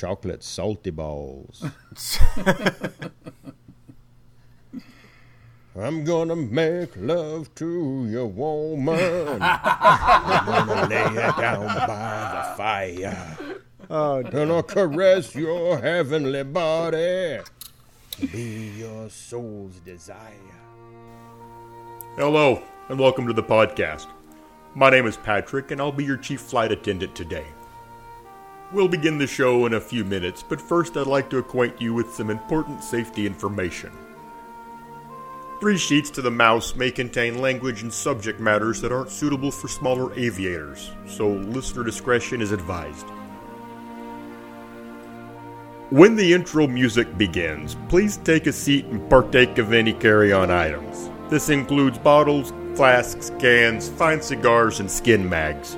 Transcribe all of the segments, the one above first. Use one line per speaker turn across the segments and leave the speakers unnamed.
chocolate salty balls. I'm gonna make love to your woman. I'm gonna lay her down by the fire.
Oh,
And I'll caress your heavenly body. Be your soul's desire.
Hello, and welcome to the podcast. My name is Patrick, and I'll be your chief flight attendant today. We'll begin the show in a few minutes, but first I'd like to acquaint you with some important safety information. Three Sheets to the Mouse may contain language and subject matters that aren't suitable for smaller aviators, so listener discretion is advised. When the intro music begins, please take a seat and partake of any carry on items. This includes bottles, flasks, cans, fine cigars, and skin mags.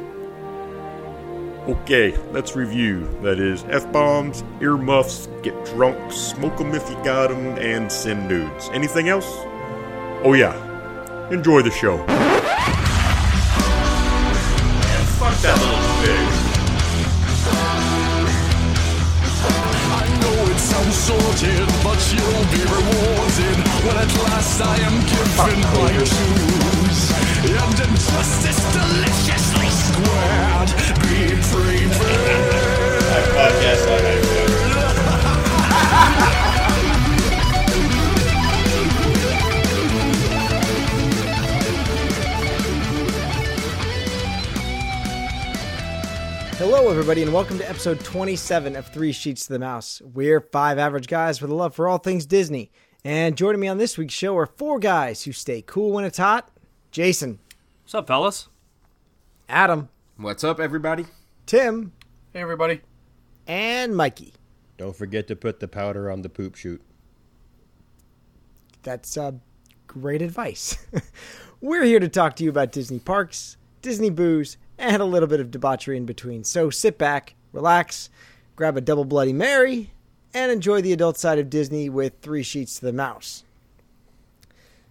Okay, let's review. That is F bombs, earmuffs, get drunk, smoke 'em if you got 'em, and send nudes. Anything else? Oh, yeah. Enjoy the show. fuck that little pig.
I know it sounds sorted, but you'll be rewarded when at last I am given my dues. And injustice deliciously squared be prepared.
Hello, everybody, and welcome to episode 27 of Three Sheets to the Mouse. We're five average guys with a love for all things Disney. And joining me on this week's show are four guys who stay cool when it's hot Jason,
What's up, fellas?
Adam,
What's up, everybody?
Tim,
Hey, everybody.
and Mikey.
Don't forget to put the powder on the poop chute.
That's uh, great advice. We're here to talk to you about Disney parks, Disney booze, and a little bit of debauchery in between. So sit back, relax, grab a double Bloody Mary, and enjoy the adult side of Disney with three sheets to the mouse.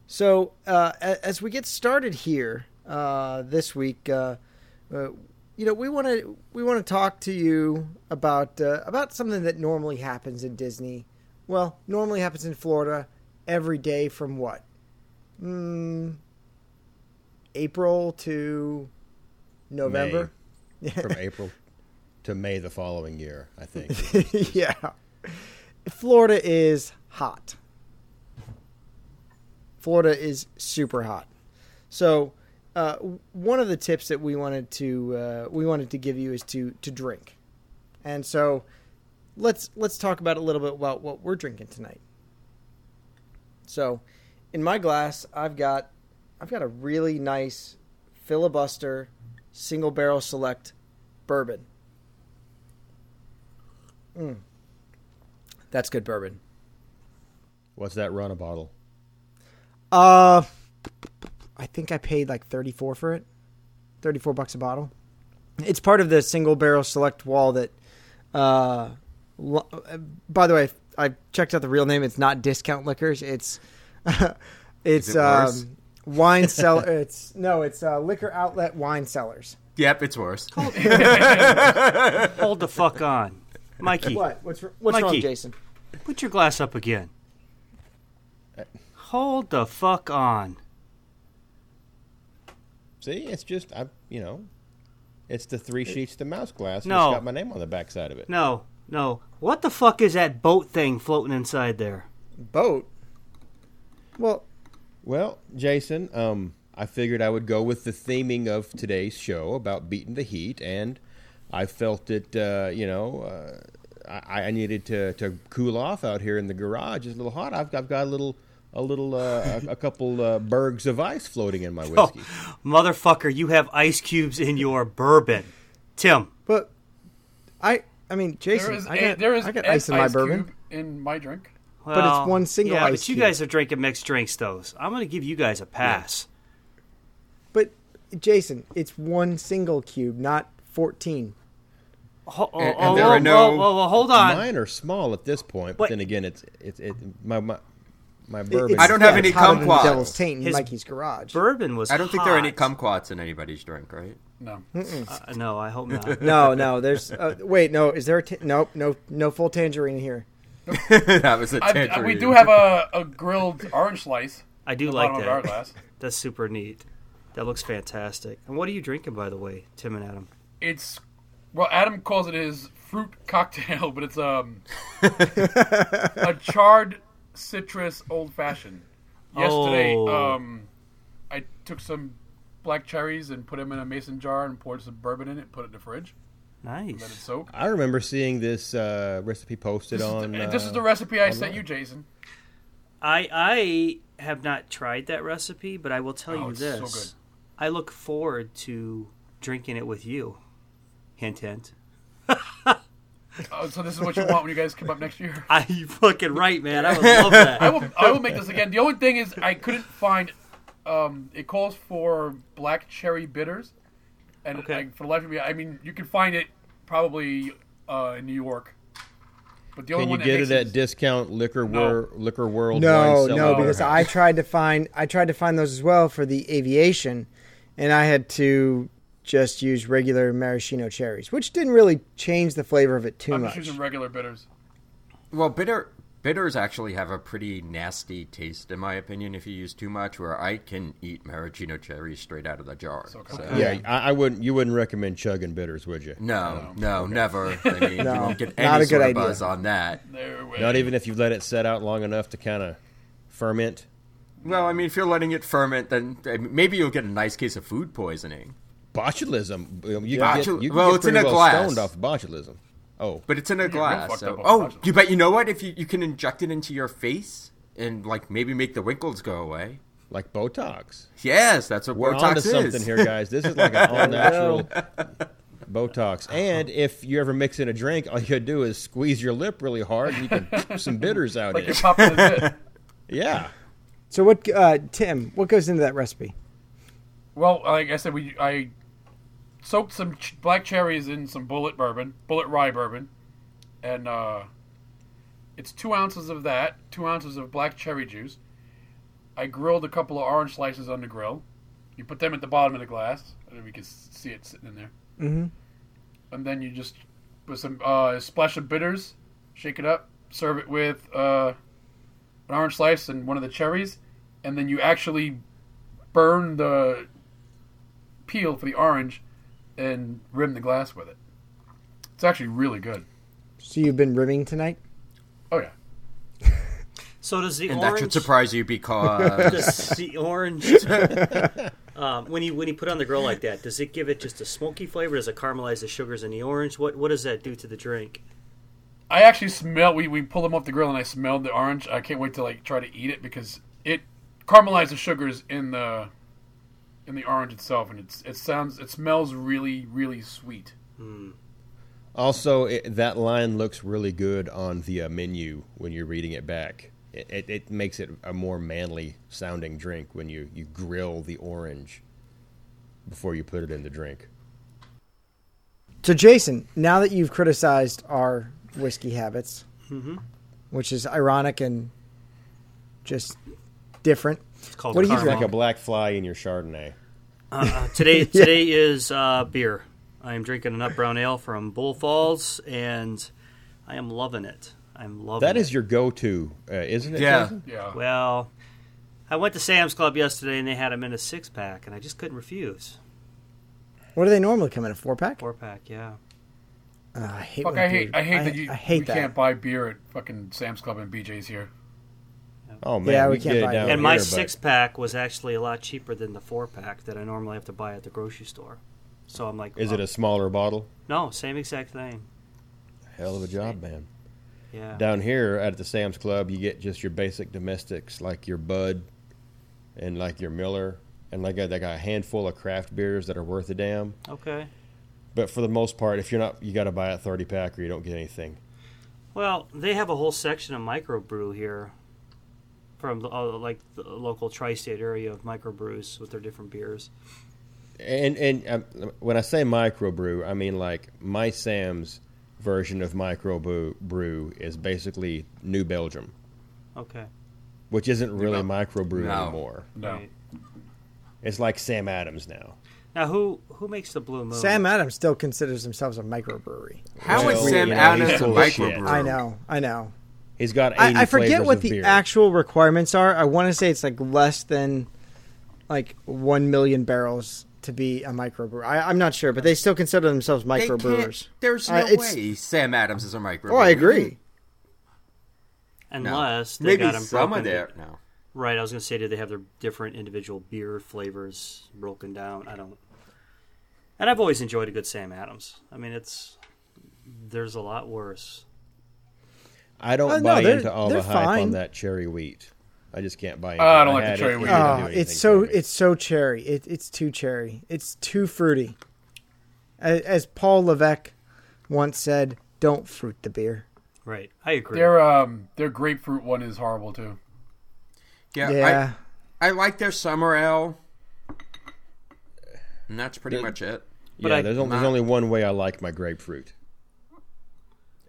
So, uh, as we get started here uh, this week, uh, uh, you know, we want to we want to talk to you about uh, about something that normally happens in Disney. Well, normally happens in Florida every day from what? Mm, April to November.
From April to May the following year, I think.
yeah. Florida is hot. Florida is super hot. So, uh, one of the tips that we wanted to uh, we wanted to give you is to to drink, and so let's let's talk about a little bit about what we're drinking tonight. So, in my glass, I've got I've got a really nice filibuster single barrel select bourbon. Mm. That's good bourbon.
What's that run a bottle?
Uh, I think I paid like thirty four for it. Thirty four bucks a bottle. It's part of the single barrel select wall that. Uh, lo- by the way, I checked out the real name. It's not Discount Liquors. It's it's
it
um, wine cellar. It's no, it's uh, liquor outlet wine cellars.
Yep, it's worse.
Hold the fuck on. Mikey,
What? What's what's wrong,
Mikey.
Jason?
put your glass up again. Hold the fuck on.
See, it's just I, you know, it's the three sheets to mouse glass. and
No.
it's got my name on the back side of it.
No, no. What the fuck is that boat thing floating inside there?
Boat. Well,
Well, Jason, um, I figured I would go with the theming of today's show about beating the heat, and I felt it. Uh, you know, uh, I, I needed to, to cool off out here in the garage. It's a little hot. I've, I've got a little, a little, uh, a, a couple uh, bergs of ice floating in my
Oh,
whiskey.
motherfucker, you have ice cubes in your bourbon. Tim,
but I I mean, Jason,
There is,
I
a,
got,
there is
I got ice in my bourbon.
cube in my drink.
But it's one single
yeah,
ice
but you
cube.
guys are drinking mixed drinks, though. I'm going to give you guys a pass.
But Jason, it's one single cube, not fourteen.
Ho- oh,
And- and
oh,
there
oh,
are no-
oh, oh, oh, hold on.
Mine are small at this point, but
Wait.
then again, it's it's it, my, my my
It-
bourbon.
it's-
I don't have
yeah,
any
it's hotter than the
kumquats.
Devil's Taint in
His
Mikey's garage.
Bourbon was.
I don't think there are any kumquats in anybody's drink, right?
No.
Uh, no, I hope not.
No, no. There's uh, wait. No, is there? A t- nope. No, no full tangerine here.
that was a
I,
tangerine.
we do have a, a grilled orange slice.
I do like
bottom our
that.
glass.
That's super neat. That looks fantastic. And what are you drinking, by the way, Tim and Adam?
It's well, Adam calls it his fruit cocktail, but it's um a charred citrus old fashioned. Yesterday,
Oh.
um, I took some black cherries and put them in a mason jar and poured some bourbon in it, put it in the fridge, Nice. let it soak.
I remember seeing this uh, recipe posted
This,
on.
is, the, this is
uh,
the recipe I
online.
sent you, Jason.
I I have not tried that recipe, but I will tell
Oh,
you
it's so
this:
good.
I look forward to drinking it with you. Hint, hint.
Oh, so this is what you want when you guys come up next year.
I you fucking right, man. I would love that.
I will. I will make this again. The only thing is, I couldn't find. Um, it calls for black cherry bitters, and
Okay.
like, for the life of me, I mean, you can find it probably uh, in New York. But the only
Can you
one
get it at discount liquor
No.
wor- liquor world?
No, no, because I tried to find I tried to find those as well for the aviation, and I had to just use regular maraschino cherries, which didn't really change the flavor of it too much.
I'm
much.
just using regular bitters.
Well, bitter bitters actually have a pretty nasty taste, in my opinion. If you use too much, where I can eat maraschino cherries straight out of the jar.
So
So.
Yeah, I, I wouldn't. You wouldn't recommend chugging bitters, would you?
No, no, never. I mean,
No,
you won't get
not a good
sort of
idea.
buzz on that.
Not even if you let it set out long enough to kind of ferment.
Well, I mean, if you're letting it ferment, then maybe you'll get a nice case of food poisoning.
Botulism. You can get,
Botul-
you can
well,
get
it's in a
well
glass.
stoned off botulism. Oh,
But it's in a
real
glass. So. Oh,
botulism.
you bet. You know what? If you, you can inject it into your face and like maybe make the wrinkles go away.
like Botox.
Yes, that's what
We're
Botox
onto
is.
something here, guys. This is like an all natural Botox. And if you ever mix in a drink, all you gotta do is squeeze your lip really hard, and you can put some bitters out
like
in
you're
it.
popping a.
Yeah.
So what, uh, Tim? What goes into that recipe?
Well, like I said, we I soaked some ch- black cherries in some Bulleit bourbon, Bulleit rye bourbon, and uh, it's two ounces of that, two ounces of black cherry juice. I grilled a couple of orange slices on the grill. You put them at the bottom of the glass, and we can see it sitting in there.
Mm-hmm.
And then you just put some uh, splash of bitters, shake it up, serve it with uh, an orange slice and one of the cherries, and then you actually burn the peel for the orange and rim the glass with it. It's actually really good.
So you've been rimming tonight?
Oh yeah.
So does the
And that
orange?
should surprise you because
does the orange? um, when you when you put on the grill like that, does it give it just a smoky flavor? Does it caramelize the sugars in the orange? What what does that do to the drink?
I actually smell. We we pulled them off the grill and I smelled the orange. I can't wait to like try to eat it because it caramelized the sugars in the in the orange itself, and it's it sounds it smells really really sweet.
Also, it, that line looks really good on the uh, menu when you're reading it back. It, it, it makes it a more manly sounding drink when you, you grill the orange before you put it in the drink.
So Jason, now that you've criticized our whiskey habits,
Mm-hmm.
which is ironic and just different,
It's called
What do you
It's like a black fly in your Chardonnay.
Uh, today today is uh, beer. I am drinking a nut brown ale from Bull Falls, and I am loving it. I'm loving
That
it.
is your go-to, uh, isn't it?
Yeah.
Jason?
Yeah.
Well, I went to Sam's Club yesterday, and they had them in a six pack, and I just couldn't refuse.
what do they normally come in a four pack?
Four pack, yeah.
Uh, I hate.
Fuck!
when
I hate I hate that you
I hate
we
that.
can't buy beer at fucking Sam's Club and BJ's here.
Oh man,
Yeah, we
we, can
can't
get
buy
it down
it.
and my
here, but
six pack was actually a lot cheaper than the four pack that I normally have to buy at the grocery store. So I'm like,
Is it
uh,
a smaller bottle?
no? Same exact thing.
Hell of a job, man.
Yeah.
Down here at the Sam's Club, you get just your basic domestics like your Bud and like your Miller, and like a, like a handful of craft beers that are worth a damn.
Okay.
But for the most part, if you're not, you got to buy a 30 pack or you don't get anything.
Well, they have a whole section of microbrew here, from the, uh, like the local tri-state area of microbrews with their different beers.
And and um, when I say microbrew, I mean like my Sam's version of microbrew brew is basically New Belgium.
Okay.
which isn't really microbrew
No.
anymore.
No.
Right.
It's like Sam Adams now.
Now, who who makes the Blue Moon?
Sam Adams still considers themselves a microbrewery.
How
Well,
is Sam
you know,
Adams a
full of shit.
microbrewer?
I know, I know.
He's got 80
I, I forget what
of
the
beer.
actual requirements are. I want to say it's like less than like one million barrels to be a microbrewer. I, I'm not sure, but they still consider themselves microbrewers.
There's no
Uh, it's-
way Sam Adams is a microbrewer.
Oh, I agree.
No.
Unless they
Maybe
got them
some
broken
of their no.
Right, I was going to say, do they have their different individual beer flavors broken down? I don't. And I've always enjoyed a good Sam Adams. I mean, it's there's a lot worse.
I don't
Uh,
buy
they're-
into all
they're
the hype
fine.
on that cherry wheat. I just can't buy into
Uh, I don't like the cherry
it,
wheat.
it didn't
Oh, it's so it's so cherry. It, it's too cherry. It's too fruity. As, as Paul Levesque once said, "Don't fruit the beer."
Right, I agree.
Their um their grapefruit one is horrible too.
Yeah,
Yeah,
I, I like their summer ale, and that's pretty
The-
much it.
But
yeah,
I-
there's, only, there's only one way I like my grapefruit.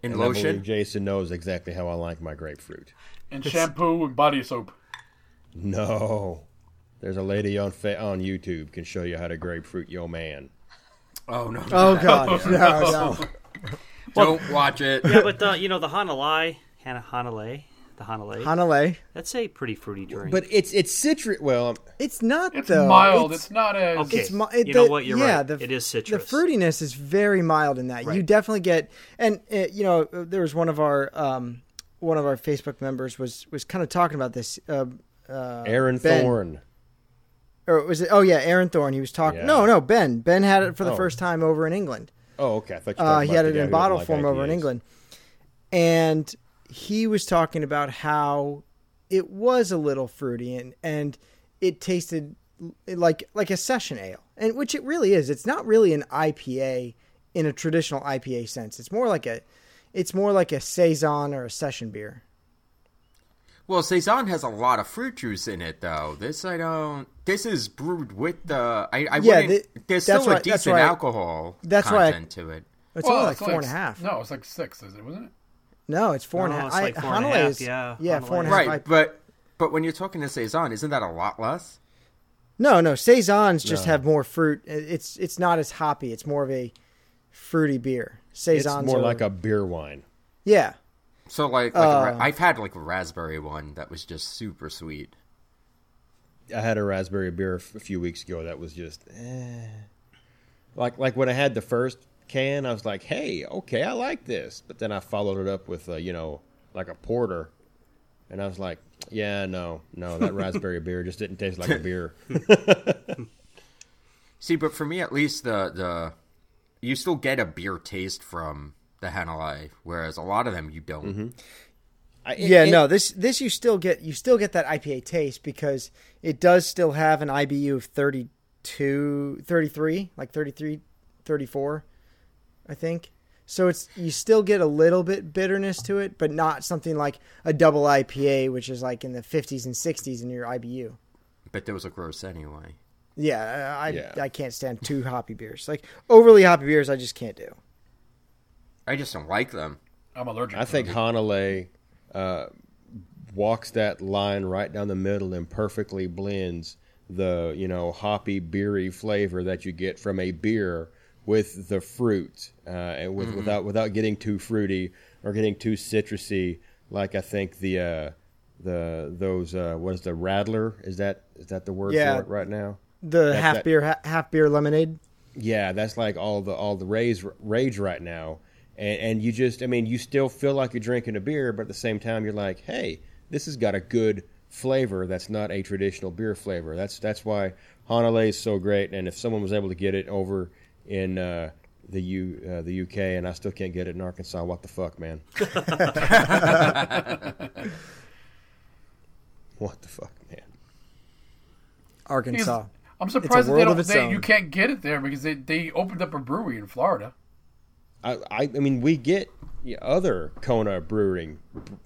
In
And I believe
lotion,
Jason knows exactly how I like my grapefruit.
And shampoo and body soap.
No. There's a lady on fa- on YouTube can show you how to grapefruit your man.
oh no,
Oh God, no, no.
don't watch it.
yeah, but the, you know the Hanalei, Hana Hanalei, the Hanalei.
Hanalei.
that's a pretty fruity drink.
But it's it's citrus. Well,
It's not
It's
though.
mild.
It's,
It's, not a.
Okay.
it's mi- it-
You know
the-
what? You're
yeah,
right.
The,
It is citrus.
The fruitiness is very mild in that. You definitely get, and uh, you know, uh, there was one of our um, one of our Facebook members was was kind of talking about this. Uh, uh,
Aaron
Ben.
Thorne.
or was it? Oh yeah, Aaron Thorne. He was talking.
Yeah.
No, no, Ben. Ben had it for the
Oh.
first time over in England.
Oh, okay. I thought you were
Uh, he had it in bottle
doesn't
form
like
over in England, and he was talking about how it was a little fruity and and it tasted like like a session ale, and which it really is. It's not really an IPA in a traditional IPA sense. It's more like a it's more like a saison or a session beer.
Well, saison has a lot of fruit juice in it, though. This I don't. This is brewed with the. I, I
Yeah,
wouldn't.
th-
there's
that's
still
why-
a
that's
decent
why-
alcohol
that's why I-
to it.
It's
well,
only like
it's
four and a half.
No, it's like six, is it? Wasn't it?
No, it's four and a
No,
half.
it's like
I-
four and a half,
is-
yeah,
yeah,
Hanalei
four and a
is-
half.
Right,
I-
but but when you're talking to saison, isn't that a lot less?
No, no, saisons just
No.
have more fruit. It's it's not as hoppy. It's more of a fruity beer.
It's
Saisons
more
are-
like a beer wine.
yeah.
So like, like a ra-
Uh.
I've had like a raspberry one that was just super sweet.
I had a raspberry beer a few weeks ago that was just eh. like like when I had the first can, I was like, "Hey, okay, I like this." But then I followed it up with a, you know, like a porter, and I was like, "Yeah, no, no, that raspberry beer just didn't taste like a beer."
See, but for me at least, the the you still get a beer taste from the Hanalei, whereas a lot of them you don't.
Mm-hmm. I, it-
yeah,
it-
no, this this you still get you still get that IPA taste because it does still have an IBU of 32 33, like 33 34, I think. So it's you still get a little bit bitterness to it, but not something like a double IPA which is like in the 50s and 60s in your IBU.
But those are gross anyway.
Yeah, I
Yeah.
I can't stand too hoppy beers. Like overly hoppy beers I just can't do.
I just don't like them.
I'm allergic.
I
to
think
them.
Hanalei uh, walks that line right down the middle and perfectly blends the you know hoppy beery flavor that you get from a beer with the fruit uh, and with, without without getting too fruity or getting too citrusy. Like I think the uh, the those uh, what is the rattler? is that is that the word
Yeah.
for it right now?
The
That-
half
that-
beer ha- half beer lemonade.
Yeah, that's like all the all the rage rage right now, and and you just I mean you still feel like you're drinking a beer, but at the same time you're like, hey, this has got a good flavor that's not a traditional beer flavor. That's that's why Hanalei is so great, and if someone was able to get it over in uh, the U uh, the UK, and I still can't get it in Arkansas, what the fuck, man? what the fuck, man?
Arkansas.
I'm surprised that they don't, they, you can't get it there because they, they opened up a brewery in Florida.
I, I, I mean, we get yeah, other Kona brewing,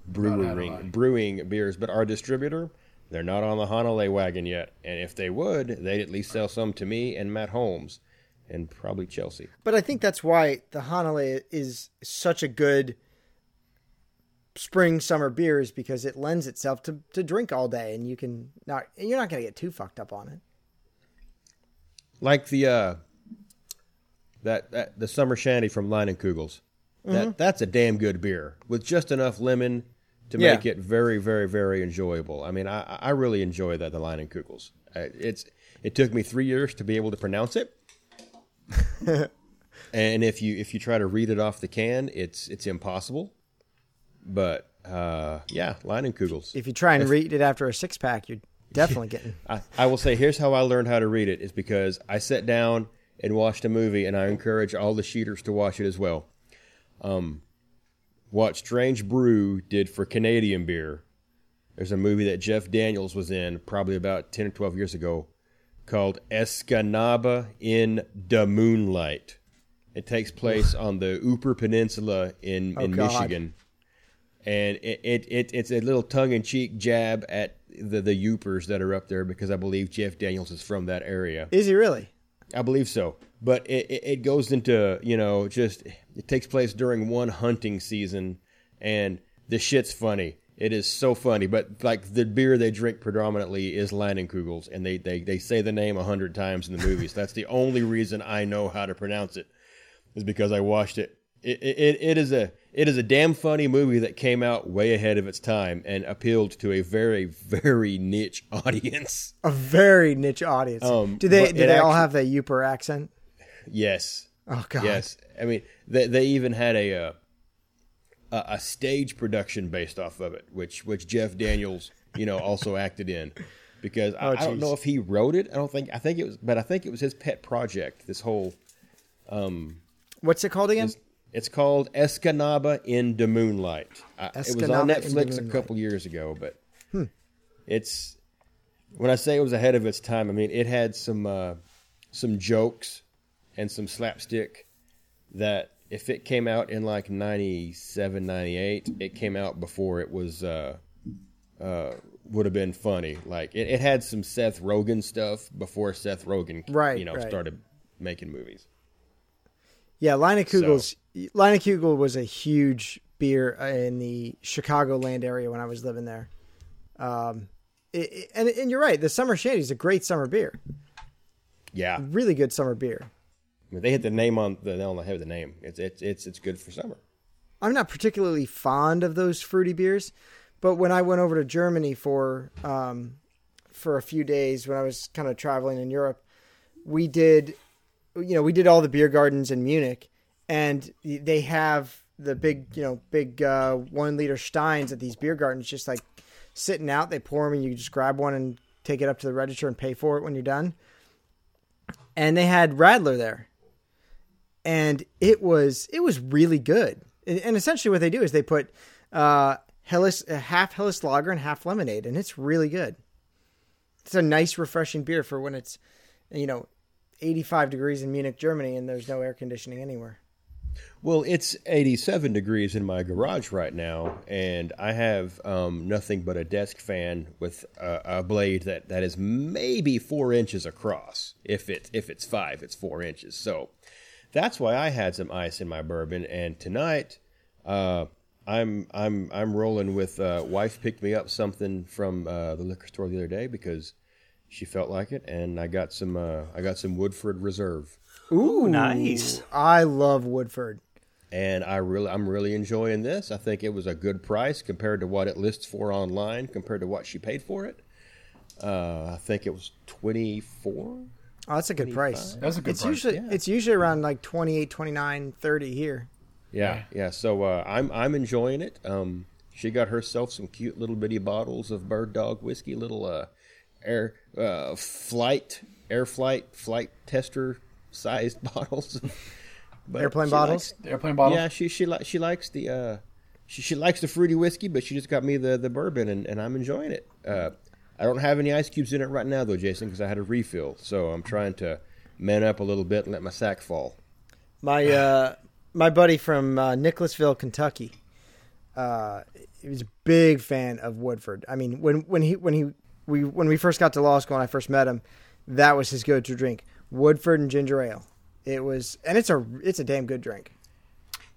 brewing, brewing beers, but our distributor, they're not on the Hanalei wagon yet. And if they would, they'd at least sell some to me and Matt Holmes, and probably Chelsea.
But I think that's why the Hanalei is such a good spring summer beer is because it lends itself to, to drink all day and you can not you're not going to get too fucked up on it.
like the uh, that, that the summer shandy from Leinenkugels. That that's a damn good beer with just enough lemon to
Yeah.
make it very, very, very enjoyable. I mean, I I really enjoy that the Leinenkugels. Kugels. It's it took me three years to be able to pronounce it. and if you if you try to read it off the can, it's it's impossible. But uh, yeah, Leinenkugels.
If you try and read it after a six pack, you're definitely getting
I, I will say here's how I learned how to read it is because I sat down and watched a movie, and I encourage all the cheaters to watch it as well. Um, what Strange Brew did for Canadian beer. There's a movie that Jeff Daniels was in probably about ten or twelve years ago called Escanaba in the Moonlight. It takes place on the Upper Peninsula in, oh, in
God.
Michigan and it, it, it it's a little tongue in cheek jab at the the Yoopers that are up there because I believe Jeff Daniels is from that area.
Is he really?
I believe so, but it, it, it goes into you know just it takes place during one hunting season, and the shit's funny. It is so funny, but like the beer they drink predominantly is Leinenkugels, and they, they, they say the name a hundred times in the movies. That's the only reason I know how to pronounce it, is because I watched it. It, it. it is a it is a damn funny movie that came out way ahead of its time and appealed to a very very niche audience.
A very niche audience.
Um,
do they do they all have the Yooper accent?
Yes,
Oh god.
Yes, I mean they they even had a uh, a, a stage production based off of it, which which Jeff Daniels you know also acted in, because I,
Oh,
I don't know if he wrote it. I don't think I think it was, but I think it was his pet project. This whole um,
What's it called again?
it's called Escanaba in the Moonlight. I, it was on
Escanaba in the
Netflix a
Hmm.
couple years ago, but it's when I say it was ahead of its time. I mean it had some uh, some jokes and some slapstick that if it came out in like 97, 98, it came out before it was uh, uh, would have been funny. Like it, it had some Seth Rogen stuff before Seth Rogen,
Right,
You know,
right.
started making movies.
Yeah, Leinenkugels. Kugel was a huge beer in the Chicagoland area when I was living there. Um, it, it- and and you're right. The summer shandy is a great summer beer.
Yeah,
Really good summer beer.
Mean, they hit the name on the they don't have the name. It's it's it's it's good for summer.
I'm not particularly fond of those fruity beers, but when I went over to Germany for um, for a few days when I was kind of traveling in Europe, we did, you know, we did all the beer gardens in Munich, and they have the big, you know, big uh, one liter steins at these beer gardens, just like sitting out. They pour them, and you just grab one and take it up to the register and pay for it when you're done. And they had Radler there, and it was it was really good. And essentially, what they do is they put uh, Helles, uh, half Helles Lager and half lemonade, and it's really good. It's a nice, refreshing beer for when it's you know 85 degrees in Munich, Germany, and there's no air conditioning anywhere.
Well, it's 87 degrees in my garage right now, and I have um, nothing but a desk fan with a, a blade that, that is maybe four inches across. If it if it's five, it's four inches. So that's why I had some ice in my bourbon. And tonight, uh, I'm I'm I'm rolling with. Uh, wife picked me up something from uh, the liquor store the other day because she felt like it, and I got some uh, I got some Woodford Reserve.
Ooh,
nice.
I love Woodford.
and I really I'm really enjoying this. I think it was a good price compared to what it lists for online, compared to what she paid for it. Uh, I think it was twenty four.
Oh, that's a good price.
That's a good
it's
price,
usually
yeah.
it's usually around like 28, 29, 30 here.
Yeah, yeah. So uh, I'm I'm enjoying it. Um, she got herself some cute little bitty bottles of Bird Dog whiskey, little uh, air uh, flight air flight flight tester sized bottles. But
Airplane bottles?
likes-
airplane bottles.
Yeah, she she li- she likes the uh, she she likes the fruity whiskey, but she just got me the the bourbon, and, and I'm enjoying it. Uh, I don't have any ice cubes in it right now though, Jason, because I had a refill, so I'm trying to man up a little bit and let my sack fall.
My uh, my buddy from uh, Nicholasville, Kentucky, uh, he was a big fan of Woodford. I mean, when when he when he we when we first got to law school and I first met him, that was his go-to drink: Woodford and ginger ale. It was, and it's a it's a damn good drink.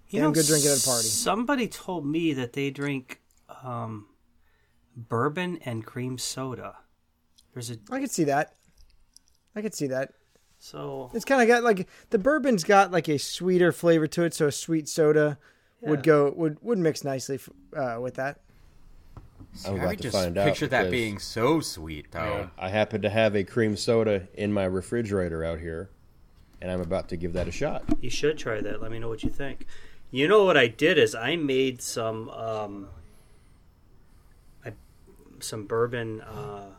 You
Damn
know,
good drink at a party.
Somebody told me that they drink um, bourbon and cream soda. There's a
I could see that. I could see that.
so
It's kind of got like the bourbon's got like a sweeter flavor to it, so a sweet soda would go would would mix nicely f- uh, with that.
I'm
I
about
would
to
just
find out
picture that being so sweet, though.
Yeah.
I happen to have a cream soda in my refrigerator out here, and I'm about to give that a shot.
you should try that. Let me know what you think. You know what I did is I made some um, I, some bourbon, uh,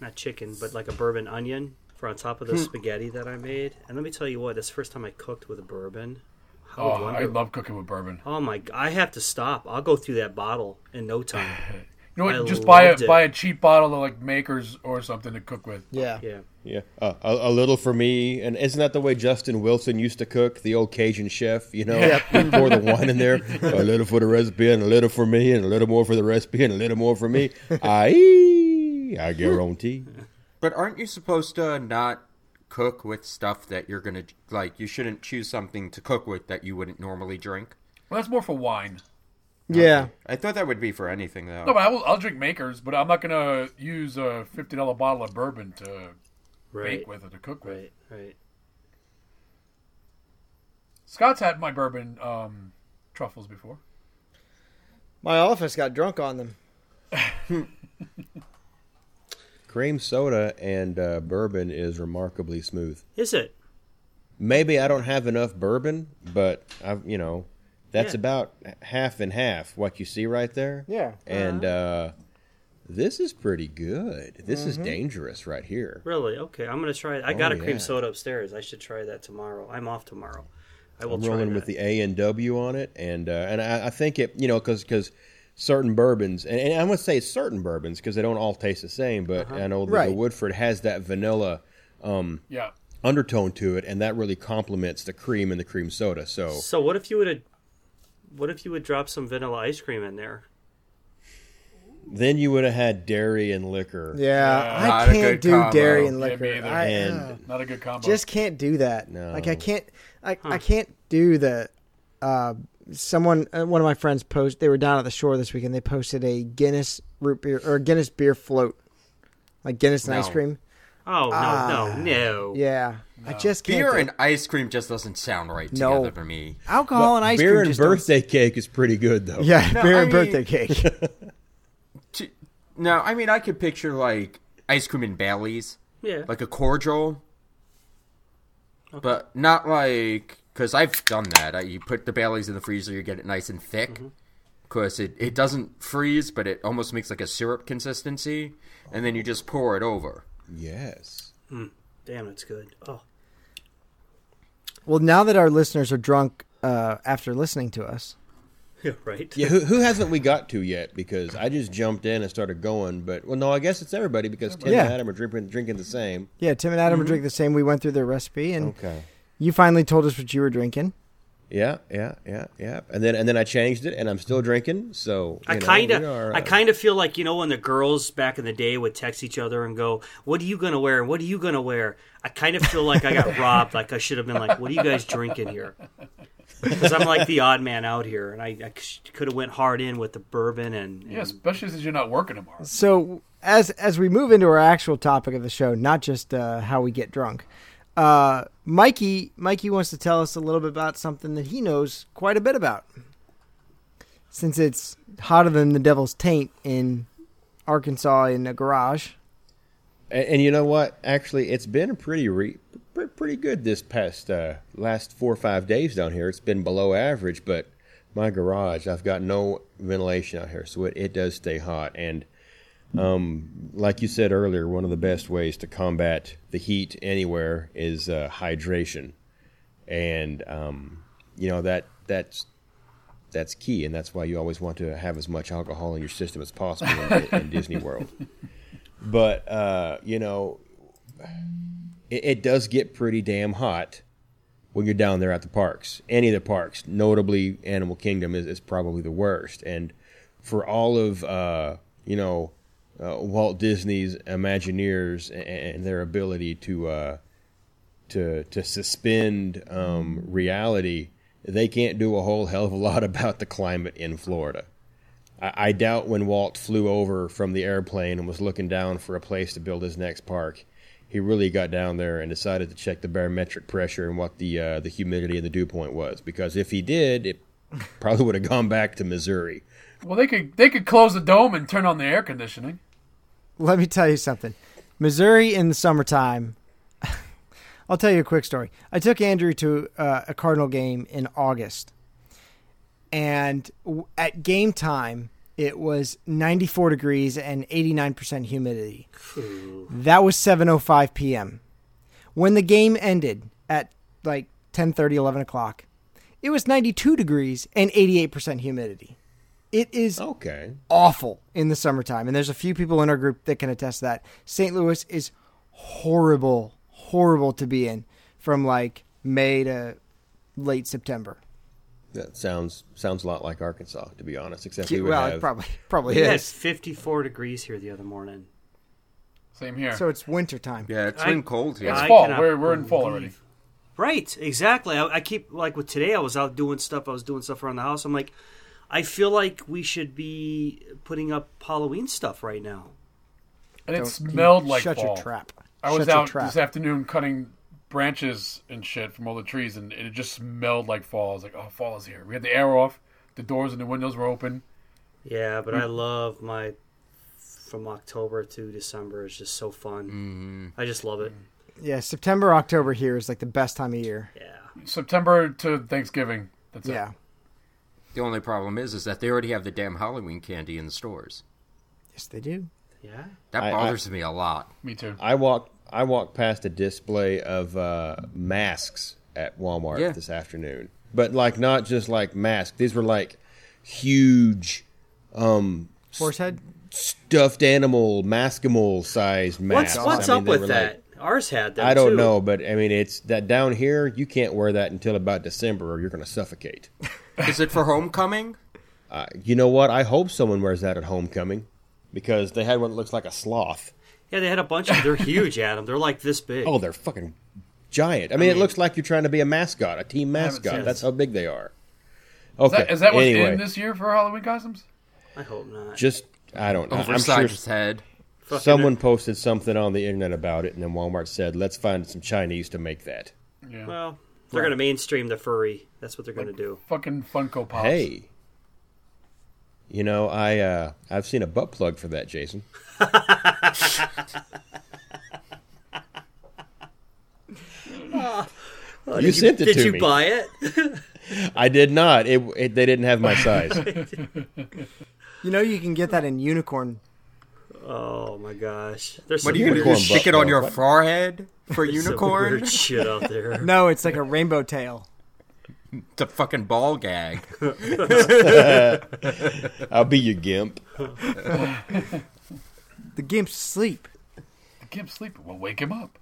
not chicken, but like a bourbon onion for on top of
Hmm.
the spaghetti that I made. And let me tell you what, this first time I cooked with a bourbon. How
Oh, I love cooking with bourbon.
Oh my! I have to stop. I'll go through that bottle in no time.
You know what?
I
just buy a
it.
buy a cheap bottle of like Makers or something to cook with.
Yeah.
Yeah.
Yeah, uh, a, a little for me, and isn't that the way Justin Wilson used to cook? The old Cajun chef, you know, you pour the wine in there, a little for the recipe, and a little for me, and a little more for the recipe, and a little more for me. I, I guarantee.
But aren't you supposed to not cook with stuff that you're gonna like? You shouldn't choose something to cook with that you wouldn't normally drink.
Well, that's more for wine.
Yeah.
I thought that would be for anything though.
No, but I will, I'll drink Makers, but I'm not gonna use a fifty dollar bottle of bourbon to
Right.
bake with or to cook with.
Right. Right.
Scott's had my bourbon um, truffles before.
My office got drunk on them.
Cream soda and uh, bourbon is remarkably smooth.
Is it?
Maybe I don't have enough bourbon, but I've you know, that's
Yeah.
about half and half. What you see right there.
Yeah.
And uh, this is pretty good. This is dangerous right here.
Really? Okay. I'm gonna try it. I
Oh,
got a cream soda upstairs. I should try that tomorrow. I'm off tomorrow. I will
I'm
try
rolling
that.
with the A and W on it, and uh, and I, I think it, you know, because because certain bourbons, and, and I'm gonna say certain bourbons because they don't all taste the same, but
Uh-huh.
I know that
Right.
the Woodford has that vanilla
Yeah.
undertone to it, and that really complements the cream and the cream soda. So
So what if you would have? What if you would drop some vanilla ice cream in there?
then you would have had dairy and liquor.
Yeah, I can't do
combo.
dairy and liquor.
me.
I
And-
uh,
Not a good combo.
just can't do that.
No.
Like I can't. I I can't do the. Uh, someone, uh, one of my friends, post. They were down at the shore this weekend. They posted a Guinness root beer or Guinness beer float, like Guinness and ice cream.
Oh no,
Ah.
no, no!
Yeah, I just can't.
Beer
do-
and ice cream just doesn't sound right
No.
together for me.
alcohol and ice
beer
cream.
and
just don't-
birthday cake is pretty good though.
Yeah,
No,
beer
I
and
mean-
birthday cake.
To, no, I mean I could picture like ice cream and Bailey's,
Yeah.
like a cordial, but not like because I've done that. I, you put the Bailey's in the freezer, you get it nice and thick. Because it, it doesn't freeze, but it almost makes like a syrup consistency, and then you just pour it over.
Yes.
Damn, it's good. Oh,
well, now that our listeners are drunk uh, after listening to us,
yeah, right.
Yeah, who, who hasn't we got to yet? Because I just jumped in and started going, but well, no, I guess it's everybody because Tim
Yeah.
and Adam are drinking drinking the same.
yeah, Tim and Adam are drinking the same. We went through their recipe, and
Okay.
you finally told us what you were drinking.
Yeah, yeah, yeah, yeah. And then and then I changed it, and I'm still drinking. So
I kind of,
are,
I
uh,
kind of feel like you know when the girls back in the day would text each other and go, "What are you gonna wear? and What are you gonna wear?" I kind of feel like I got robbed. Like I should have been like, "What are you guys drinking here?" Because I'm like the odd man out here, and I, I could have went hard in with the bourbon and, and
yeah, especially since you're not working tomorrow.
So as as we move into our actual topic of the show, not just uh, how we get drunk, uh, Mikey Mikey wants to tell us a little bit about something that he knows quite a bit about, since it's hotter than the devil's taint in Arkansas in a garage.
And, and you know what? Actually, it's been pretty re, pretty good this past uh, last four or five days down here. It's been below average, but my garage, I've got no ventilation out here, so it, it does stay hot. And um, like you said earlier, one of the best ways to combat the heat anywhere is uh, hydration, and um, you know that that's that's key, and that's why you always want to have as much alcohol in your system as possible in, in Disney World. But uh, you know, it, it does get pretty damn hot when you're down there at the parks. Any of the parks, notably Animal Kingdom, is, is probably the worst. And for all of uh, you know uh, Walt Disney's Imagineers and, their ability to uh, to to suspend um, reality, they can't do a whole hell of a lot about the climate in Florida. I, I doubt when Walt flew over from the airplane and was looking down for a place to build his next park, he really got down there and decided to check the barometric pressure and what the uh, the humidity and the dew point was. Because if he did, it probably would have gone back to Missouri.
Well, they could they could close the dome and turn on the air conditioning.
Let me tell you something. Missouri in the summertime. I'll tell you a quick story. I took Andrew to uh, a Cardinal game in August, and w- at game time, it was 94 degrees and 89% humidity. That was 7:05 p.m. When the game ended at like 10:30, 11 o'clock, it was 92 degrees and 88% humidity. It is
Okay.
awful in the summertime, and there's a few people in our group that can attest to that. St. Louis is horrible, horrible to be in from like May to late September.
That sounds sounds a lot like Arkansas, to be honest. Except we would
well,
have
it probably probably
We had
is.
54 degrees here the other morning.
Same here.
So it's winter time.
Yeah, it's
I-
been cold here.
It's
I
fall. We're- we're in fall already.
Right, exactly. I, I keep like with today. I was out doing stuff. I was doing stuff around the house. I'm like, I feel like we should be putting up Halloween stuff right now.
and it smelled like
shut
fall.
your trap.
I was
Shut your
out
trap.
this afternoon cutting branches and shit from all the trees, and it just smelled like fall. I was like, "Oh, fall is here." We had the air off, the doors and the windows were open.
Yeah, but I mm. love my from October to December. It's just so fun. Mm-hmm. I just love it. Mm.
Yeah, September, October here is like the best time of year.
Yeah.
September to Thanksgiving. That's it.
Yeah.
The only problem is, is that they already have the damn Halloween candy in the stores.
Yes, they do.
Yeah.
That
I- I-
bothers me a lot.
Me too.
I walked I walked past a display of uh, masks at Walmart
Yeah.
this afternoon, but like not just like masks. These were like huge um,
Horse head.
stuffed animal maskimal sized masks.
what's
I mean,
up
they
with that?
like-
Ours had that.
I don't
too.
know, but I mean, it's that down here. You can't wear that until about December, or you're going to suffocate.
Is it for homecoming?
Uh, you know what? I hope someone wears that at homecoming because they had one that looks like a sloth.
Yeah, they had a bunch of. They're huge, Adam. They're like this big.
Oh, they're fucking giant. I mean, it looks like you're trying to be a mascot, a team mascot. That's how big they are.
Is
Okay.
that, is that what's
anyway,
in this year for Halloween costumes?
I hope not.
just I don't know. I'm sure
Oversized head.
Fucking-
someone posted something on the internet about it, and then Walmart said, "Let's find some Chinese to make that."
Yeah.
Well, they're going to mainstream the furry. That's what they're going to do.
Fucking Funko Pops.
Hey, you know, I uh, I've seen a butt plug for that, Jason. you
did
sent it to me.
did you buy it?
I did not. It, it they didn't have my size.
You know you can get that in unicorn.
Oh my gosh! There's
What are you going to
Unicorn
do? Stick it on your
What?
forehead for
some
unicorn?
weird shit out there.
No, it's like a rainbow tail.
It's a fucking ball gag.
I'll be your gimp.
The gimp's sleep.
The gimp's sleeping. We'll wake him up.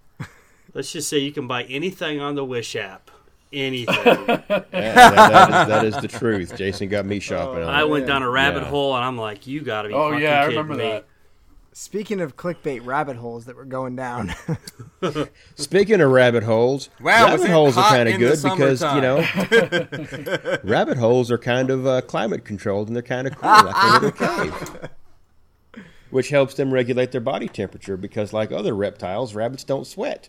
Let's just say you can buy anything on the Wish app. Anything.
Yeah, that, that, is, that is the truth. Jason got me oh, shopping. on
I
it.
went down a rabbit
Yeah.
hole, and I'm like, you got to be.
Oh
fucking
yeah, I
kidding
remember
me.
that.
Speaking of clickbait rabbit holes that were going down,
Speaking of rabbit holes,
Wow,
rabbit holes are kind of good because you know rabbit holes are kind of uh, climate controlled and they're kind of cool, like a little cave, which helps them regulate their body temperature because, like other reptiles, rabbits don't sweat.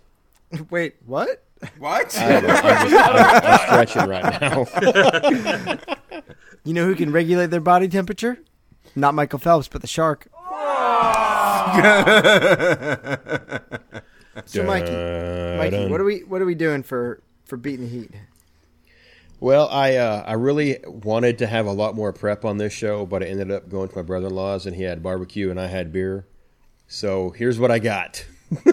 wait, what?
What?
I don't know, I'm, just, I'm, I'm stretching right now.
You know who can regulate their body temperature? Not Michael Phelps, but the shark. So, Mikey, Mikey, what are we what are we doing for for beating the heat?
Well, I uh, I really wanted to have a lot more prep on this show, but I ended up going to my brother in law's and he had barbecue and I had beer. So here's what I got.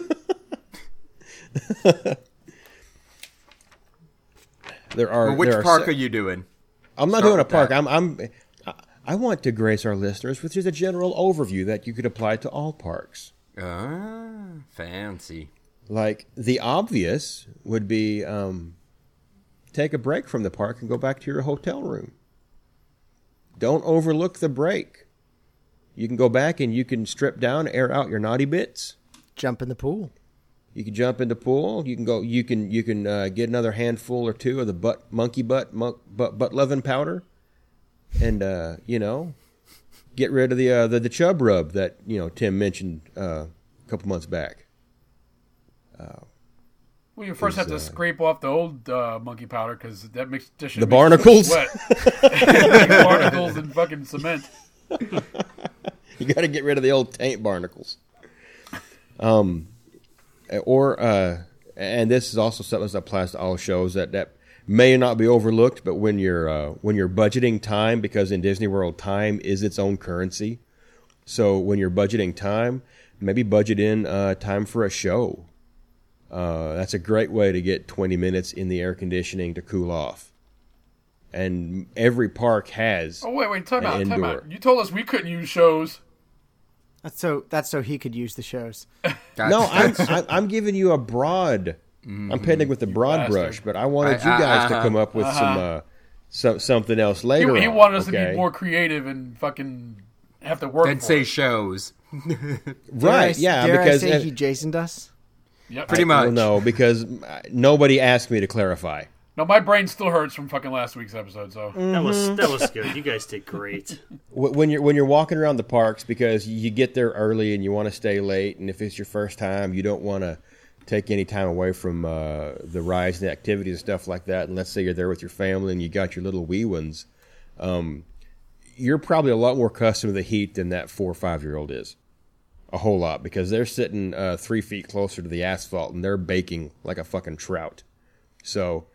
there are
Well, which
there are
park
se-
are you doing?
I'm not
start
doing a park.
that?
I'm I'm I- I want to grace our listeners with just a general overview that you could apply to all parks.
Ah, fancy.
Like the obvious would be um, take a break from the park and go back to your hotel room. Don't overlook the break. You can go back and you can strip down, air out your naughty bits.
Jump in the pool.
You can jump in the pool. You can go. You can you can uh, get another handful or two of the butt monkey butt monk, butt butt loving powder, and uh, you know, get rid of the uh, the the chub rub that you know Tim mentioned uh, a couple months back.
Well, you first have to
uh,
scrape off the old uh, monkey powder because that makes dish
The barnacles?
Wet. barnacles and fucking cement.
You got to get rid of the old taint barnacles. Um, or uh, and this is also something that applies to all shows that that may not be overlooked, but when you're uh, when you're budgeting time, because in Disney World time is its own currency. So when you're budgeting time, maybe budget in uh, time for a show. Uh, that's a great way to get 20 minutes in the air conditioning to cool off. And every park has.
Oh wait, wait, time
An
out, time out. You told us we couldn't use shows.
That's so that's so he could use the shows.
No, I'm I'm giving you a broad. I'm painting with the broad
bastard.
brush, but I wanted
I-
you guys to
uh-huh.
come up with some uh, some something else later.
he
on,
wanted us to be more creative and fucking have to work.
Then say
it.
shows.
Right.
I,
yeah,
dare
because
I say
uh,
he Jasoned us.
Yep.
Pretty
well,
much.
no, because uh, nobody asked me to clarify.
No, my brain still hurts from fucking last week's episode. So
That was that was good. You guys did great.
When you're when you're walking around the parks because you get there early and you want to stay late, and if it's your first time, you don't want to take any time away from uh, the rides and the activities and stuff like that. And let's say you're there with your family and you got your little wee ones, um, you're probably a lot more accustomed to the heat than that four or five year old is. A whole lot because they're sitting uh, three feet closer to the asphalt and they're baking like a fucking trout. So,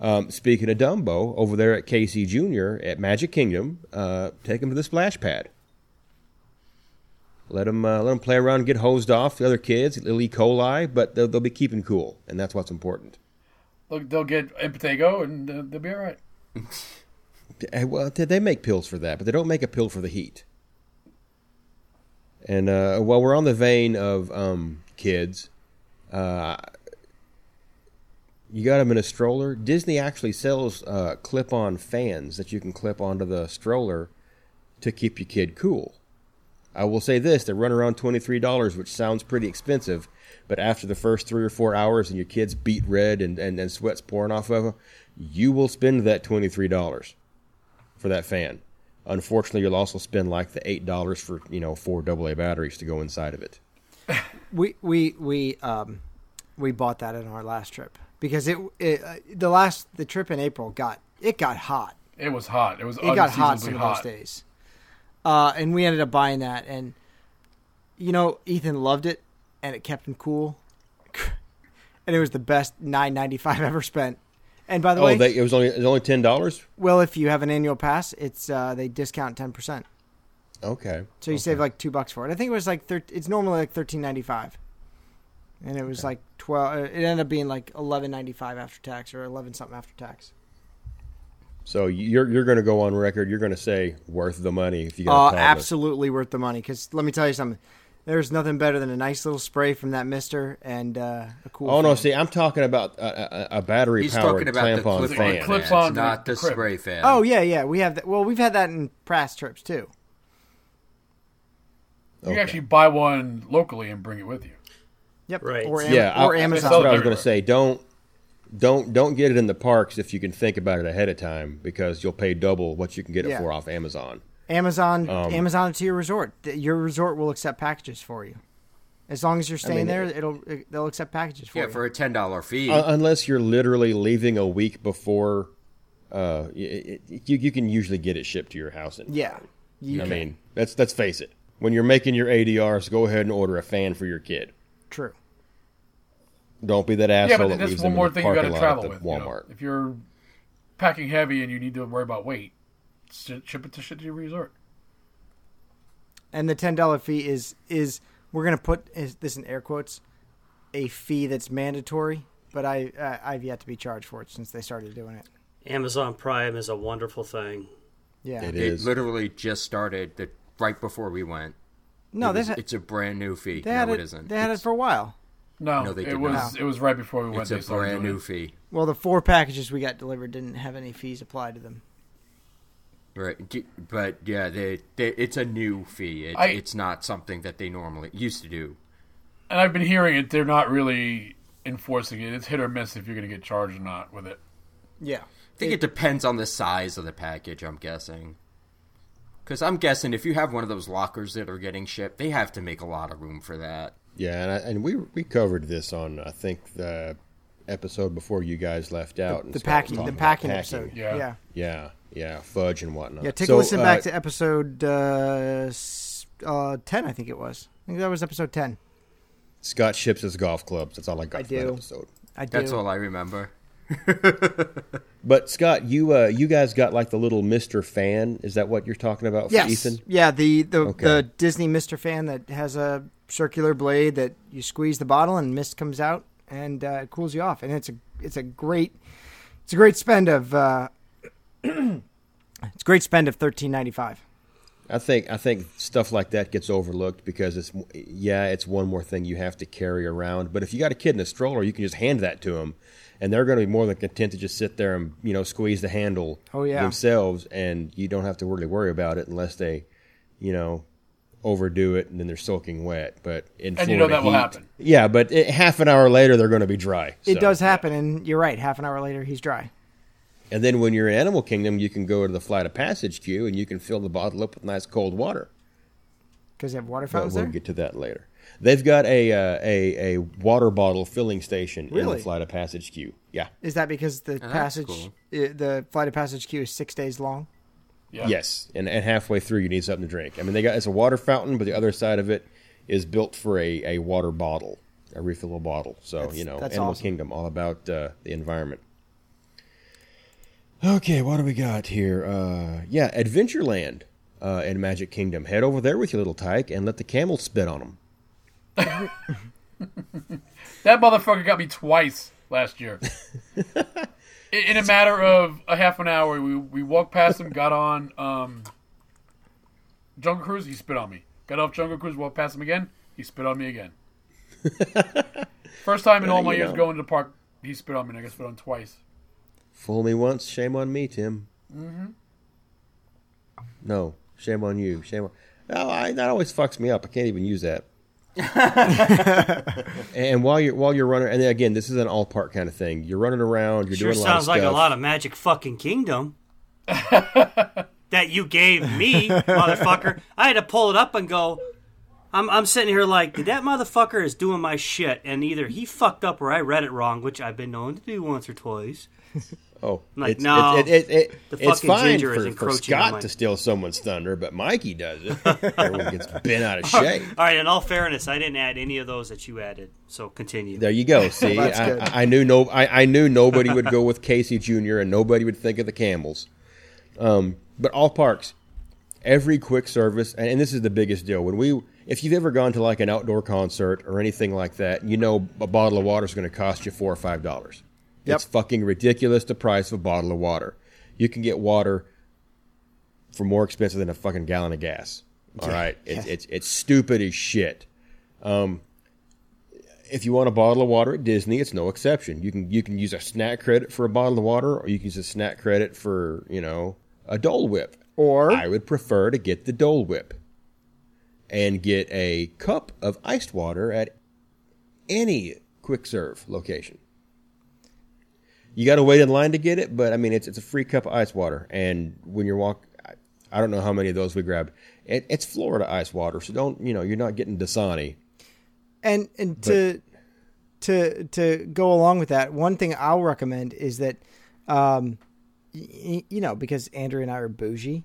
um, speaking of Dumbo, over there at Casey Jr. at Magic Kingdom, uh, take him to the splash pad. Let them uh, let them play around and get hosed off. The other kids, little E. coli, but they'll, they'll be keeping cool, and that's what's important.
they'll, they'll get Impetigo and uh, they'll be all right.
Eh, Well, they- they make pills for that, but they don't make a pill for the heat. And uh, while we're on the vein of um, kids, uh, you got them in a stroller. Disney actually sells uh, clip-on fans that you can clip onto the stroller to keep your kid cool. I will say this: they run around twenty-three dollars, which sounds pretty expensive, but after the first three or four hours and your kid's beet red and, and, and sweat's pouring off of them, you will spend that twenty-three dollars for that fan. Unfortunately, you'll also spend like the eight dollars for you know four AA batteries to go inside of it.
We we we um we bought that in our last trip because it, it uh, the last the trip in April got it got hot.
It was hot. It was
It got hot some
unseasonably
of
hot.
those days. Uh, and we ended up buying that, and you know Ethan loved it, and it kept him cool, and it was the best nine ninety five ever spent. And by the
Oh,
way,
they, it was only it was only ten dollars.
well, if you have an annual pass, it's uh, they discount ten percent,
Okay,
so you save like two bucks for it. I think it was like thir- it's normally like thirteen ninety five, and it was like twelve. It ended up being like eleven ninety five after tax or eleven something after tax.
So you're you're going to go on record. You're going to say worth the money if you got a
Uh, absolutely worth the money. Because let me tell you something. There's nothing better than a nice little spray from that Mister and uh, a cool.
Oh no! See, I'm talking about a, a, a battery
He's
powered
talking about the
clamp-on
clip
fan.
It clips
fans,
on
not
the
the
crib.
spray fan.
Oh yeah, yeah. We have that. Well, we've had that in past trips too.
You
Okay.
can actually buy one locally and bring it with you.
Yep.
Right.
Or, Am-
Yeah,
or
I-
Amazon.
That's what I was going to say. Don't don't don't get it in the parks if you can think about it ahead of time because you'll pay double what you can get it
Yeah.
for off Amazon.
Amazon.
Um,
Amazon to your resort. Th- Your resort will accept packages for you. As long as you're staying
mean,
there, it'll it, they'll accept packages for
yeah,
you.
for a ten dollar fee.
Uh, unless you're literally leaving a week before, uh, y- y- you you can usually get it shipped to your house. In
yeah. You
I
can.
mean, let's let's face it. When you're making your ADRs, go ahead and order a fan for your kid.
True.
Don't be that
Yeah,
asshole
but
that
that's
leaves
one
them
more
in the
thing you got
parking
to
lot
travel
at
with.
the
you know.
Walmart.
If you're packing heavy and you need to worry about weight, ship ship it to shit to your resort.
And the ten dollar fee is is we're gonna put this in air quotes, a fee that's mandatory. But I uh, I've yet to be charged for it since they started doing it.
Amazon Prime is a wonderful thing.
Yeah.
It
it
is.
literally just started the, right before we went.
No,
it was-
had,
it's a brand new fee.
they had
no,
it.
it isn't.
They had it for a while.
No,
No, they
it
did
was
not.
it was right before we went.
It's
they
a
started
brand new
it.
fee.
Well, the four packages we got delivered didn't have any fees applied to them.
Right, but yeah, they, they, it's a new fee. It,
I-
it's not something that they normally used to do.
and I've been hearing it. They're not really enforcing it. It's hit or miss if you're going to get charged or not with it.
Yeah.
I think it depends on the size of the package. I'm guessing. Because I'm guessing if you have one of those lockers that are getting shipped, they have to make a lot of room for that.
Yeah, and, I, and we we covered this on I think the episode before you guys left out. and
The packing, the
talking about
packing episode.
Yeah.
Yeah.
Yeah, yeah, fudge and whatnot.
Yeah, take
So,
a listen
uh,
back to episode uh, uh, 10, I think it was. I think that was episode 10.
Scott ships his golf clubs. That's all I got
I
for that
do.
episode.
I do.
That's all I remember.
But Scott, you uh, you guys got like the little Mister Fan. Is that what you're talking about
Yes.
Ethan?
Yeah, the, the,
Okay.
the Disney Mister fan that has a circular blade that you squeeze the bottle and mist comes out and uh, it cools you off. And it's a it's a great it's a great spend of uh, it's a great spend of thirteen ninety five.
I think I think stuff like that gets overlooked because it's yeah, it's one more thing you have to carry around. But if you got a kid in a stroller, you can just hand that to them, and they're going to be more than content to just sit there and you know squeeze the handle
Oh, yeah.
themselves, and you don't have to really worry about it unless they, you know, overdo it and then they're soaking wet. But in
And you know
Florida
that will happen.
Yeah, but it, half an hour later they're going to be dry.
It
so.
does happen, and you're right. Half an hour later, he's dry.
And then when you're in Animal Kingdom, you can go to the Flight of Passage queue and you can fill the bottle up with nice cold water.
Because you have water fountains
we'll
there.
get to that later. They've got a uh, a a water bottle filling station in the Flight of Passage queue. Yeah.
Is that because the
that's
passage,
cool.
uh, the flight of passage queue is six days long?
Yeah.
Yes, and and halfway through you need something to drink. I mean, they got it's a water fountain, but the other side of it is built for a, a water bottle, a refillable bottle. So
That's-
you know,
that's
Animal
awesome.
Kingdom, all about uh, the environment. Okay, what do we got here? Uh, yeah, Adventureland uh, in Magic Kingdom. Head over there with your little tyke and let the camel spit on them.
That motherfucker got me twice last year. in, a matter of a half an hour, we we walked past him, got on um, Jungle Cruise. He spit on me. Got off Jungle Cruise, walked past him again. He spit on me again. First time in all my years
know.
going to the park, he spit on me. and I got spit on twice.
Fool me once, shame on me, Tim. Mm-hmm. No, shame on you. Shame on. No, I, that always fucks me up. I can't even use that. and while you're while you're running, and then again, this is an all park kind of thing. You're running around. You're
Sure
doing a
sounds like a lot of Magic fucking Kingdom. that you gave me, motherfucker. I had to pull it up and go. I'm, I'm sitting here like, that motherfucker is doing my shit, and either he fucked up or I read it wrong, which I've been known to do once or twice.
Oh,
Like,
it's,
no,
it, it, it,
the
it's fine
ginger
for, for
encroaching on
Scott
my-
to steal someone's thunder, but Mikey does it. Everyone gets bent out of shape.
All right, in all fairness, I didn't add any of those that you added, so continue.
There you go. See,
That's.
I, I knew no, I, I knew nobody would go with Casey Jr. and nobody would think of the camels. Um, but all parks, every quick service, and, and this is the biggest deal. When we, if you've ever gone to like an outdoor concert or anything like that, you know a bottle of water is going to cost you four or five dollars.
Yep.
It's fucking ridiculous the price of a bottle of water. You can get water for more expensive than a fucking gallon of gas. All right, it's it's it's stupid as shit. Um, if you want a bottle of water at Disney, it's no exception. You can you can use a snack credit for a bottle of water, or you can use a snack credit for you know a Dole Whip.
Or
I would prefer to get the Dole Whip and get a cup of iced water at any quick serve location. You got to wait in line to get it, but I mean it's it's a free cup of ice water, and when you're walk, I, I don't know how many of those we grabbed. It, it's Florida ice water, so don't you know you're not getting Dasani.
and and to to to go along with that, one thing I'll recommend is that, um, y- you know, because Andrew and I are bougie,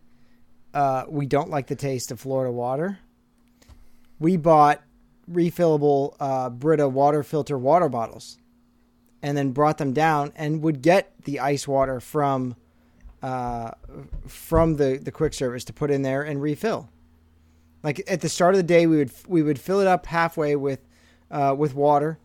uh, we don't like the taste of Florida water. We bought refillable uh, Brita water filter water bottles, and then brought them down and would get the ice water from uh, from the the quick service to put in there and refill. Like at the start of the day, we would we would fill it up halfway with uh, with water,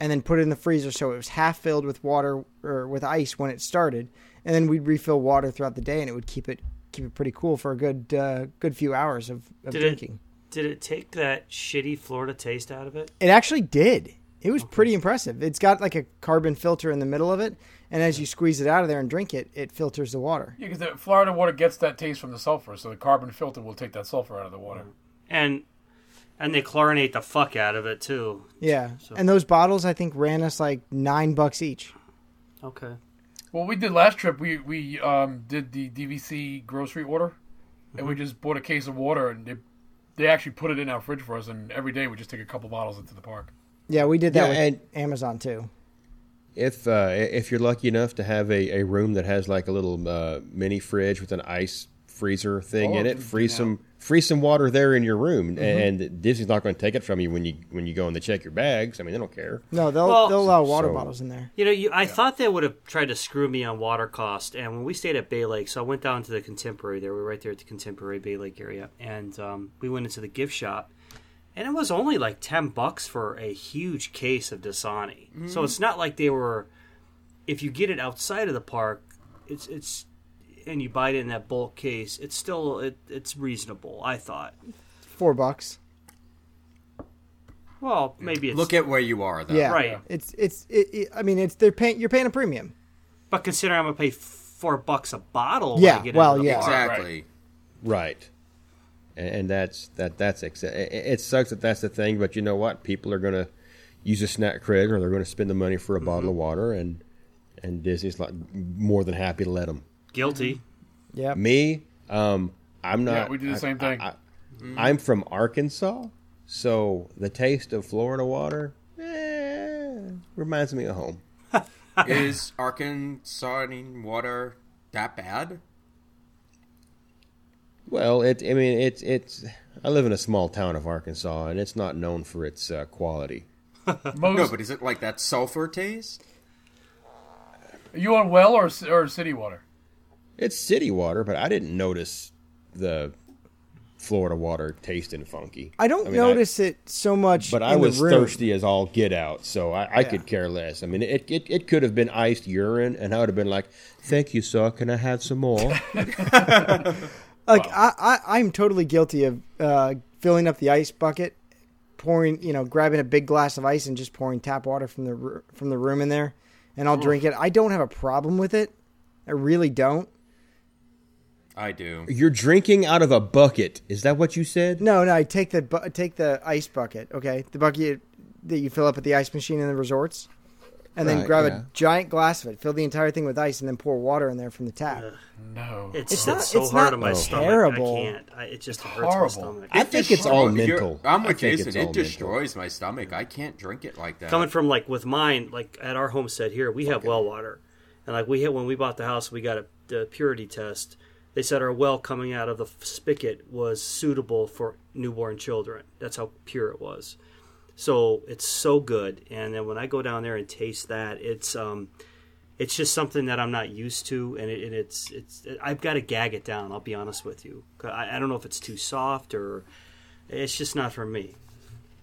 and then put it in the freezer so it was half filled with water or with ice when it started, and then we'd refill water throughout the day, and it would keep it keep it pretty cool for a good uh, good few hours of, of
Did it-
drinking.
Did it take that shitty Florida taste out of it?
It actually did. It was pretty impressive. It's got like a carbon filter in the middle of it, and as you squeeze it out of there and drink it, it filters the water.
Yeah, because the Florida water gets that taste from the sulfur, so the carbon filter will take that sulfur out of the water.
And And they chlorinate the fuck out of it too.
Yeah,
So-
and those bottles I think ran us like nine bucks each.
Okay.
Well, we did last trip. We we um, did the DVC grocery order, and we just bought a case of water, and they they actually put it in our fridge for us. And every day we just take a couple bottles into the park.
Yeah, we did that
Yeah,
with
and-
Amazon too.
If uh, if you're lucky enough to have a, a room that has like a little uh, mini fridge with an ice freezer thing
Oh,
in it, freeze
to
some freeze some water there in your room, and Disney's not going to take it from you when you when you go and they check your bags. I mean, they don't care.
No, they'll
Well-
they'll allow water
So-
bottles in there.
You know, you, I thought they would have tried to screw me on water cost. And when we stayed at Bay Lake, so I went down to the Contemporary there. We were right there at the Contemporary Bay Lake area. And um, we went into the gift shop. And it was only like 10 bucks for a huge case of Dasani. So mm. it's not like they were. If you get it outside of the park, it's. it's and you buy it in that bulk case, it's still it, it's reasonable. I thought.
Four bucks.
Well, maybe it's
Look at where you are, though.
Yeah,
Right.
It's it's. It, it, I mean, it's they're paying. You're paying a premium.
but considering I'm gonna pay four bucks a bottle. when
Yeah,
I get
well,
into the
yeah.
bar.
Exactly.
Right. And, and that's that. That's ex- it, it sucks that that's the thing, but you know what? People are going to use a snack credit, or they're going to spend the money for a bottle of water, and and Disney's like more than happy to let them.
Guilty.
Yeah.
Me, um, I'm not.
Yeah, we do the
I-
same thing.
I, am from Arkansas, so the taste of Florida water eh, reminds me of home.
Is Arkansas water that bad?
Well, it. I mean, it's it's. I live in a small town of Arkansas, and it's not known for its uh, quality.
Most,
No, but is it like that sulfur taste?
are you on well or or city water?
It's city water, but I didn't notice the Florida water tasting funky.
I don't
mean,
notice it so much.
but I
in the
was
room.
thirsty as all get out, so I, I could care less. I mean, it, it it could have been iced urine, and I would have been like, "Thank you, sir. Can I have some more?"
Like I, I, I'm totally guilty of uh, filling up the ice bucket, pouring, you know, grabbing a big glass of ice and just pouring tap water from the from the room in there, and I'll drink it. I don't have a problem with it. I really don't.
I do.
You're drinking out of a bucket. Is that what you said?
No, no. I take the bu- take the ice bucket. Okay, the bucket that you fill up at the ice machine in the resorts, and then
Right,
grab
yeah.
a giant glass of it, fill the entire thing with ice, and then pour water in there from the tap.
No.
It's,
It's
it's,
not-
so
it's
hard
not
on my stomach.
terrible.
I can't. I, it just hurts
horrible.
my stomach.
I think it's all
You're-
mental.
I'm with Jason. It
all mental.
destroys my stomach. I can't drink it like that.
Coming from like with mine, like at our homestead here, we have well water, and like we had when we bought the house, we got a the purity test. They said our well coming out of the spigot was suitable for newborn children. That's how pure it was. So it's so good. And then when I go down there and taste that, it's um, it's just something that I'm not used to, and, it, and it's it's I've got to gag it down. I'll be honest with you. I, I don't know if it's too soft or it's just not for me.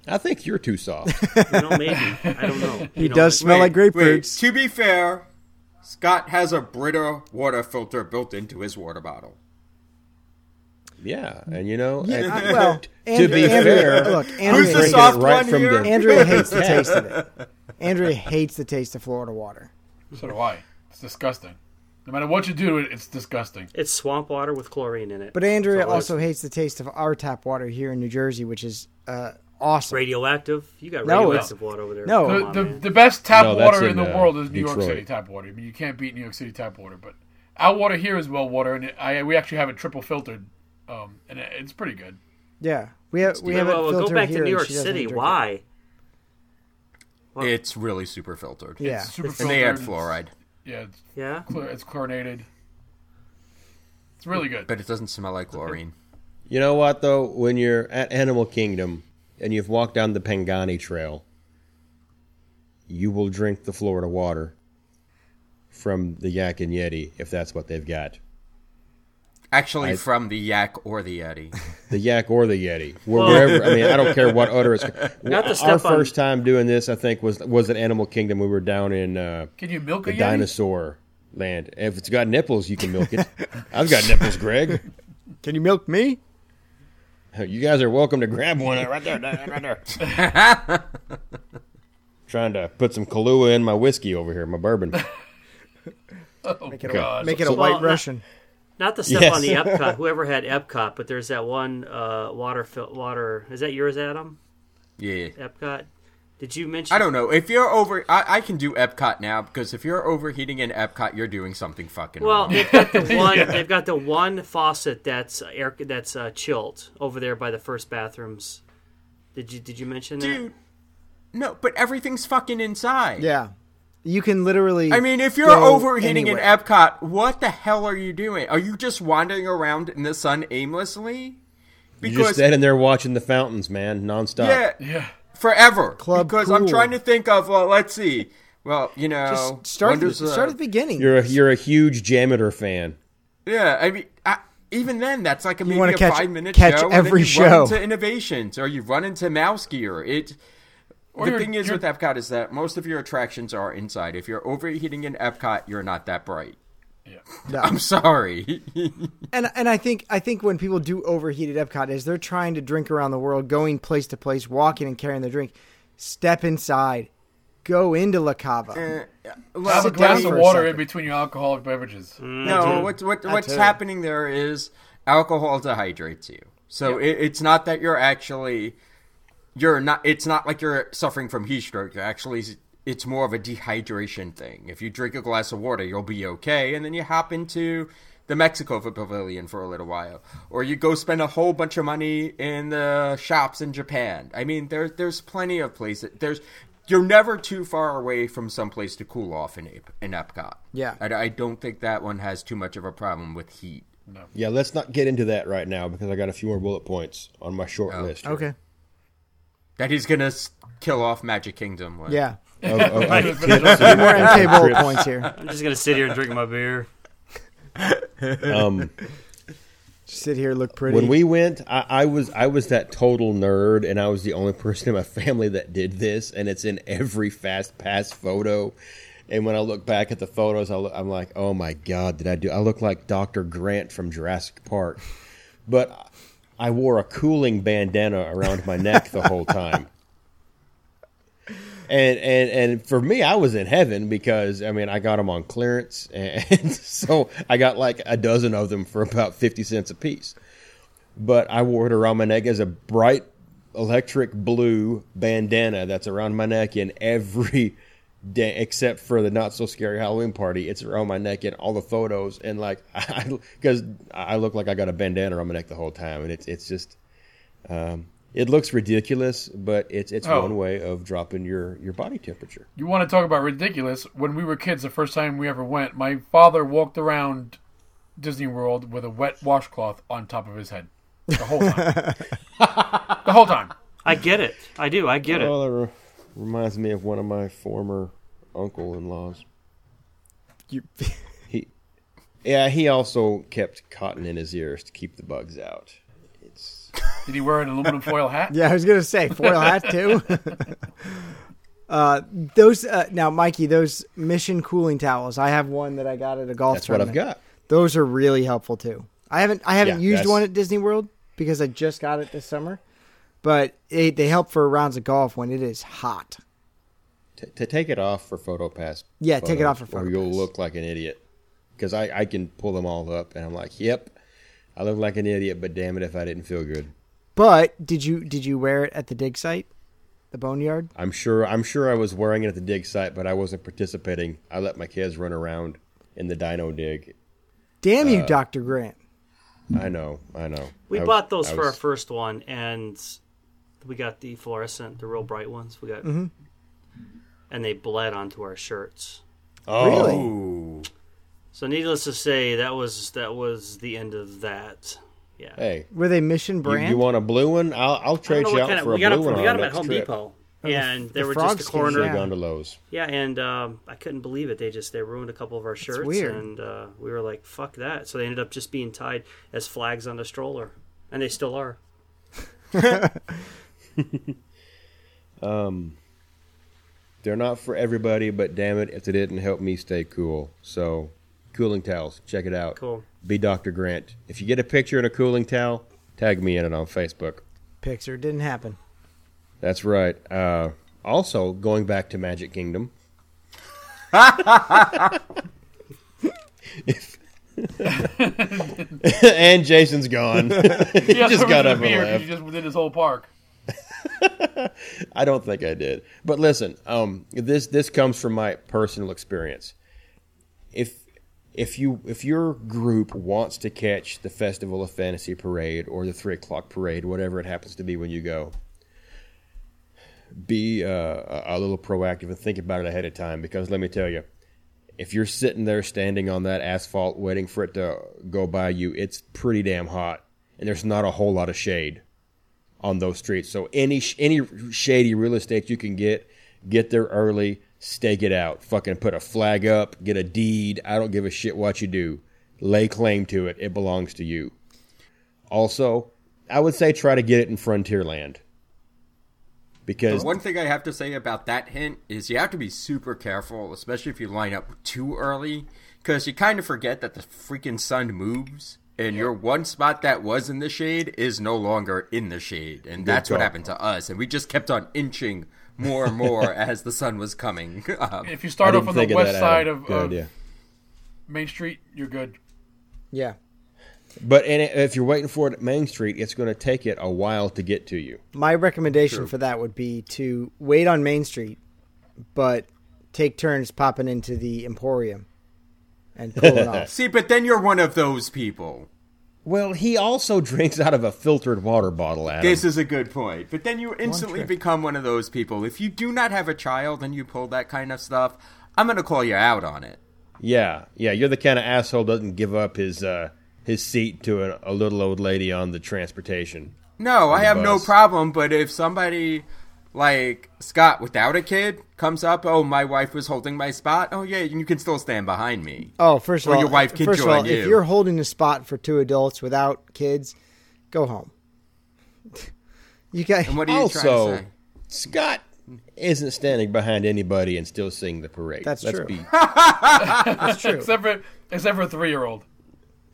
I think you're too soft.
You know, maybe I don't know.
He
You know,
does smell like
Wait,
grapefruits.
to be fair, Scott has a Brita water filter built into his water bottle.
Yeah, and you know,
Yeah,
and-
I- well,
to
Andrea-
be
Andrea-
fair,
look,
Who's
Andrea,
the soft
right
one
from
here?
the
Andrea hates the taste of it. Andrea hates the taste of Florida water.
So do I. It's disgusting. No matter what you do to it, it's disgusting.
It's swamp water with chlorine in it.
But Andrea
So
also hates the taste of our tap water here in New Jersey, which is uh, awesome.
radioactive. You got
No,
radioactive water over there.
no.
The,
on,
the, the best tap
No,
water in,
in,
the
uh,
world is New York City tap water. I mean, you can't beat New York City tap water, but our water here is well water, and it, I we actually have it triple filtered, um, and it's pretty good.
Yeah, we have we have
well,
it
well,
filtered
go back
here
to New York City. Why? Well-
It's really super filtered.
Yeah,
It's super
And
filtered.
they add
it's-
fluoride,
Yeah, it's,
Yeah.
chlor- it's chlorinated. It's really good.
but it doesn't smell like chlorine.
You know what though? When you're at Animal Kingdom and you've walked down the Pangani Trail, you will drink the Florida water from the Yak and Yeti if that's what they've got.
Actually,
I-
from the yak or the yeti.
The Yak or the Yeti, Where- wherever. I mean, I don't care what udder it's.
Not to
Our
on-
first time doing this, I think, was was at Animal Kingdom. We were down in uh,
Can you milk
the
a Yeti?
dinosaur land. If it's got nipples, you can milk it. I've got nipples, Greg.
Can you milk me?
You guys are welcome to grab one right there, right there. Trying to put some Kahlua in my whiskey over here, my bourbon.
Oh,
Make it a,
God.
make it a
So-
white
Well,
Russian.
Not the stuff
Yes.
on the Epcot. Whoever had Epcot, but there's that one uh, water fil- water. Is that yours, Adam?
Yeah.
Epcot. Did you mention?
I don't know. If you're over, I, I can do Epcot now because if you're overheating in Epcot, you're doing something fucking
Well,
wrong.
they've got the one. They've got the one faucet that's uh, air that's uh, chilled over there by the first bathrooms. Did you did you mention that?
Dude, no, but everything's fucking inside.
Yeah. You can literally.
I mean, if you're overheating
anywhere.
in Epcot, what the hell are you doing? Are you just wandering around in the sun aimlessly?
You're just standing there watching the fountains, man, nonstop.
yeah,
Yeah.
forever.
Club
because I'm trying to think of. Well, let's see. Well, you know,
Just start, at the-
uh,
start at the beginning.
You're a you're a huge Jammitor fan.
Yeah, I mean, I, even then, that's like a maybe
wanna
a
catch-
five minute
catch
show. and
every
then you
show.
Run into Innoventions, or you run into mouse gear. It.
Or
the thing is with Epcot is that most of your attractions are inside. If you're overheating in Epcot, you're not that bright.
No.
I'm sorry.
and and I think I think when people do overheat at Epcot is they're trying to drink around the world, going place to place, walking and carrying their drink. Step inside, go into La Cava.
Uh,
Have a glass of water in between your alcoholic beverages.
no, what, what, what's happening there is alcohol dehydrates you. So it, it's not that you're actually you're not. It's not like you're suffering from heat stroke. You're actually it's more of a dehydration thing. If you drink a glass of water, you'll be okay, and then you hop into the Mexico Pavilion for a little while, or you go spend a whole bunch of money in the shops in Japan. I mean, there's there's plenty of places. There's you're never too far away from some place to cool off in Ep- in Epcot.
Yeah.
I, I don't think that one has too much of a problem with heat.
Yeah, let's not get into that right now because I got a few more bullet points on my short
Oh.
list. here.
Okay.
That he's gonna kill off Magic Kingdom. with.
Yeah. More MK bullet points here.
I'm just gonna sit here and drink my beer.
um,
Just sit here, look pretty.
when we went, I, I was I was that total nerd, and I was the only person in my family that did this, and it's in every fast pass photo. And when I look back at the photos, I look, I'm like, oh my god, did I do? I look like Doctor Grant from Jurassic Park, but I wore a cooling bandana around my neck the whole time. And, and and for me, I was in heaven because I mean I got them on clearance, and so I got like a dozen of them for about fifty cents a piece but I wore it around my neck as a bright electric blue bandana that's around my neck in every day except for the not so scary Halloween party. It's around my neck in all the photos and like I because I look like I got a bandana around my neck the whole time and it's it's just um, it looks ridiculous, but it's it's
Oh.
one way of dropping your your body temperature.
You want to talk about ridiculous? When we were kids, the first time we ever went, my father walked around Disney World with a wet washcloth on top of his head the whole time. the whole time.
I get it. I do. I get it.
Well, that re- reminds me of one of my former uncle-in-laws.
You,
He, yeah, he also kept cotton in his ears to keep the bugs out. It's
Did he wear an aluminum foil hat?
yeah, I was gonna say foil hat too. uh, those uh, now, Mikey, those mission cooling towels. I have one that I got at a golf
that's what I've
tournament.
got.
Those are really helpful too. I haven't I haven't
Yeah,
used
that's-
one at Disney World because I just got it this summer, but it, they help for rounds of golf when it is hot.
T- to take it off for PhotoPass.
Yeah, take it off for
Or you'll look like an idiot. Because I, I can pull them all up, and I'm like, yep, I look like an idiot, but damn it if I didn't feel good.
But did you did you wear it at the dig site, the boneyard?
I'm sure I'm sure I was wearing it at the dig site, but I wasn't participating. I let my kids run around in the dino dig.
Damn
Uh,
you, Doctor Grant.
I know, I know.
We
I
bought those
I
for our first one, and we got the fluorescent, the real bright ones. We got,
Mm-hmm.
And they bled onto our shirts.
Oh,
Really?
So, needless to say, that was that was the end of that. Yeah.
Hey,
Were they Mission
you,
brand?
you want a blue one? I'll, I'll trade you out
kind of-
for a blue
them,
one
we got
on
them at Home
trip.
Depot,
the-
and they
the
were just a
skins,
corner.
yeah.
Gondolas.
Yeah, and um, I couldn't believe it. They just they ruined a couple of our shirts,
weird.
and uh, we were like, "Fuck that!" So they ended up just being tied as flags on the stroller, and they still are.
They're not for everybody, but damn it, if they didn't help me stay cool. So, cooling towels, check it out.
Cool.
Be Dr. Grant. If you get a picture in a cooling towel, tag me in it on Facebook.
pics or didn't happen.
That's right. Uh, also, going back to Magic Kingdom. if and Jason's gone.
He
just got up and
beer 'cause
left.
You just did his whole park.
I don't think I did. But listen, um, this this comes from my personal experience. If if you if your group wants to catch the Festival of Fantasy parade or the three o'clock parade, whatever it happens to be when you go, be uh, a a little proactive and think about it ahead of time. Because let me tell you, if you're sitting there standing on that asphalt waiting for it to go by you, it's pretty damn hot, and there's not a whole lot of shade on those streets. So any any shady real estate you can get, get there early, stake it out. Fucking put a flag up, get a deed. I don't give a shit what you do. Lay claim to it. It belongs to you. Also, I would say try to get it in Frontierland. Because
One thing I have to say about that hint is you have to be super careful, especially if you line up too early, because you kind of forget that the freaking sun moves, and your one spot that was in the shade is no longer in the shade, and that's what happened to us, and we just kept on inching more and more as the sun was coming up.
If you start off on the
think of
west side of, of. Main Street, you're good.
Yeah.
But and if you're waiting for it at Main Street, it's going to take it a while to get to you.
My recommendation for that would be to wait on Main Street, but take turns popping into the Emporium and pulling off.
See, but then you're one of those people.
Well, he also drinks out of a filtered water bottle, Adam.
This is a good point. But then you instantly become one of those people. If you do not have a child and you pull that kind of stuff, I'm going to call you out on it.
Yeah, yeah, you're the kind of asshole who doesn't give up his uh, his seat to a, a little old lady on the transportation.
No, I
the
have no problem. But if somebody like Scott without a kid comes up, oh, my wife was holding my spot. Oh, yeah, you can still stand behind me.
Oh, first of
Or
all,
your wife can
first of
join
all,
you.
if you're holding a spot for two adults without kids, go home. You got
And what are you trying
Also,
to say?
Scott isn't standing behind anybody and still seeing the parade.
That's
Let's
true.
Be,
that's true.
Except for except for a three year old.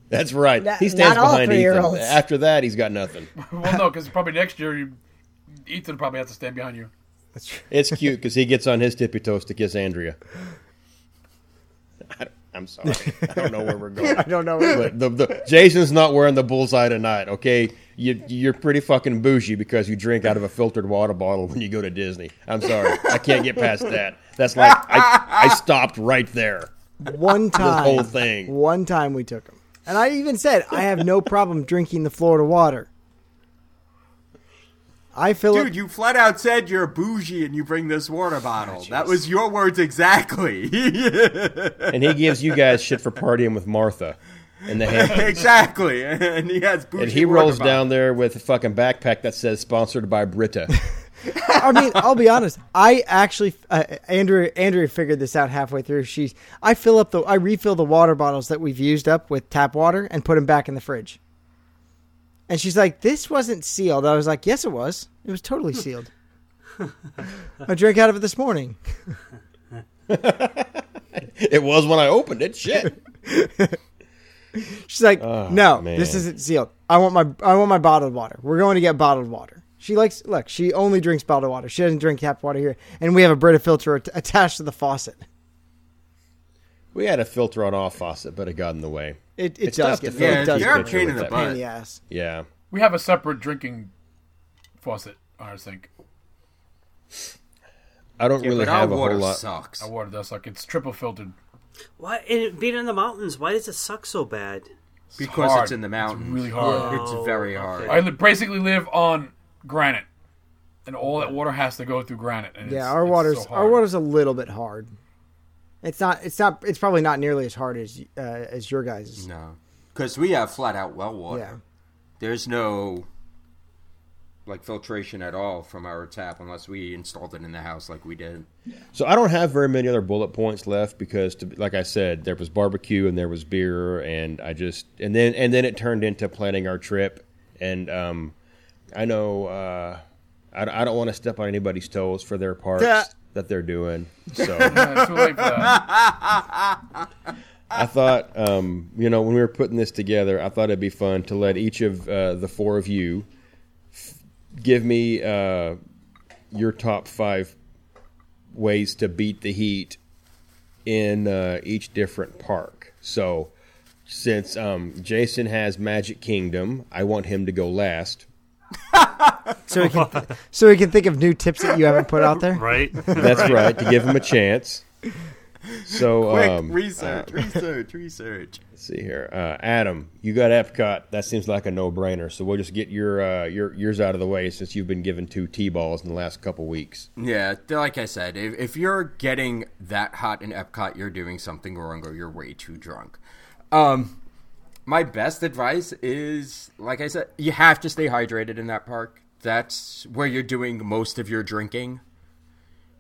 that's right.
Not-
he stands
not all
behind Ethan. After that, he's got nothing.
Well, no, because probably next year you, Ethan probably has to stand behind you.
That's true.
It's cute because he gets on his tippy toes to kiss Andrea. I, am sorry. I don't know where we're going.
I don't know. either.
But the, the Jason's not wearing the bullseye tonight. Okay, you you're pretty fucking bougie because you drink out of a filtered water bottle when you go to Disney. I'm sorry, I can't get past that. That's like I, I stopped right there.
One time, the
whole thing.
One time we took him, and I even said I have no problem drinking the Florida water. I fill
Dude,
it.
you flat out said you're bougie and you bring this water bottle. that was your words exactly.
And he gives you guys shit for partying with Martha in the hand.
exactly. And he has bougie
And he
water
rolls
bottle.
down there with a fucking backpack that says sponsored by Brita.
I mean, I'll be honest. I actually, uh, Andrew, Andrea figured this out halfway through. She's, I fill up the, I refill the water bottles that we've used up with tap water and put them back in the fridge. And she's like, "This wasn't sealed." I was like, "Yes, it was. It was totally sealed." I drank out of it this morning.
it was when I opened it. Shit.
She's like,
Oh,
"No,
man.
this isn't sealed. I want my I want my bottled water. We're going to get bottled water." She likes look. She only drinks bottled water. She doesn't drink tap water here, and we have a Brita filter at- attached to the faucet.
We had a filter on off faucet, but it got in the way.
It it
It's
does get.
Yeah,
it does
you're a
get
pain in the
It's pain in
butt.
the ass.
Yeah.
We have a separate drinking faucet on our sink.
I don't
Yeah,
really
but our
have a
water
whole lot.
sucks.
Our water does suck. It's triple filtered.
Why? And being in the mountains, why does it suck so bad?
Because
hard.
it's in the mountains.
really hard.
It's very
okay.
hard.
I basically live on granite, and all that water has to go through granite. And
Yeah,
it's-
our
it's
water's
so
our water's a little bit hard. It's not. It's not. It's probably not nearly as hard as uh, as your guys'.
No. Because we have flat out well water.
Yeah.
There's no like filtration at all from our tap unless we installed it in the house like we did.
So I don't have very many other bullet points left because, to, like I said, there was barbecue and there was beer, and I just and then and then it turned into planning our trip. And um, I know uh, I, I don't want to step on anybody's toes for their parts
Yeah.
That they're doing. So
Yeah, too late for that.
I thought, um, you know, when we were putting this together, I thought it'd be fun to let each of uh, the four of you f- give me uh, your top five ways to beat the heat in uh, each different park. So, since um, Jason has Magic Kingdom, I want him to go last.
So we can so we can think of new tips that you haven't put out there.
Right?
That's right, to give him a chance. So,
Quick
um,
research, research, research.
let's see here. Uh, Adam, you got Epcot. That seems like a no-brainer. So we'll just get your uh, your yours out of the way since you've been given two T-balls in the last couple weeks.
Yeah, like I said, if, if you're getting that hot in Epcot, you're doing something wrong or you're way too drunk. Um, my best advice is, like I said, you have to stay hydrated in that park. That's where you're doing most of your drinking.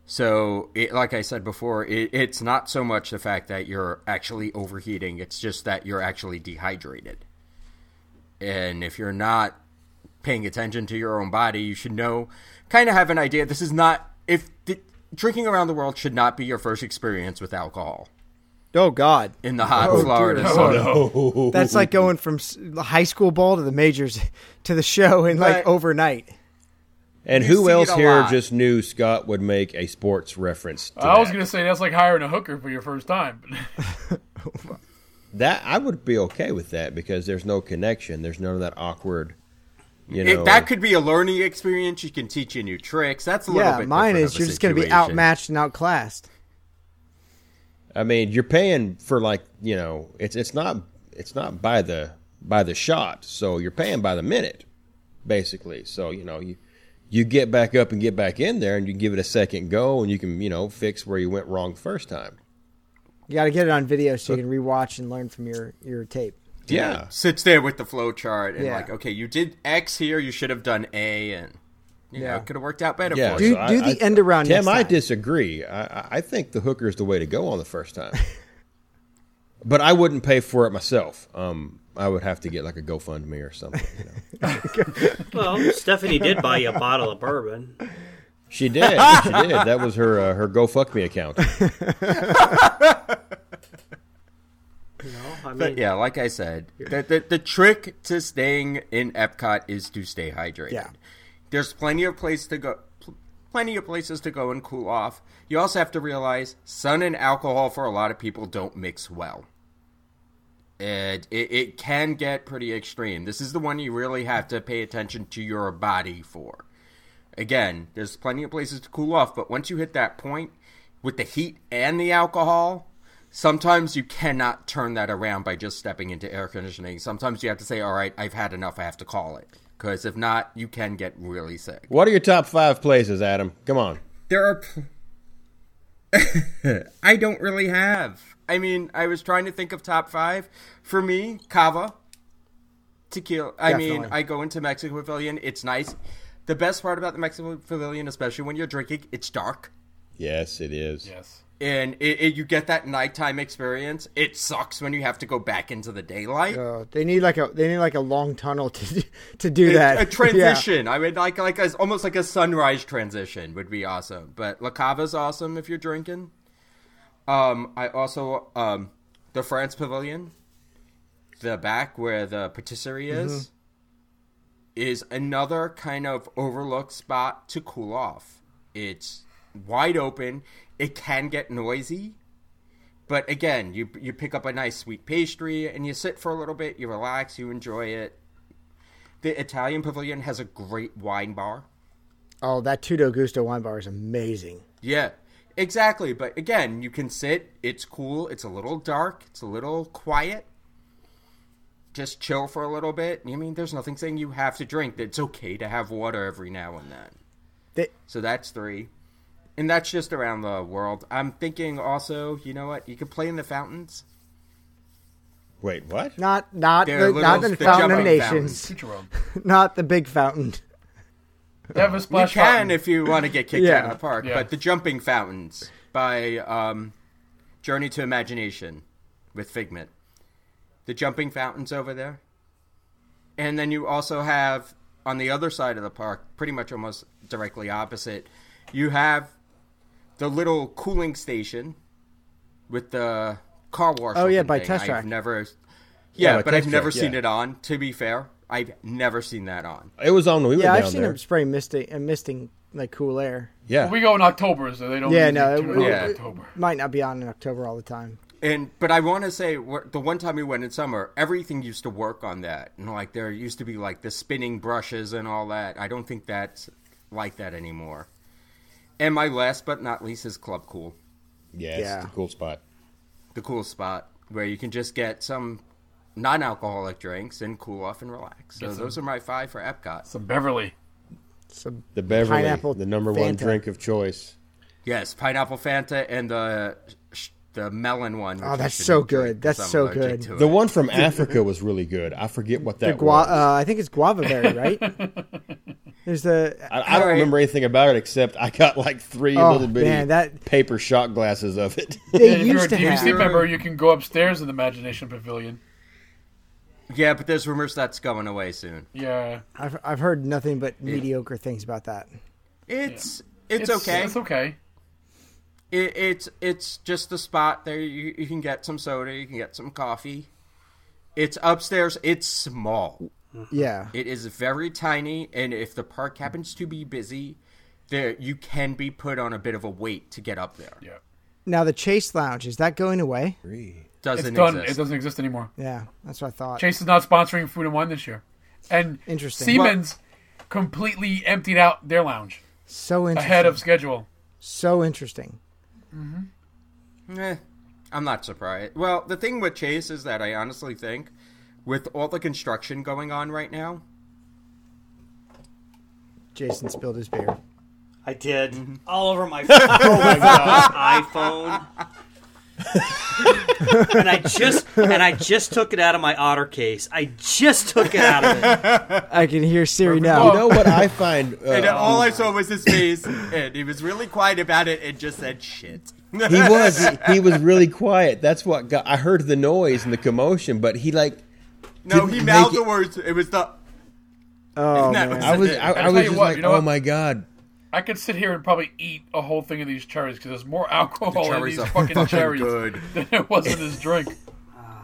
So, it, like I said before, it, it's not so much the fact that you're actually overheating; it's just that you're actually dehydrated. And if you're not paying attention to your own body, you should know, kind of have an idea. This is not if the, drinking around the world should not be your first experience with alcohol
Oh God,
in the hot
Oh,
Florida
dear.
sun.
that's like going from the high school ball to the majors to the show in like
But-
overnight.
And
You
who else here
lot.
just knew Scott would make a sports reference? To
I was gonna say that's like hiring a hooker for your first time.
that I would be okay with that because there's no connection. There's none of that awkward. You know,
It, that could be a learning experience. You can teach you new tricks. That's a little
Yeah,
bit.
mine is you're just going to be outmatched and outclassed.
I mean, you're paying for like you know, it's it's not it's not by the by the shot, so you're paying by the minute, basically. So you know you you get back up and get back in there, and you give it a second go, and you can you know fix where you went wrong the first time.
You got to get it on video so you uh, can rewatch and learn from your your tape.
Yeah,
Sits there with the flow chart and
Yeah.
like, okay, you did X here. You should have done A, and you know,
Yeah.
it could have worked out better
yeah.
for you.
Do- do the end around
Tim,
next
I disagree. I, I- I think the hooker is the way to go on the first time. but I wouldn't pay for it myself. Um, I would have to get like a GoFundMe or something. You know.
Well, Stephanie did buy you a bottle of bourbon.
She did. she did. That was her uh, her Go Fuck Me account.
You know, I mean,
But yeah, like I said, the, the the trick to staying in Epcot is to stay hydrated.
Yeah.
There's plenty of place to go, pl- plenty of places to go and cool off. You also have to realize sun and alcohol for a lot of people don't mix well. And it, it can get pretty extreme. This is the one you really have to pay attention to your body for. Again, there's plenty of places to cool off, but once you hit that point with the heat and the alcohol, sometimes you cannot turn that around by just stepping into air conditioning. Sometimes you have to say, all right, I've had enough, I have to call it. Because if not, you can get really sick.
What are your top five places, Adam? Come on.
There are. Pl- I don't really have. I mean, I was trying to think of top five. For me, Cava, tequila. I mean, I go into Mexico Pavilion. It's nice. The best part about the Mexico Pavilion, especially when you're drinking, it's dark.
Yes, it is.
yes.
And it, it, you get that nighttime experience. It sucks when you have to go back into the daylight.
Uh, they need like a they need like a long tunnel to do- to do that.
a, a
Yeah.
transition. I mean, like like a, almost like a sunrise transition would be awesome. But La Cava's awesome if you're drinking. Um, I also um, the France Pavilion, the back where the patisserie is, is another kind of overlooked spot to cool off. It's wide open. It can get noisy. But again, you you pick up a nice sweet pastry and you sit for a little bit, you relax, you enjoy it. The Italian Pavilion has a great wine bar.
Oh, that Tutto Gusto wine bar is amazing.
Yeah, exactly. But again, you can sit. It's cool. It's a little dark. It's a little quiet. Just chill for a little bit. I mean, there's nothing saying you have to drink. It's okay to have water every now and then.
They,
So that's three. And that's just around the world. I'm thinking also, you know what? You could play in the fountains.
Wait, what?
not not
They're
the, not
little
the Fountain of
jumping
Nations,
fountains.
Teach your own.
not the big fountain.
They have a
You can
fountain.
if you want to get kicked
Yeah.
out of the park.
Yeah.
But the jumping fountains by um, Journey to Imagination with Figment. The jumping fountains over there. And then you also have on the other side of the park, pretty much almost directly opposite, you have the little cooling station with the car wash.
Oh, yeah, by
thing.
Test
I've
Track.
never
Yeah,
Yeah, but I've never
Track,
seen
yeah.
it on, to be fair. I've never seen that on.
It was on when we went
Yeah,
down
I've seen
there.
them spray misting and uh, misting like cool air.
Yeah.
We go in October, so they don't.
Yeah, no, it-
it
Yeah.
in October.
Might not be on in October all the time.
And but I want to say the one time we went in summer, everything used to work on that, and like there used to be like the spinning brushes and all that. I don't think that's like that anymore. And my last but not least is Club Cool,
Yeah,
Yeah.
it's a cool spot.
the cool spot where you can just get some non-alcoholic drinks and cool off and relax. So
some-
those are my five for Epcot.
Some Beverly.
So
The Beverly,
Pineapple
the number one drink of choice.
Yes, pineapple Fanta and the sh- the melon one. which
Oh,
I
that's so good. That's so good.
The
it.
one from Africa was really good. I forget what
the
that
gua-
was.
uh, I think it's guava berry, right? There's the
I, I don't
Alright.
remember anything about it except I got like three
Oh,
little bitty
man, that-
paper shot glasses of it.
they
And if you're a
used to
DVC
have.
member, you can go upstairs in the Imagination Pavilion.
Yeah, but there's rumors that's going away soon.
Yeah.
I've I've heard nothing but mediocre things about that.
It's it's, okay.
It's okay.
It, it's it's just the spot there. You, you can get some soda. You can get some coffee. It's upstairs. It's small.
Yeah,
It is very tiny, and if the park happens to be busy, there you can be put on a bit of a wait to get up there.
Yeah.
now the Chase Lounge is that going away?
Doesn't
It's done.
exist.
It doesn't exist anymore.
Yeah, that's what I thought.
Chase is not sponsoring Food and Wine this year. And
Interesting.
Siemens completely emptied out their lounge
So interesting.
ahead of schedule.
so interesting.
Eh, I'm not surprised. Well, the thing with Chase is that I honestly think, with all the construction going on right now,
Jason spilled his beer.
I did
Mm-hmm.
all over my, oh my iPhone. and I just and I just took it out of my otter case. I just took it out of it.
I can hear Siri now.
you know what I find?
and
Uh,
all I saw was his face, and he was really quiet about it, and just said shit.
he was he, he was really quiet. That's what got. I heard the noise and the commotion, but he like.
No, he
make
mouthed
it-
the words. It was the.
Oh
That
man,
was-
I was I, I was just
what,
like,
you know
oh
what?
my god.
I could sit here and probably eat a whole thing of these cherries because there's more alcohol in these fucking
fucking
cherries
good.
than there was in this drink.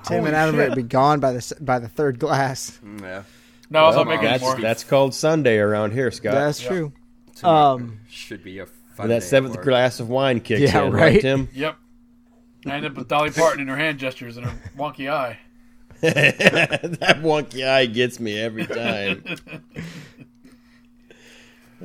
Tim and Adam would be gone by the by the third glass.
Yeah,
No, I'll not make
that's
anymore.
that's called Sunday around here, Scott.
That's
Yeah.
true. Um,
should be a fun.
that seventh
work.
glass of wine kicks
Yeah,
in,
right.
right, Tim?
Yep. I end up with Dolly Parton in her hand gestures and her wonky eye.
that wonky eye gets me every time.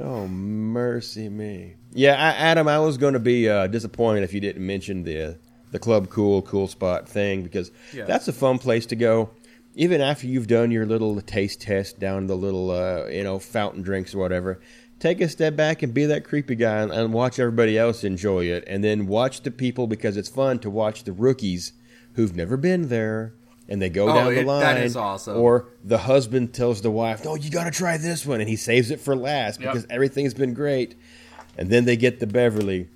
Oh mercy me! Yeah, I, Adam, I was going to be uh, disappointed if you didn't mention the the Club Cool Cool Spot thing because
Yeah.
that's a fun place to go. Even after you've done your little taste test down the little uh, you know fountain drinks or whatever, take a step back and be that creepy guy and, and watch everybody else enjoy it, and then watch the people because it's fun to watch the rookies who've never been there and they go
Oh,
down the
it-
line.
that is awesome.
Or the husband tells the wife, "No, you got to try this one," and he saves it for last
Yep.
because everything's been great. And then they get the Beverly,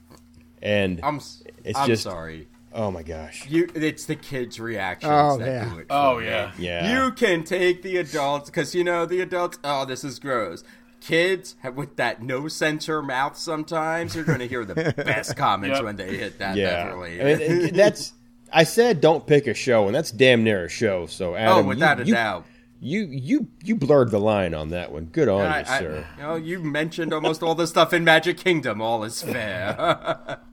and
I'm.
It's
I'm
just-
sorry.
oh my gosh,
You. It's the kids' reactions
Oh,
that
yeah.
do it.
Oh,
for me.
yeah.
yeah,
You can take the adults because you know the adults. Oh, this is gross. Kids with that no censor mouth. Sometimes you're going to hear the best comments
Yep.
when they hit that
yeah.
Beverly.
I mean, that's. I said don't pick a show, and that's damn near a show. So Adam,
oh, without
you,
a
you,
doubt.
you you you blurred the line on that one. Good on
I,
you,
I-
sir.
you know, you mentioned almost all the stuff in Magic Kingdom. All is fair.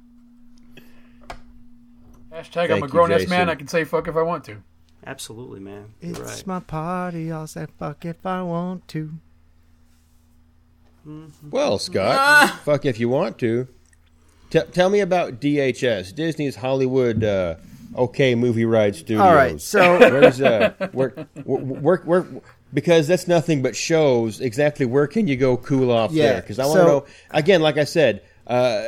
Hashtag I'm a grown ass man. I can say fuck if I want to.
Absolutely, man. You're
it's
right.
my party. I'll say fuck if I want to.
Well, Scott, fuck if you want to. T- tell me about DHS, Disney's Hollywood uh, OK Movie Ride Studios.
All right, so
where's uh, where, where, where, where, because that's nothing but shows. Exactly where can you go cool off
Yeah,
there? Because I want to
so-
know again. Like I said, uh,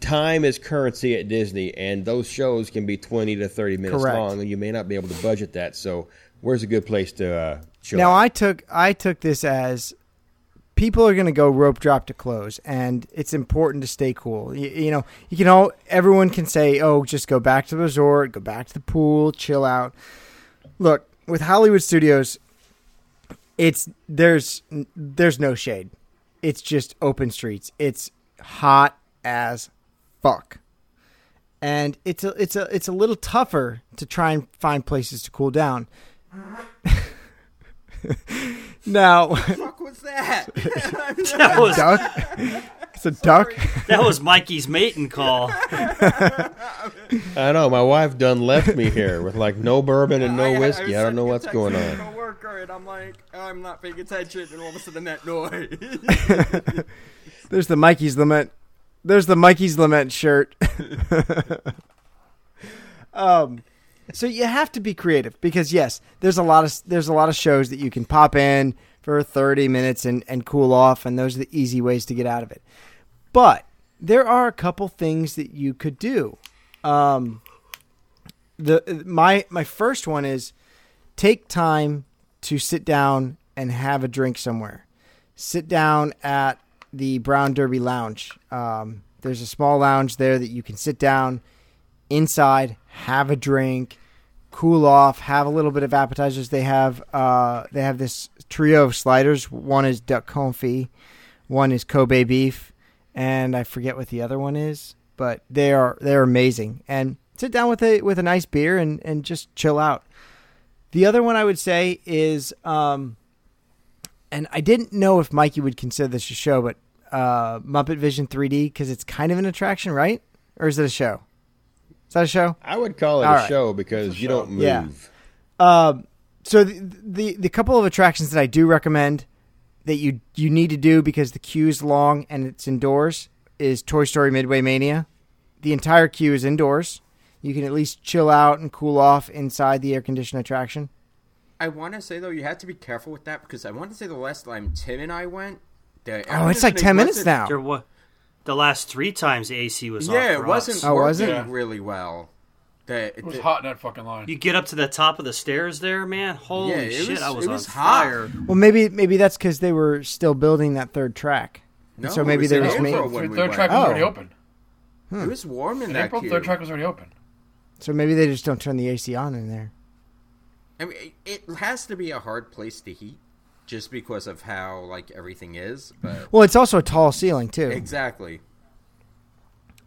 time is currency at Disney, and those shows can be twenty to thirty minutes
Correct.
long, and you may not be able to budget that. So, where's a good place to uh, chill?
now
out?
I took I took this as people are going to go rope drop to close, and it's important to stay cool. You, you know, you can all everyone can say, "Oh, just go back to the resort, go back to the pool, chill out." Look, with Hollywood Studios, it's there's there's no shade. It's just open streets. It's hot as fuck. And it's a it's a it's a little tougher to try and find places to cool down. now,
that?
That was
duck. It's a duck.
that was Mikey's mating call.
I know my wife done left me here with like no bourbon and no
I- I
whiskey.
was
I, don't know what's going
to
on.
my coworker, and I'm like, I'm not paying attention, and all of a sudden that noise.
There's the Mikey's Lament. There's the Mikey's Lament shirt. um, so you have to be creative because yes, there's a lot of there's a lot of shows that you can pop in for 30 minutes and and cool off, and those are the easy ways to get out of it. But there are a couple things that you could do. Um, the my my first one is take time to sit down and have a drink somewhere. Sit down at the Brown Derby Lounge. Um, there's a small lounge there that you can sit down inside, have a drink, cool off, have a little bit of appetizers. They have uh, they have this trio of sliders. One is duck confit, one is Kobe beef, and I forget what the other one is, but they are they're amazing. And sit down with a with a nice beer and and just chill out. The other one I would say is, um, and I didn't know if Mikey would consider this a show, but uh, Muppet Vision 3D because it's kind of an attraction, right? Or is it a show? Is that a show?
I would call it
All
a
right.
show because you don't move.
Yeah. Um, so the, the the couple of attractions that I do recommend that you you need to do because the queue is long and it's indoors is Toy Story Midway Mania. The entire queue is indoors. You can at least chill out and cool off inside the air conditioned attraction.
I want to say though, you have to be careful with that because I want to say the last time Tim and I went, the
Oh, it's like ten minutes now.
There wa- the last three times the AC was off
Yeah,
for
it wasn't
us.
Oh, was
working
it?
really well. The,
It was
the-
hot in that fucking line.
You get up to the top of the stairs there, man. Holy
Yeah,
shit!
was-
I was
it
on
was hot.
fire.
Well, maybe maybe that's because they were still building that third track.
No,
so maybe
was
there was
April
ma-
we
third track was
Oh.
already open.
It was warm in,
In
that
April,
queue.
third track was already open.
so maybe they just don't turn the AC on in there.
I mean, it it has to be a hard place to heat, just because of how like everything is. But
Well, it's also a tall ceiling too.
exactly,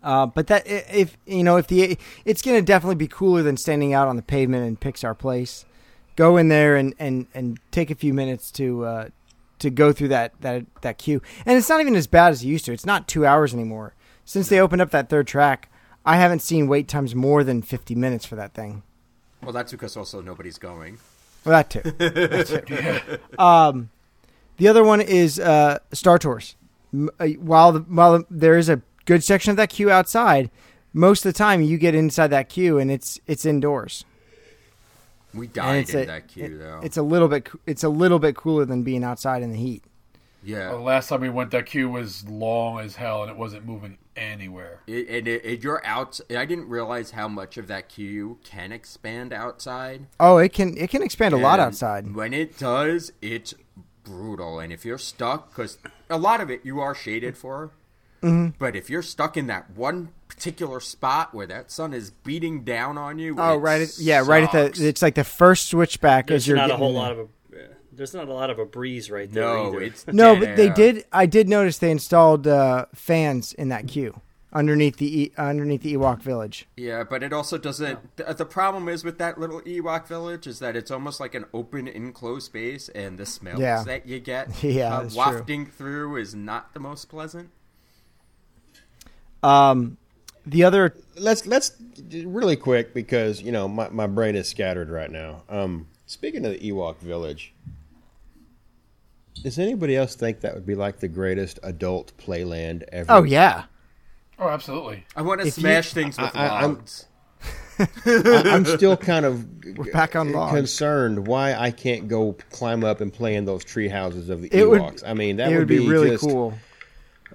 Uh, but that if you know if the it's going to definitely be cooler than standing out on the pavement in Pixar Place. Go in there and, and, and take a few minutes to uh, to go through that, that that queue. And it's not even as bad as it used to. It's not two hours anymore. Since they opened up that third track, I haven't seen wait times more than fifty minutes for that thing.
well, that's because also nobody's going.
Well, that too. That too. Um, the other one is uh, Star Tours. M- uh, While the, while there is a good section of that queue outside, most of the time you get inside that queue and it's it's indoors.
We died in
a,
that queue
it-
though.
It's a little bit it's a little bit cooler than being outside in the heat.
Yeah,
The last time we went, that queue was long as hell, and it wasn't moving anywhere.
It, and it, it, you're out. I didn't realize how much of that queue can expand outside.
Oh, it can it can expand a lot outside.
When it does, it's brutal. And if you're stuck, because a lot of it you are shaded for,
Mm-hmm.
but if you're stuck in that one particular spot where that sun is beating down on you,
Oh,
it
right. At, yeah, right at the. It's like the first switchback
There's
as you're
not a whole lot of a. There's not a lot of a breeze right there.
No,
either.
it's
No,
dead
but they did. I did notice they installed uh, fans in that queue underneath the e, underneath the Ewok village.
Yeah, but it also doesn't. th- The problem is with that little Ewok village is that it's almost like an open, enclosed space, and the smells
Yeah.
that you get
Yeah,
uh,
that's true.
wafting through is not the most pleasant.
Um, the other
let's let's really quick because you know my, my brain is scattered right now. Um, speaking of the Ewok village, does anybody else think that would be like the greatest adult playland ever?
oh yeah,
Oh, absolutely.
I want to
If you-
smash things with
I- I- I'm-
logs.
I, I'm still kind of
We're back on logs.
concerned why I can't go climb up and play in those tree houses of the
It would-
Ewoks. I mean, that
it would be,
be
really
just-
cool.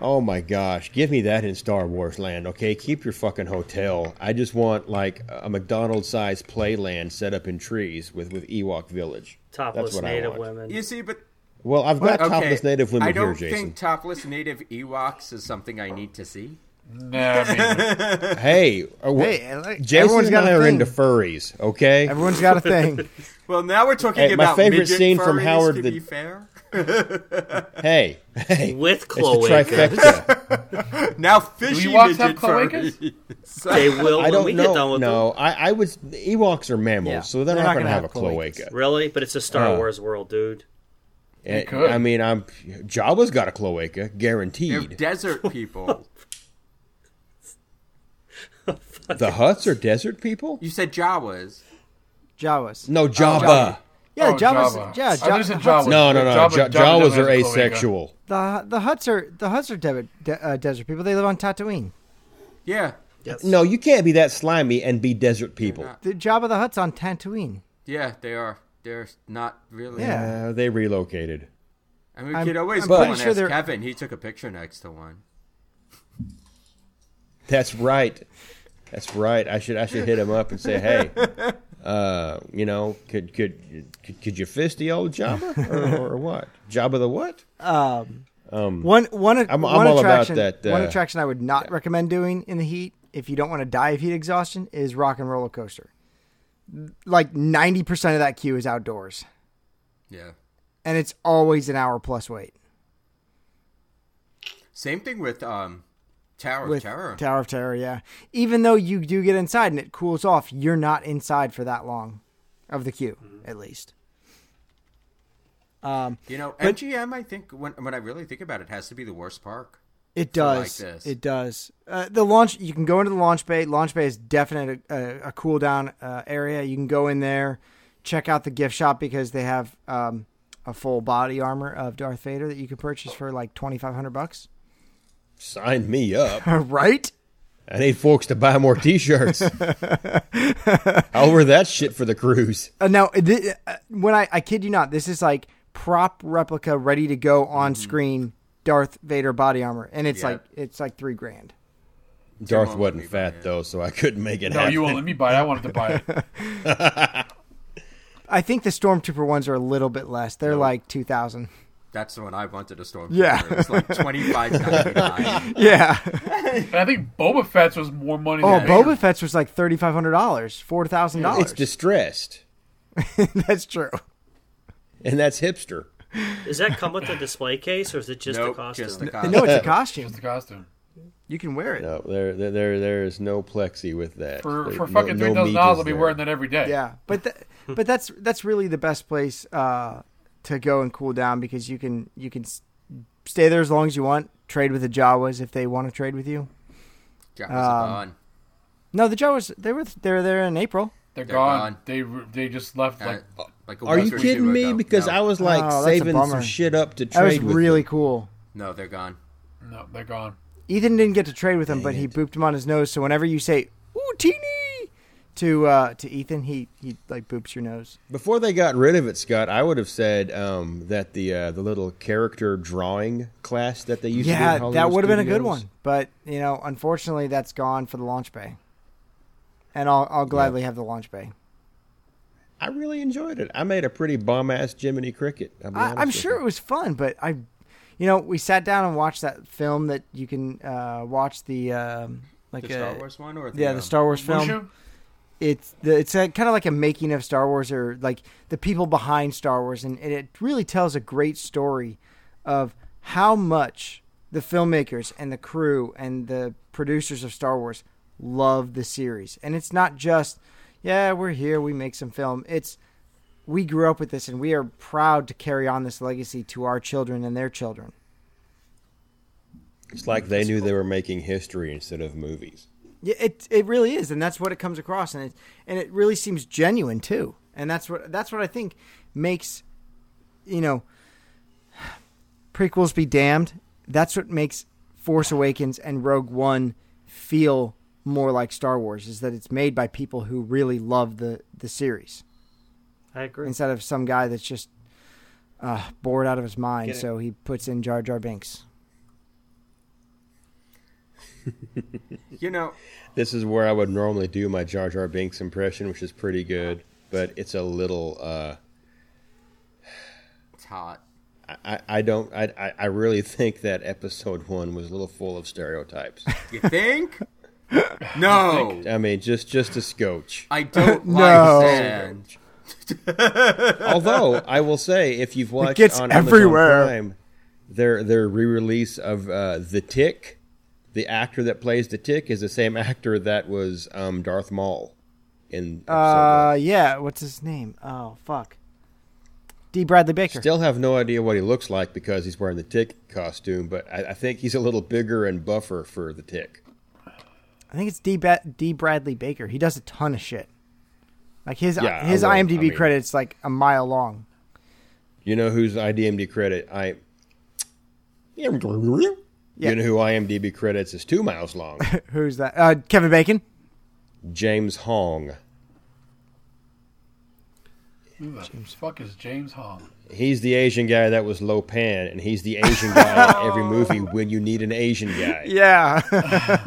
Oh my gosh, give me that in Star Wars land, okay? Keep your fucking hotel. I just want like a McDonald's sized playland set up in trees with with Ewok Village.
topless
That's what I
native
want.
women.
You see, but
Well, I've got
okay,
topless native women
I don't
here,
think topless native Ewoks is something I need to see.
Nah, man.
Hey, uh, wh-
Hey, like,
Jason
everyone's
and
got
I
a
are
thing.
into furries, okay?
Everyone's got a thing.
Well, now we're talking
Hey, my favorite scene from Howard
To
the-
be fair,
hey, hey,
With
it's
cloaca.
now fishy
Ewoks have
midget
cloacas?
furries.
They will
I don't
we
know.
get done with
no,
them.
I, I was Ewoks are mammals,
Yeah,
so they're,
they're
not,
not
going to have,
have
a cloaca.
Really? But it's a Star
Uh,
Wars world, dude.
And-
could.
I mean, I'm Jabba's got a cloaca,
They're
guaranteed.
desert people.
The Hutts are desert people?
You said Jawas.
Jawas.
No, Jabba.
Jabba. Yeah,
Oh,
Java's,
Java.
yeah,
I thought you said Jawas.
No, no, no.
Jabba-
Ja-
Jabba
Jawas are
have cloaca.
asexual.
The the Hutts are the Hutts are de- de- uh, desert people. They live on Tatooine.
Yeah.
Yes.
No, you can't be that slimy and be desert people.
The Jabba the Hutt's on Tatooine.
Yeah, they are. They're not really.
Yeah.
They relocated.
I mean, we
I'm-
could always
I'm
go
pretty
and
sure
ask
they're-
Kevin. He took a picture next to one.
That's right. That's right. I should I should hit him up and say, hey, uh, you know, could could could, could you fist the old Jabba or, or what? Jabba the what?
Um,
Um,
one one
I'm- I'm
one
all about
attraction
that,
one
uh,
attraction I would not recommend doing in the heat if you don't want to die of heat exhaustion is rock and roller coaster. Like ninety percent of that queue is outdoors,
Yeah.
and it's always an hour plus wait.
Same thing with um, Tower
with
of Terror.
Tower of Terror, yeah. Even though you do get inside and it cools off, you're not inside for that long of the queue, at least. Um,
you know,
But-
MGM. I think when when I really think about it, has to be the worst park.
It
like
does.
this.
It does. Uh, the launch, you can go into the launch bay. Launch bay is definitely a, a cool down uh, area. You can go in there, check out the gift shop because they have um, a full body armor of Darth Vader that you can purchase for like twenty five hundred bucks.
sign me up.
right?
I need folks to buy more T-shirts. I'll wear that shit for the cruise.
Uh, now, th- uh, when I, I kid you not, this is like prop replica, ready to go on screen Darth Vader body armor, and it's
Yeah.
like it's like three grand.
Darth wasn't
me
fat
it.
though, so I couldn't make it happen.
No,
happen.
you won't let me buy it. I wanted to buy it.
I think the Stormtrooper ones are a little bit less. They're like two thousand.
That's the one I wanted to storm.
Yeah.
it's like twenty five ninety nine.
Yeah.
And I think Boba Fett's was more money.
oh,
than
Boba Fett's was like thirty five hundred dollars, four thousand dollars.
It's distressed,
That's true.
and that's hipster.
Does that come with the display case, or is it just
nope,
the costume?
just the
No,
costume.
it's a
Just
costume.
the costume.
You can wear it.
No, there, there, there, there is no plexi with that.
For
There-
for
no-
fucking
no
three thousand dollars, I'll be wearing that every day.
Yeah, but th- but that's that's really the best place uh, to go and cool down because you can you can stay there as long as you want. Trade with the Jawas if they want to trade with you.
Jawas
Um,
are gone.
No, the Jawas they were they were there in April.
They're,
They're
gone.
gone.
They they just left like
Uh, like a
Are you
week or two
kidding me?
ago.
Because
no,
I was like
Oh,
saving some shit up to trade.
That was
with.
really
them.
cool.
no, they're gone.
no, they're gone.
Ethan didn't get to trade with him, but he booped him on his nose. So whenever you say "Utinni," to uh, to Ethan, he he like boops your nose.
Before they got rid of it, Scott, I would have said um, that the uh, the little character drawing class that they used to do.
Yeah, that would have been a good one, but you know, unfortunately, that's gone for the launch bay. And I'll I'll gladly have the launch bay.
I really enjoyed it. I made a pretty bomb ass Jiminy Cricket. I'll be
I,
honest
I'm sure
you.
it was fun, but I, you know, we sat down and watched that film that you can uh, watch the um, like
The Star
uh,
Wars one or the,
yeah
um,
the Star Wars film.
Mushu?
It's the, it's a, kind of like a making of Star Wars or like the people behind Star Wars, and, and it really tells a great story of how much the filmmakers and the crew and the producers of Star Wars love the series. And it's not just, yeah, we're here, we make some film. It's we grew up with this, and we are proud to carry on this legacy to our children and their children.
It's like they knew they were making history instead of movies.
Yeah, it it really is, and that's what it comes across, and it and it really seems genuine too, and that's what that's what I think makes, you know, prequels be damned. That's what makes Force Awakens and Rogue One feel more like Star Wars is that it's made by people who really love the the series
I agree.
instead of some guy that's just uh, bored out of his mind, so he puts in Jar Jar Binks.
You know,
This is where I would normally do my Jar Jar Binks impression, which is pretty good, but it's a little. Uh,
it's hot.
I, I don't. I, I- I really think that episode one was a little full of stereotypes.
You think? no,
I mean, just just a scotch.
I don't
No.
like sand.
Although I will say, if you've watched
gets
on Amazon
everywhere.
Prime, their their re-release of uh, the Tick, the actor that plays the Tick is the same actor that was um, Darth Maul in.
Uh,
one.
yeah. What's his name? Oh, fuck. Dee Bradley Baker.
Still have no idea what he looks like because he's wearing the Tick costume, but I, I think he's a little bigger and buffer for the Tick.
I think it's D. Ba- Dee Bradley Baker. He does a ton of shit. Like his
Yeah,
his
I will.
IMDb
I mean-
credits like a mile long.
You know whose IMDb credit I.
Yeah.
You know who IMDb credits is two miles long.
Who's that? Uh, Kevin Bacon.
James Hong.
Who the fuck is James Hong?
He's the Asian guy that was Lo Pan, and he's the Asian guy in every movie when you need an Asian guy.
Yeah.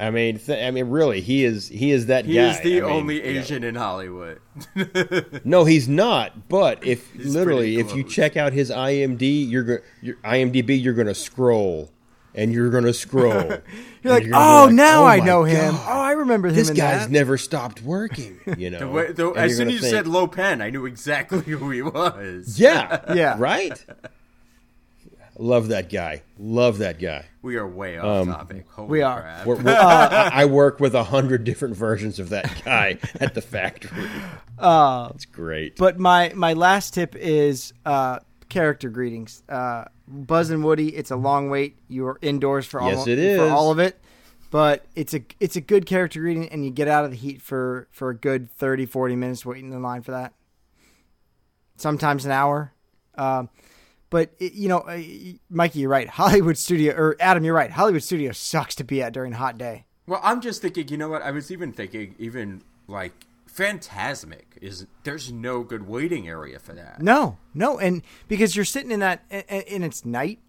I mean, th- I mean, really, he is he is that
He
guy.
is the
I mean,
only. Asian in Hollywood.
No, he's not. But if
He's
literally, if you check out his IMD, you're go- your IMDb, you're gonna scroll, and you're gonna scroll.
You're like,
gonna
oh,
like,
now
"Oh
I know him. Oh, I remember him.
This guy's
that.
never stopped working. You know.
The way, the, as soon as you
think,
said Lo Pan, I knew exactly who he was.
yeah,
Yeah.
right. Love that guy. Love that guy.
We are way off
Um,
topic. Holy
we are.
crap.
We're, we're, I I work with a hundred different versions of that guy at the factory. Uh, it's great.
But my my last tip is uh, character greetings. Uh, Buzz and Woody. It's a long wait. You're indoors for all.
Yes,
all,
it
for all of it. But it's a it's a good character greeting, and you get out of the heat for for a good 30, 40 minutes waiting in line for that. Sometimes an hour. Um, but it, you know, Mikey, you're right. Hollywood studio or Adam, you're right. Hollywood studio sucks to be at during a hot day.
Well, I'm just thinking. You know what? I was even thinking, even like Fantasmic is. There's no good waiting area for that.
No, no, and because you're sitting in that, and- and it's night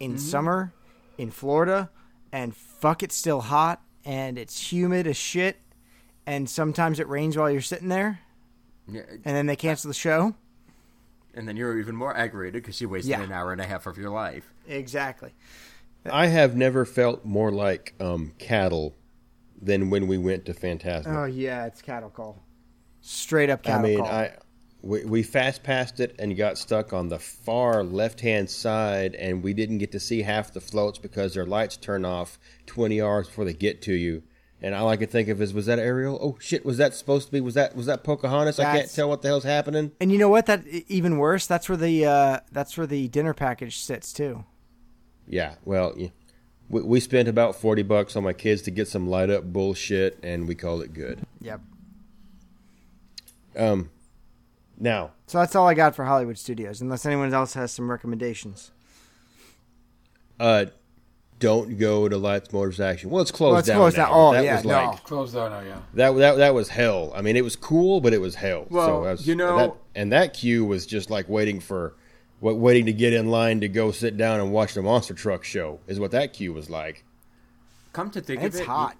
in mm-hmm. summer in Florida, and fuck, it's still hot, and it's humid as shit, and sometimes it rains while you're sitting there,
Yeah,
and then they cancel the show.
And then you're even more aggravated because you wasted
Yeah.
an hour and a half of your life.
Exactly.
I have never felt more like um, cattle than when we went to Phantasm.
Oh yeah, it's cattle call. Straight up
I mean,
call.
I we, we fast passed it and got stuck on the far left hand side, and we didn't get to see half the floats because their lights turn off twenty hours before they get to you. And all I could think of is, was that Ariel? Oh shit, was that supposed to be? Was that was that Pocahontas? I can't tell what the hell's happening.
and you know what? That even worse. That's where the uh, that's where the dinner package sits too.
Yeah, well, yeah. we, we spent about forty bucks on my kids to get some light up bullshit, and we called it good.
Yep.
Um, now
So that's all I got for Hollywood Studios, unless anyone else has some recommendations.
Uh, don't go to Lights Motors Action. Well, it's closed
Well, it's
down.
closed
now.
down. Oh,
that
yeah,
was
no.
like
Closed down now, yeah.
that. That that was hell. I mean, it was cool, but it was hell.
Well,
so was,
you know-
that, and that queue was just like waiting for, what waiting to get in line to go sit down and watch the monster truck show is what that queue was like.
Come to think
It's
of it,
hot.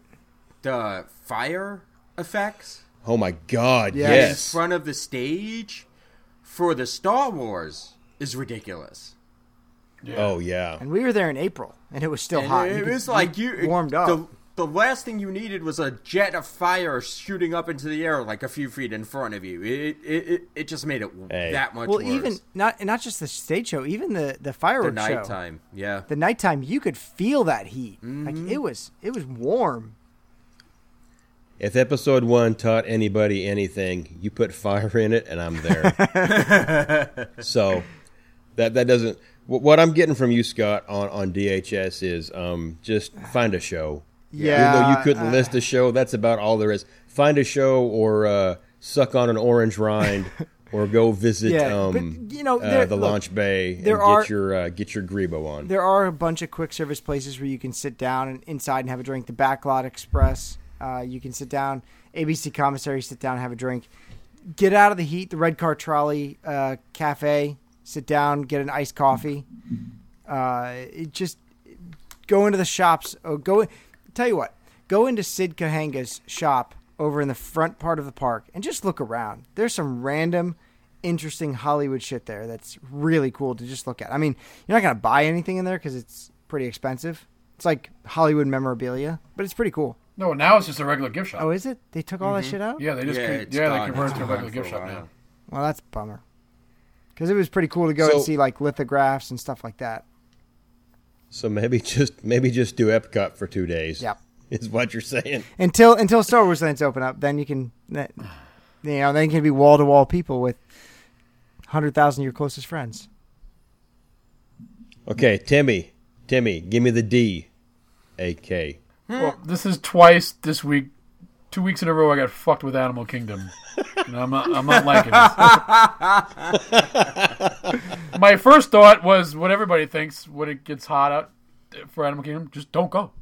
the fire effects
Oh my god!
Yes.
in
Yes.
front of the stage for the Star Wars is ridiculous.
Yeah.
Oh yeah.
And we were there in April, and it was still
And
hot.
It,
You could-
was like you
warmed up.
The, the last thing you needed was a jet of fire shooting up into the air like a few feet in front of you. It it, it, it just made it
Hey.
that much
well,
worse.
even not not just the stage show, even the the
the
fireworks show.
nighttime, yeah.
The nighttime, you could feel that heat.
Mm-hmm.
Like it was it was warm.
If episode one taught anybody anything, you put fire in it, and I'm there. so that that doesn't. Wh- What I'm getting from you, Scott, on on DHS is um, just find a show.
Yeah,
Even though you couldn't
uh,
list a show, that's about all there is. Find a show or uh, suck on an orange rind, or go visit
Yeah,
um,
but, you know,
uh, the
look,
launch bay
there
and
are-
get your uh, get your grebo on.
There are a bunch of quick service places where you can sit down and inside and have a drink. The Backlot Express, uh, you can sit down. ABC Commissary, sit down, have a drink. Get out of the heat. The Red Car Trolley uh, Cafe, sit down, get an iced coffee. Uh, it just go into the shops. Oh, go. Tell you what, go into Sid Cahuenga's shop over in the front part of the park and just look around. There's some random, interesting Hollywood shit there that's really cool to just look at. I mean, you're not gonna buy anything in there because it's pretty expensive. It's like Hollywood memorabilia, but it's pretty cool.
No, now it's just a regular gift shop.
Oh, is it? They took all that shit out?
yeah, they just
Yeah,
cre- yeah,
gone.
they converted to a regular gift
a
shop now.
Well, that's a bummer. Because it was pretty cool to go
So-
and see like lithographs and stuff like that.
so maybe just maybe just do Epcot for two days.
Yep.
is what you're saying.
Until until Star Wars lands open up, then you can, you know, then you can be wall to wall people with hundred thousand your closest friends.
Okay, Timmy, Timmy, give me the D, A K.
Well, this is twice this week. Two weeks in a row, I got fucked with Animal Kingdom. And I'm not, I'm not liking this. My first thought was what everybody thinks when it gets hot out for Animal Kingdom: just don't go.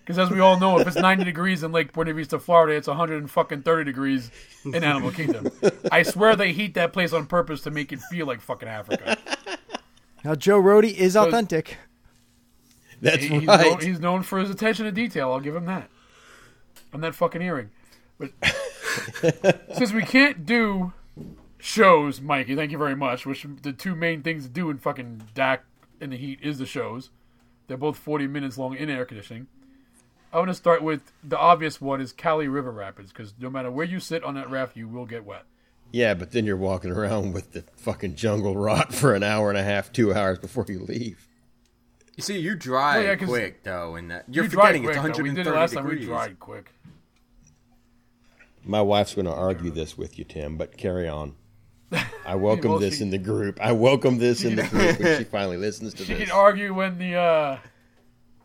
Because as we all know, if it's 90 degrees in Lake Buena Vista, Florida, it's 130 degrees in Animal Kingdom. I swear they heat that place on purpose to make it feel like fucking Africa.
Now Joe Rohde is authentic.
That's
He- he's,
right.
known, he's known for his attention to detail. I'll give him that. And that fucking earring. But since we can't do shows, Mikey, thank you very much. Which the two main things to do in fucking DAK in the heat is the shows. They're both forty minutes long in air conditioning. I want to start with the obvious one is Kali River Rapids because no matter where you sit on that raft, you will get wet.
Yeah, but then you're walking around with the fucking jungle rot for an hour and a half, two hours before you leave.
You see, you dry
Well, yeah, 'cause
quick though, and that you're
You
forgetting
quick.
it's
though. We
130
did it last time.
degrees.
We dried quick.
My wife's going to argue this with you, Tim, but carry on. I welcome
Well,
this
she-
in the group. I welcome this in the group when she finally listens to
She
this.
She can argue when the uh,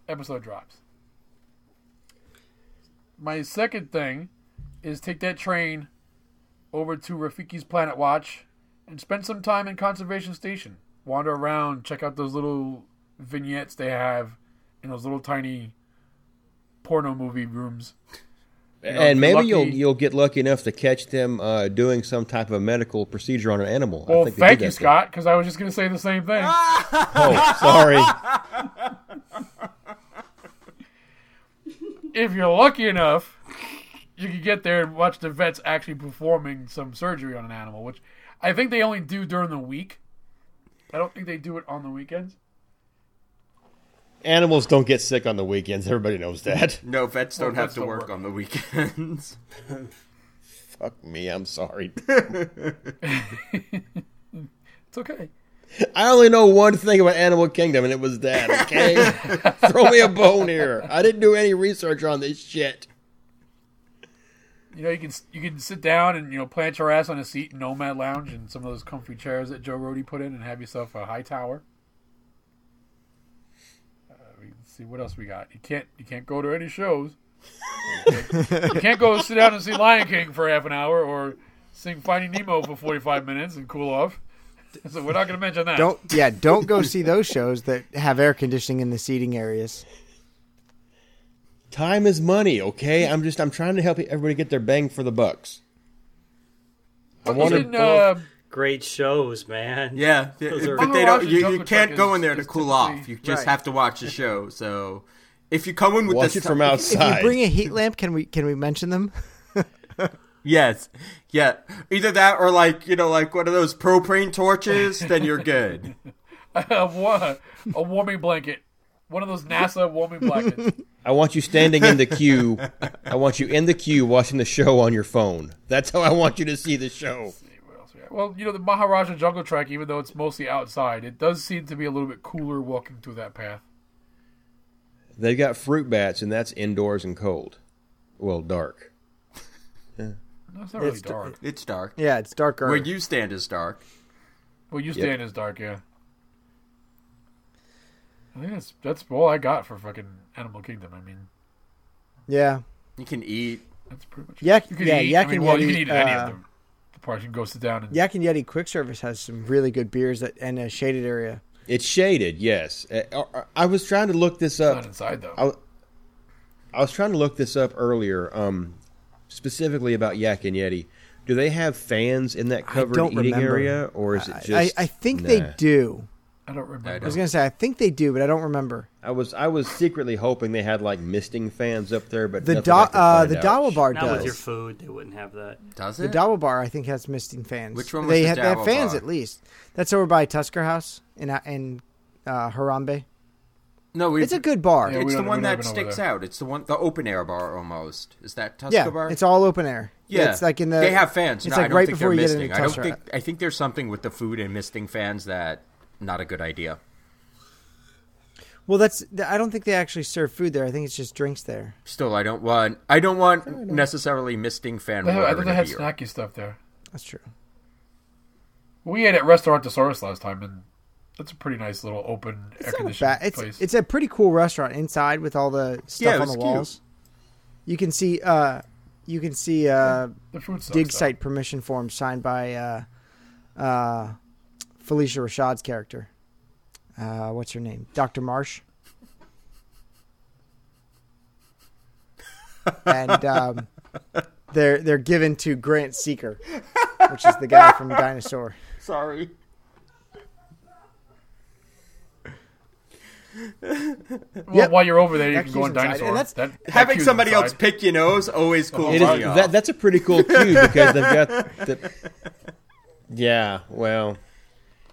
episode drops. My second thing is take that train over to Rafiki's Planet Watch and spend some time in Conservation Station. Wander around, check out those little vignettes they have in those little tiny porno movie rooms. know,
and
if you're
maybe you'll you'll get lucky enough to catch them uh, doing some type of a medical procedure on an animal. I
Well,
think
thank you, Scott, because I was just going to say the same thing.
thing. Oh, sorry.
if you're lucky enough, you can get there and watch the vets actually performing some surgery on an animal, which I think they only do during the week. I don't think they do it on the weekends.
Animals don't get sick on the weekends. Everybody knows that.
No, vets don't
Well,
have
vets
to
don't
work,
work.
on the weekends.
Fuck me. I'm sorry.
It's okay.
I only know one thing about Animal Kingdom, and it was that. Okay, throw me a bone here. I didn't do any research on this shit.
You know, you can you can sit down and you know plant your ass on a seat in Nomad Lounge and some of those comfy chairs that Joe Rohde put in, and have yourself a high tower. Uh, we- let's see what else we got. You can't you can't go to any shows. you can't go sit down and see Lion King for half an hour or sing Finding Nemo for forty five minutes and cool off. So we're not going to mention that.
Don't yeah, don't go see those shows that have air conditioning in the seating areas.
Time is money. Okay, I'm just I'm trying to help everybody get their bang for the bucks. I
You
want to.
uh,
Great shows, man.
Yeah,
Those are-
but they don't. You, you can't go in there to cool
typically-
off. You just
Right.
have to watch the show. So, if you come in with
Watch
this,
it from
If
outside.
you bring a heat lamp, can we can we mention them?
yes, yeah, either that or like you know, like one of those propane torches, then you're good.
a, wa- a warming blanket. One of those NASA warming blankets.
I want you standing in the queue. I want you in the queue watching the show on your phone. That's how I want you to see the show.
What else we got? Well, you know, the Maharaja Jungle Trek, even though it's mostly outside, it does seem to be a little bit cooler walking through that path.
They've got fruit bats, and that's indoors and cold. Well, dark.
No, it's not really
It's d-
dark.
It's dark.
Yeah, it's darker.
Where you stand is dark.
Well, you stand is dark, yeah. I think that's that's all I got for fucking Animal Kingdom. I mean,
yeah,
You can eat.
that's pretty much.
Yak-
you can
yeah,
eat.
Yak
I mean,
and
well, you can eat at any
uh,
of them. The parks you can go sit down and
Yak and Yeti Quick Service has some really good beers that, and a shaded area.
It's shaded, yes. Uh, uh, I was trying to look this
not
up.
inside though.
I, I was trying to look this up earlier, um, specifically about Yak and Yeti. Do they have fans in that covered
I
eating
remember.
area, or is it just?
I, I think
Nah.
they do.
I don't remember.
I
I was gonna say I think they do, but I don't remember.
I was I was secretly hoping they had like misting fans up there, but
The
nothing
do, uh, the
out.
Dawa Bar
Not with your food, they wouldn't have that.
Does it?
The
it?
Dawa Bar I think has misting fans.
Which one was
they
the
have, they have fans
Bar?
at least. That's over by Tusker House in uh, in uh, Harambe.
no,
It's a good bar.
Yeah,
It's the one that
don't even know
sticks out. It's the one, the open air bar almost. Is that Tusker
Yeah,
Bar?
it's all open air.
Yeah,
it's like in the.
they have fans.
It's
no,
like
I don't
right
think
before
they're
you get
misting.
into
I don't think. I think there's something with the food and misting fans that not a good idea.
Well, that's. I don't think they actually serve food there. I think it's just drinks there.
Still, I don't want. I don't want necessarily misting fan
They have, I
water
think
in
they had
beer.
snacky stuff there.
That's true.
We ate at Restaurantosaurus last time, and That's a pretty nice little open air
It's not
conditioned
bad. It's
place.
it's a pretty cool restaurant inside with all the stuff
Yeah,
on the
cute.
walls. You can see uh, you can see uh,
the food
dig
though.
site permission forms signed by uh, uh, Phylicia Rashad's character. Uh, what's her name? Dr. Marsh. and um, they're they're given to Grant Seeker, which is the guy from Dinosaur.
Sorry.
Well,
Yep.
while you're over there, you
That
can go on dinosaur.
and that's-
That- that
Having somebody
inside.
else pick your nose always cool.
It is, that, that's a pretty cool cue because they've got the. Yeah, well,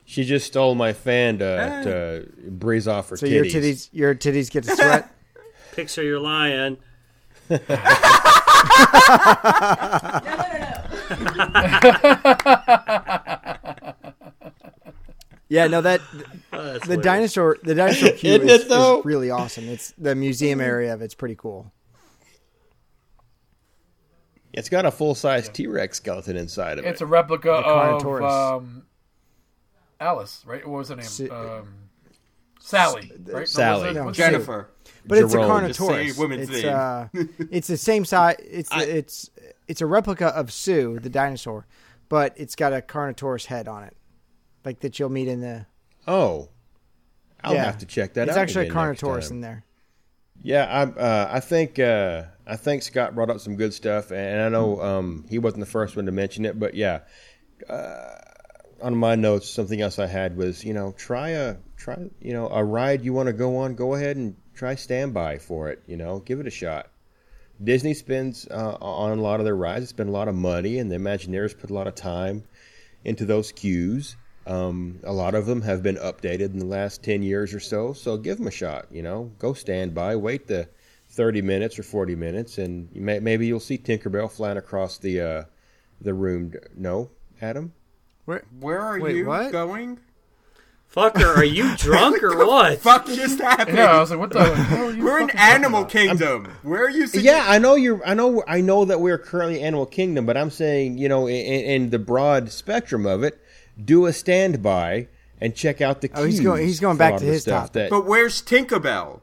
she just stole my fan to, to breeze off her
So
titties.
your titties your titties get to sweat.
Pixar, you're lying.
Yeah, no, that
Oh,
the
weird.
dinosaur the dinosaur queue
Isn't
is,
it, though?
is really awesome. It's the museum area of it's pretty cool.
It's got a full size T Rex skeleton inside of
It's
it.
It's a replica of
Carnotaurus.
um, Alice, right? What was her name?
Si-
um, Sally, right? No,
Sally.
was it-
No,
Jennifer.
But it's a
Jerome.
Just say
Carnotaurus.
women's
It's
name.
uh, it's the same size. It's it's it's a replica of Sue, the dinosaur, but it's got a Carnotaurus head on it, like that you'll meet in the.
Oh, I'll
yeah.
have to check that
It's
out.
actually a
again
Carnotaurus in there.
Yeah, I uh, I think uh, I think Scott brought up some good stuff, and I know um, he wasn't the first one to mention it, but yeah, uh, on my notes, something else I had was you know try a try you know a ride you want to go on, go ahead and try standby for it. You know, give it a shot. Disney spends uh, on a lot of their rides, spend a lot of money, and the Imagineers put a lot of time into those queues. Um, a lot of them have been updated in the last 10 years or so, so give them a shot. You know, go standby, wait the 30 minutes or 40 minutes, and you may, maybe you'll see Tinkerbell flying across the uh, the room. No, Adam?
Where?
Where are
Wait,
you
what?
going?
Fucker, are you drunk or what?
Fuck just happened.
Yeah, I was like, what the? what are you
We're in
fucking talking
Animal
about?
Kingdom. Where are you? Sitting?
Yeah, I know you're. I know. I know that we're currently Animal Kingdom, but I'm saying, you know, in, in the broad spectrum of it, do a standby and check out the.
Oh, he's
queues
going- he's going
for
back
lot
to
of the
his
stuff
topic.
That,
But where's Tinkerbell?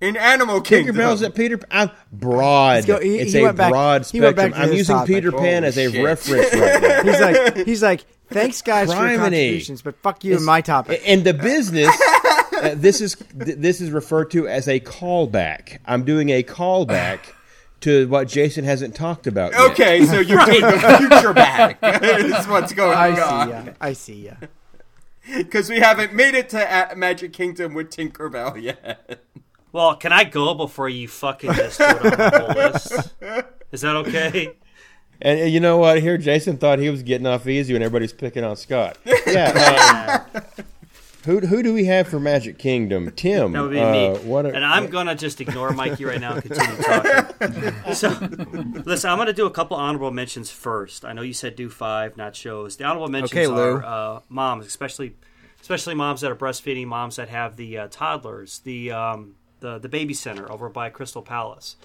In Animal Kingdom.
Tinkerbell's at Peter. I'm broad.
go- he-
it's
he
a
went back-
broad
he went back
spectrum.
to
I'm
his
using
topic.
Peter Pan
Holy
as a
shit.
reference right now.
He's like he's like thanks guys for your
Criminy.
contributions, but fuck you and my topic.
In the business, uh, this is this is referred to as a callback. I'm doing a callback to what Jason hasn't talked about. yet.
Okay, so you're taking the future back. is what's going
I see
on.
ya. I see ya.
Because we haven't made it to A- Magic Kingdom with Tinkerbell yet.
Well, can I go before you fucking just go down the whole list? Is that okay?
And, and you know what? Here, Jason thought he was getting off easy when everybody's picking on Scott. Yeah. um, who who do we have for Magic Kingdom? Tim.
That would be
uh,
me.
What a-
and I'm gonna just ignore Mikey right now and continue talking. so, listen, I'm gonna do a couple honorable mentions first. I know you said do five, not shows. The honorable mentions
Okay,
are uh, moms, especially especially moms that are breastfeeding, moms that have the uh, toddlers, the um, the the baby center over by Crystal Palace.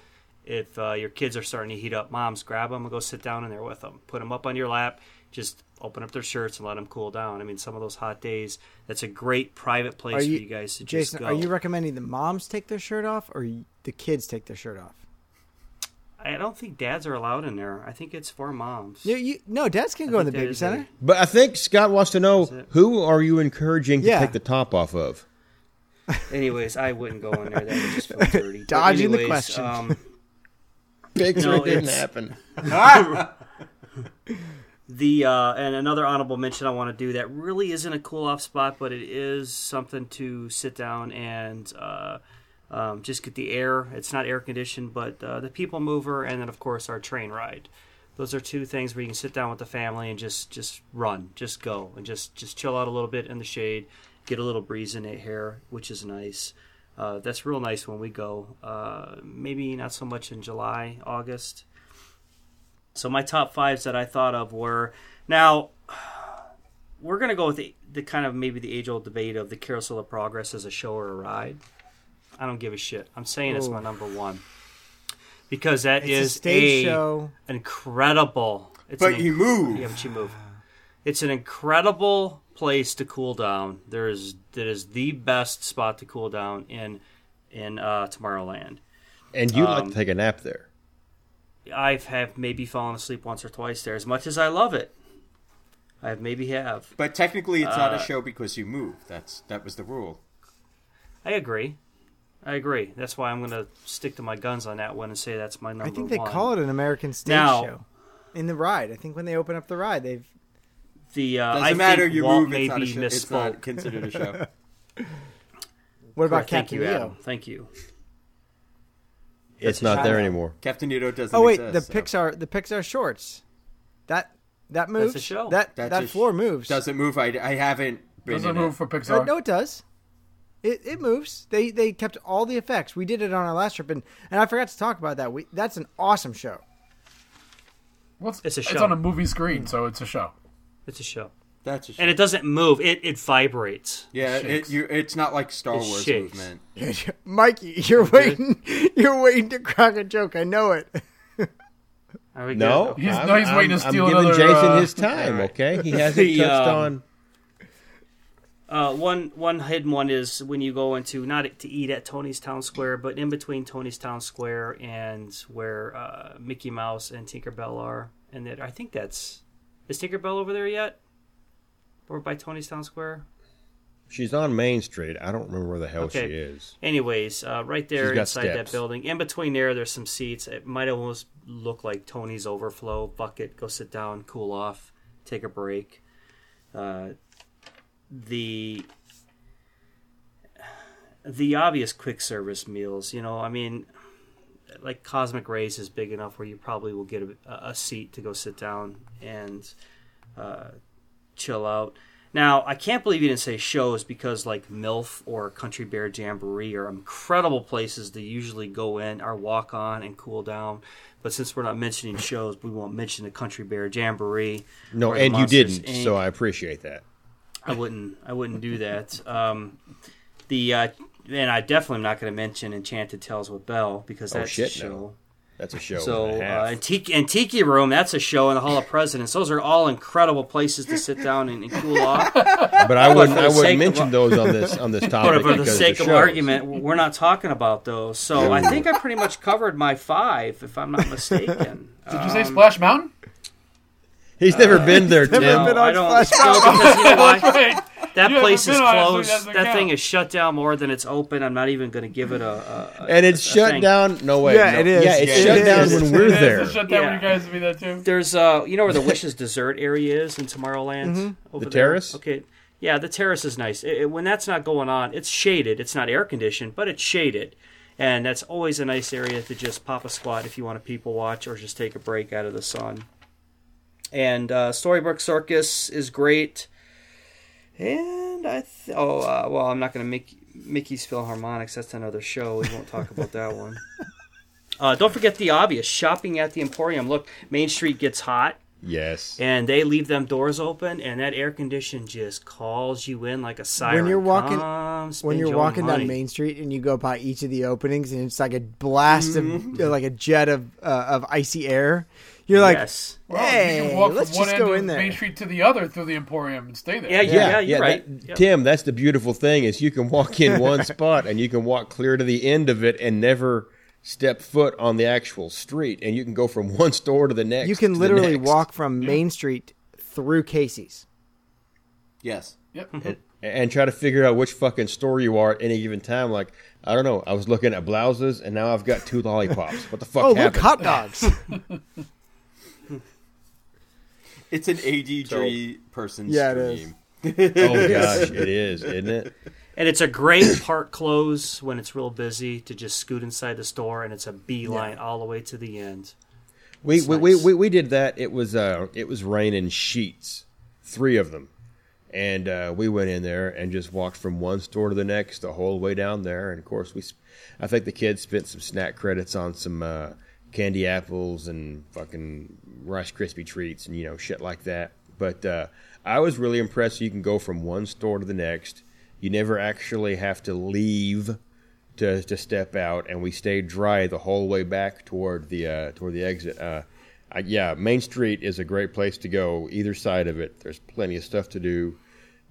If uh, your kids are starting to heat up, moms grab them and go sit down in there with them. Put them up on your lap. Just open up their shirts and let them cool down. I mean, some of those hot days, that's a great private place
you,
for you guys to just
Jason?
go.
Are you recommending the moms take their shirt off or the kids take their shirt off?
I don't think dads are allowed in there. I think it's for moms.
You, you, no, dads can go in the
think
baby
is
center.
But I think Scott wants to know who are you encouraging to
Yeah.
take the top off of?
Anyways, I wouldn't go in there. That would just feel dirty. But
Dodging the question.
Um,
Picture
No,
didn't happen.
the uh, and another honorable mention I want to do that really isn't a cool off spot, but it is something to sit down and uh, um, just get the air. It's not air conditioned, but uh, the people mover, and then of course our train ride. Those are two things where you can sit down with the family and just just run, just go, and just just chill out a little bit in the shade, get a little breeze in the hair, which is nice. Uh, that's real nice when we go. Uh, maybe not so much in July, August. So my top fives that I thought of were now we're gonna go with the, the kind of maybe the age old debate of the Carousel of Progress as a show or a ride. I don't give a shit. I'm saying it's my number one because that
It's
is
a stage
a
show.
incredible. It's
But
an
you move.
Yeah, but you move. It's an incredible place to cool down. There is that is the best spot to cool down in in uh, Tomorrowland.
And you like
Um,
to take a nap there.
I've have maybe fallen asleep once or twice there. As much as I love it, I have maybe have.
But technically, it's not
Uh,
a show because you move. That's that was the rule.
I agree. I agree. That's why I'm going to stick to my guns on that one and say that's my number
I think they
one.
call it an American stage
Now-
show in the ride. I think when they open up the ride, they've
the. Uh,
Doesn't
I
matter.
think
You
Walt
move. It's not, a show. it's not
misspoke.
considered a show.
What about
Correct. Thank
Captain
you,
Leo?
Adam. Thank you.
It's not there anymore.
Captain Nito doesn't.
Oh wait,
exist,
the
so.
Pixar the Pixar shorts. That that moves.
a show.
That
That's
that
a sh-
floor moves.
Doesn't move. I, I haven't been
Doesn't
in
move
it.
for
Uh,
Pixar.
no, it does. It it moves. They they kept all the effects. We did it on our last trip, and and I forgot to talk about that. We that's an awesome show.
What's,
It's a
It's
show.
on a movie screen, so it's a show.
It's a show.
That's a show.
And it doesn't move. It it vibrates.
yeah, it, you, it's not like Star
It
Wars
shakes.
movement.
Mikey, you're waiting. You're waiting to crack a joke. I know it.
Are we
No,
good?
He's- no, he's waiting to
I'm-
steal
I'm giving
another,
Jason
uh,
his time.
Alright.
Okay, he hasn't
The,
touched
um,
on.
Uh, one one hidden one is when you go into not to eat at Tony's Town Square, but in between Tony's Town Square and where uh, Mickey Mouse and Tinkerbell are, and that I think that's is Tinkerbell over there yet, or by Tony's Town Square.
She's on Main Street. I don't remember where the hell
Okay.
she is.
Anyways, uh, right there inside that building, in between there, there's some seats. It might almost look like Tony's overflow bucket. Go sit down, cool off, take a break. Uh, the the obvious quick service meals, you know, I mean, like Cosmic Rays is big enough where you probably will get a, a seat to go sit down and uh, chill out. Now, I can't believe you didn't say shows because like MILF or Country Bear Jamboree are incredible places to usually go in or walk on and cool down. But since we're not mentioning shows, we won't mention the Country Bear Jamboree.
No, and you didn't,
Inc.
so I appreciate that.
I wouldn't. I wouldn't do that. Um, the uh, and I definitely am not going to mention Enchanted Tales with Belle because
Oh,
that's
shit,
a show.
no. That's a show.
So
and
uh. Antique, Antique Room, that's a show in the Hall of Presidents. Those are all incredible places to sit down and, and cool off.
but I wouldn't.
for
I wouldn't
of-
mention those on this on this topic
But for the sake of
shows.
argument, we're not talking about those. So I think I pretty much covered my five, if I'm not mistaken.
Did you say
Um,
Splash Mountain?
he's never been there, Tim.
never been
No, I don't.
Splash
No, because you know why?
Right.
That
You
place is
haven't been on it, so it
closed. That
count.
thing is shut down more than it's open. I'm not even going to give it a. a, a
and it's
a
shut
thing.
down. No way.
Yeah,
no.
it is.
Yeah, it's
Yeah,
shut
it
down
is.
when we're
It is.
there.
It's shut down when you guys be there too.
There's uh, you know where the Wishes Dessert area is in Tomorrowland. Over
Mm-hmm. The
there?
terrace?
Okay, yeah, the terrace is nice. It- it- when that's not going on, it's shaded. It's not air conditioned, but it's shaded, and that's always a nice area to just pop a squat if you want to people watch or just take a break out of the sun. And uh, Storybook Circus is great. And I th- oh uh, well, I'm not going to make Mickey's PhilharMagic. That's another show. We won't talk about that one. Uh, don't forget the obvious shopping at the Emporium. Look, Main Street gets hot,
Yes.
and they leave them doors open, and that air condition just calls you in like a siren.
When you're walking-
Come
when you're walking
money.
down Main Street and you go by each of the openings and it's like a blast
Mm-hmm.
of like a jet of uh, of icy air. You're like,
yes.
Well,
hey,
you walk
let's
from one
just
end
go
of
in there.
Main Street to the other through the Emporium and stay there.
Yeah, yeah, yeah, you're right.
that-
Yep.
Tim, that's the beautiful thing is you can walk in one spot and you can walk clear to the end of it and never step foot on the actual street, and you can go from one store to the next.
you can literally walk from Main Street through Casey's.
Yes.
Yep. Mm-hmm.
and, and try to figure out which fucking store you are at any given time. Like I don't know, I was looking at blouses and now I've got two lollipops. What the fuck
Oh, look, hot dogs.
It's an ADG person's
Yeah, it is.
dream.
oh gosh, it is, isn't it?
And it's a great part close when it's real busy to just scoot inside the store, and it's a beeline all the way to the end.
We we, we,
nice.
we we did that. It was uh it was raining sheets, three of them, and uh, we went in there and just walked from one store to the next the whole way down there. And of course, we I think the kids spent some snack credits on some uh, candy apples and fucking Rice Krispie treats and you know shit like that. But uh, I was really impressed. You can go from one store to the next. You never actually have to leave to, to step out, and we stayed dry the whole way back toward the uh, toward the exit. Uh, I, yeah, Main Street is a great place to go. Either side of it, there's plenty of stuff to do.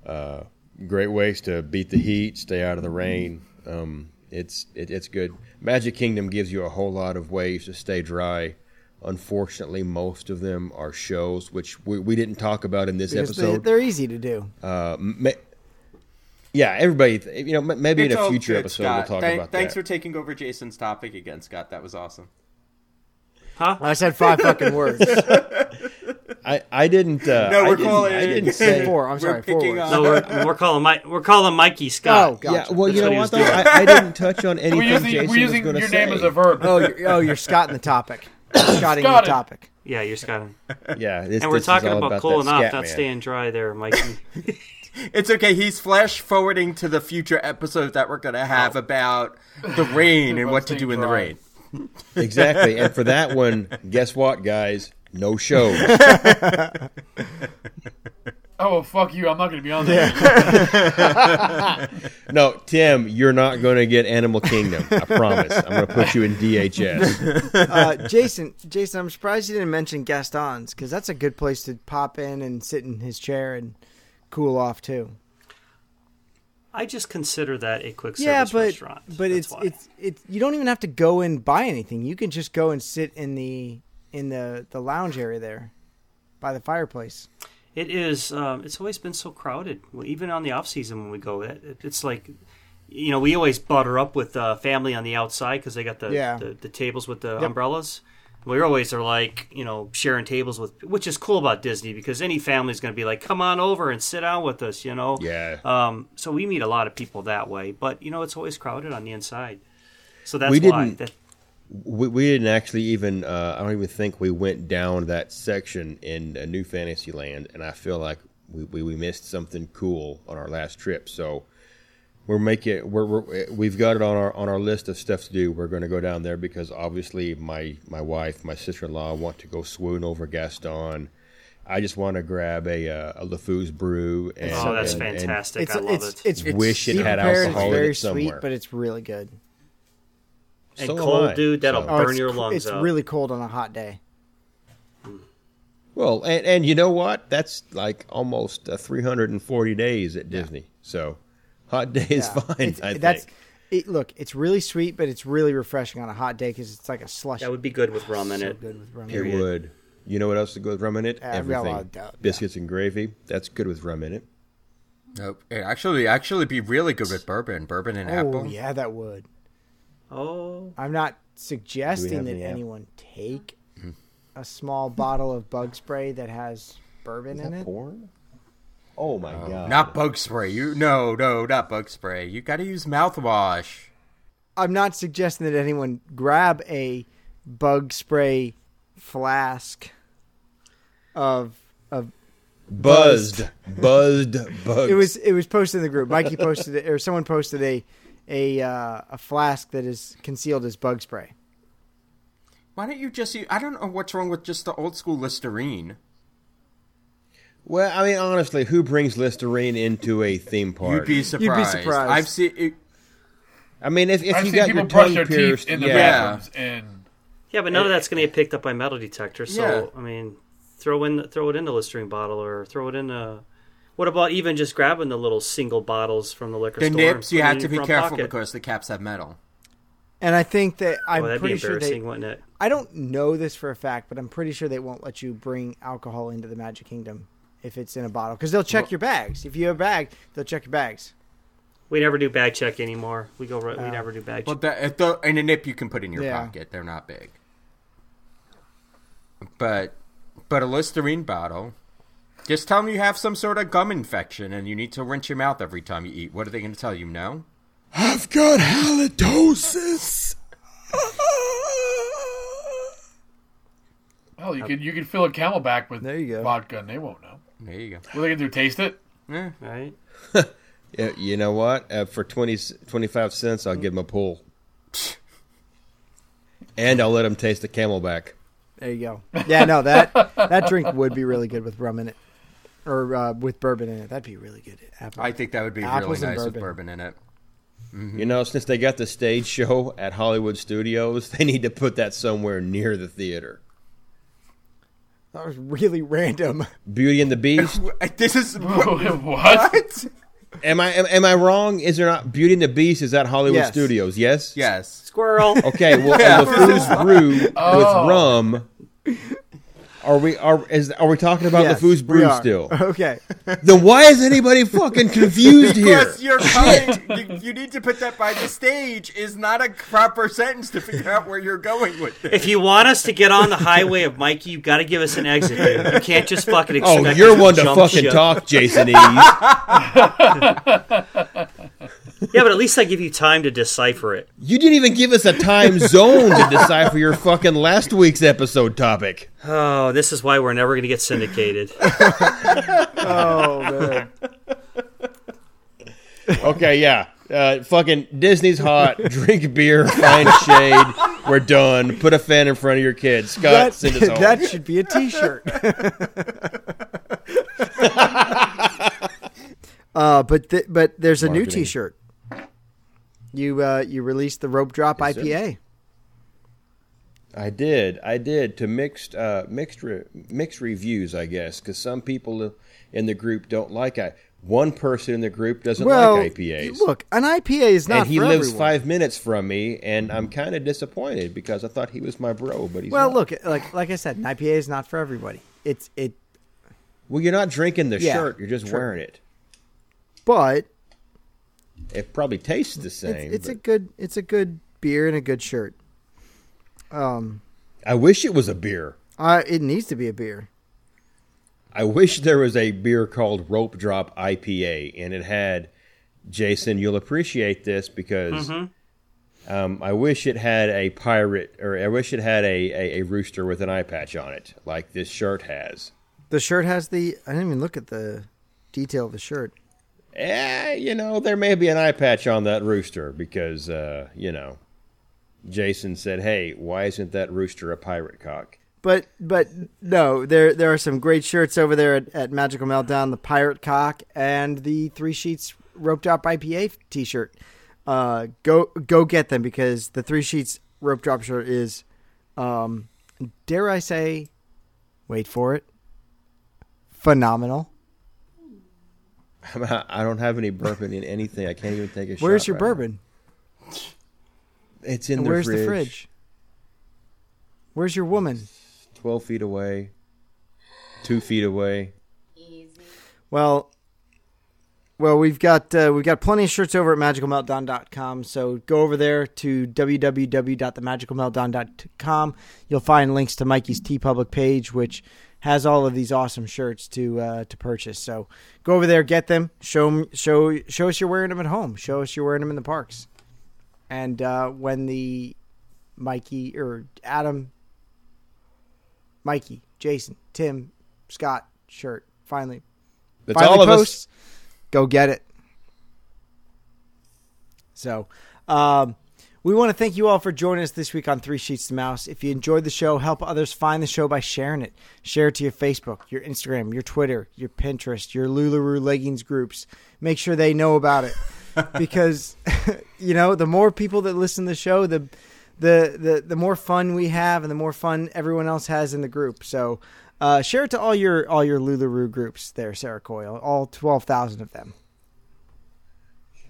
Uh, great ways to beat the heat, stay out of the rain. Um, it's it, it's good. Magic Kingdom gives you a whole lot of ways to stay dry. Unfortunately, most of them are shows, which we, we didn't talk about in this
Because
episode.
they're easy to do.
Uh, ma- yeah, everybody, th- you know, m- maybe
It's
in a future
good,
episode
Scott.
we'll talk
Thank-
about
Thanks
that.
Thanks for taking over Jason's topic again, Scott. That was awesome.
Huh?
I said five fucking words.
I, I didn't. Uh,
No, we're
didn't,
calling
I didn't say.
Four. I'm sorry. Four
picking
words.
on-
No, we're, we're calling Mike. We're calling Mikey Scott.
Oh, gotcha.
Yeah, well, you know
what
what though, I, I didn't touch on anything
We're using,
Jason
we're using
was
your
say.
name as a verb.
Oh, you're, oh, you're Scott in the topic. Scotting the topic.
Yeah, you're Scott.
Yeah, this,
And we're
this is
talking
all
about,
about
cooling off, not
man.
staying dry there, Mikey.
It's okay. He's flash forwarding to the future episode that we're going to have about the rain and what to do
staying
in the rain.
Exactly, and for that one, guess what, guys? No shows.
Oh, well, fuck you. I'm not going to be on there.
No, Tim, you're not going to get Animal Kingdom. I promise. I'm going to put you in DHS.
Uh, Jason, Jason, I'm surprised you didn't mention Gaston's because that's a good place to pop in and sit in his chair and cool off too.
I just consider that a quick service
yeah, but
restaurant.
but
That's
it's
why.
it's it's you don't even have to go and buy anything. You can just go and sit in the in the the lounge area there by the fireplace.
It is. Um, it's always been so crowded. Well, even on the off season when we go, it, it- it's like, you know, we always butter up with uh, family on the outside because they got the,
Yeah.
the the tables with the
Yep.
umbrellas. We always are like, you know, sharing tables with, which is cool about Disney because any family's going to be like, come on over and sit down with us, you know.
Yeah.
Um, so we meet a lot of people that way, but you know, it's always crowded on the inside. So that's
We
why.
didn't-
That,
We, we didn't actually even. Uh, I don't even think we went down that section in uh, New Fantasyland, and I feel like we, we, we missed something cool on our last trip. So we're making we're, we're we've got it on our on our list of stuff to do. We're going to go down there because obviously my my wife, my sister in law want to go swoon over Gaston. I just want to grab a uh, a LeFou's brew. And,
oh, that's
and- and
fantastic!
It's
I love
it's
it.
it's
wish it had
prepared,
alcohol
It's
in
very
it somewhere.
sweet, but it's really good.
And
so
cold, dude, that'll
So-
Oh,
burn
it's,
your
c-
lungs
It's
out.
really cold on a hot day.
Well, and, and you know what? That's like almost uh, 340 days at Disney. So hot day is
Yeah.
fine.
It's-
I
that's
think.
it. Look, it's really sweet, but it's really refreshing on a hot day because it's like a slush.
that would be good with rum in
so
it.
good with rum.
It
period.
would. You know what else to go with rum in it?
Yeah, we got a
Everything.
lot of doubt, yeah.
Biscuits and gravy. That's good with rum in it.
Nope. It actually actually be really good with bourbon, bourbon and
Oh
apple.
yeah, that would.
Oh,
I'm not suggesting that
any app-
anyone take hmm. a small bottle of bug spray that has bourbon in it.
Porn? Oh my uh, god!
Not bug spray. You no no not bug spray. You got to use mouthwash.
I'm not suggesting that anyone grab a bug spray flask of of
buzzed, buzzed bugs.
it was it was posted in the group. Mikey posted it, or someone posted a a uh, a flask that is concealed as bug spray.
Why don't you just use? I don't know what's wrong with just the old school Listerine.
Well, I mean, honestly, who brings Listerine into a theme park?
You'd be surprised.
surprised.
I've seen. It,
I mean, if, if
I've
you
seen
got
people
your
brush
tongue
their
pierced,
teeth in the
yeah.
bathrooms, and
yeah, but none of that's going to get picked up by metal detector. So
Yeah.
I mean, throw in throw it in the Listerine bottle or throw it in a. What about even just grabbing the little single bottles from the liquor
the
store?
nips, you have to be careful
pocket?
because the caps have metal.
And I think that
Oh,
I'm
that'd be
pretty sure they.
wouldn't it?
I don't know this for a fact, but I'm pretty sure they won't let you bring alcohol into the Magic Kingdom if it's in a bottle because they'll check
Well-
your bags. If you have a bag, they'll check your bags.
We never do bag check anymore. We go. right we
Oh.
never do bag
Well,
check.
the, if the and a nip you can put in your
Yeah.
pocket. They're not big. But but a Listerine bottle. Just tell them you have some sort of gum infection and you need to rinse your mouth every time you eat. What are they going to tell you? No.
I've got halitosis.
hell, you could you could fill a CamelBak with
There you go.
vodka, and they won't know.
There you go.
What are they gonna do? Taste it?
Eh.
right?
Yeah, you know what? Uh, for 20, 25 cents, I'll give him a pull. and I'll let him taste the CamelBak.
There you go. Yeah, no that that drink would be really good with rum in it, or uh, with bourbon in it. That'd be really good. Apple.
I think that would be
Apples
really
and
nice with
bourbon.
bourbon in it.
You know, since they got the stage show at Hollywood Studios, they need to put that somewhere near the theater.
That was really random.
Beauty and the Beast.
This is
what?
what?
am I am, am I wrong? Is there not Beauty and the Beast? Is that Hollywood
Yes.
Studios? Yes.
Yes.
Squirrel.
Okay. Well,
Yeah.
and LeFou's brew
Oh.
with rum. Are we are is are we talking about
Yes,
LeFou's
we
brew still?
Okay.
then why is anybody fucking confused here?
Because you're coming, you, you need to put that by the stage is not a proper sentence to figure out where you're going with it.
If you want us to get on the highway of Mikey, you've got to give us an exit. Dude. You can't just fucking oh, expect.
Oh, you're one to fucking
ship.
talk, Jason Eves.
Yeah, but at least I give you time to decipher it.
You didn't even give us a time zone to decipher your fucking last week's episode topic.
Oh, this is why we're never going to get syndicated.
Oh man.
Okay, yeah. Uh, fucking Disney's hot. Drink beer, find shade. We're done. Put a fan in front of your kids. Scott,
That,
send us home.
that should be a T-shirt. uh, but th- but there's a new T-shirt. You uh, you released the Rope Drop
it?
IPA.
I did. I did to mixed uh, mixed re- mixed reviews, I guess, because some people in the group don't like I. One person in the group doesn't
Well,
like IPAs.
look, an IPA is not
and he lives
everyone.
five minutes from me, and I'm kind of disappointed because I thought he was my bro, but he's
Well,
not.
look, like like I said, an IPA is not for everybody. It's it,
Well, you're not drinking the
Yeah,
shirt; you're just
true.
wearing it.
but
It probably tastes the same.
it's, it's a good it's a good beer and a good shirt. Um,
I wish it was a beer.
uh, it needs to be a beer.
I wish there was a beer called Rope Drop IPA, and it had. Jason, you'll appreciate this because um, I wish it had a pirate, or I wish it had a, a, a rooster with an eye patch on it, like this shirt has.
The shirt has the. I didn't even look at the detail of the shirt.
Eh, you know, there may be an eye patch on that rooster because, uh, you know, Jason said, "Hey, why isn't that rooster a pirate cock?"
But but no, there there are some great shirts over there at, at Magical Meltdown. The Pirate Cock and the Three Sheets Rope Drop IPA T-shirt. Uh, go go get them because the Three Sheets Rope Drop shirt is, um, dare I say, wait for it, phenomenal.
I don't have any bourbon in anything. I can't even take a shot.
Where's your
right now.
bourbon?
It's in
And
the
where's
fridge.
the fridge? Where's your woman?
Twelve feet away. Two feet away. Easy.
Well, well, we've got uh, we've got plenty of shirts over at magicalmeltdown.com. So go over there to www.themagicalmeltdown.com. You'll find links to Mikey's TeePublic page, which has all of these awesome shirts to uh, to purchase. So go over there, get them. Show show show us you're wearing them at home. Show us you're wearing them in the parks. And uh, when the Mikey or Adam, Mikey, Jason, Tim, Scott shirt finally
That's
finally
all of us.
Go get it. So, um, we want to thank you all for joining us this week on Three Sheets to Mouse. If you enjoyed the show, help others find the show by sharing it. Share it to your Facebook, your Instagram, your Twitter, your Pinterest, your Lularoe leggings groups. Make sure they know about it because you know the more people that listen to the show, the the the the more fun we have, and the more fun everyone else has in the group. So. Uh, share it to all your all your Lularoe groups there, Sarah Coyle, all twelve thousand of them.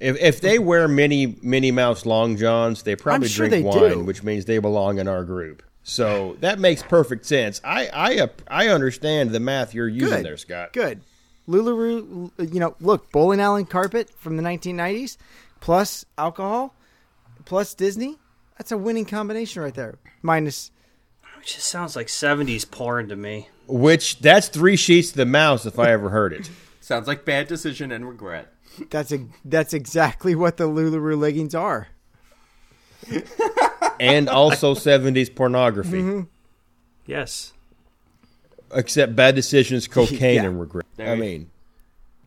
If if they wear Minnie Minnie Mouse long johns, they probably
sure
drink
they
wine,
do.
which means they belong in our group. So that makes perfect sense. I I uh, I understand the math you're using
Good.
there, Scott.
Good. Lularoe, you know, look, bowling alley carpet from the 1990s, plus alcohol, plus Disney. That's a winning combination right there. Minus,
It just sounds like 70s porn to me.
Which that's three sheets to the mouse if I ever heard it.
Sounds like bad decision and regret.
That's a that's exactly what the Lularoe leggings are.
and also 70s pornography.
Mm-hmm.
Yes.
Except bad decisions, cocaine,
Yeah.
and regret.
There
I
you-
mean,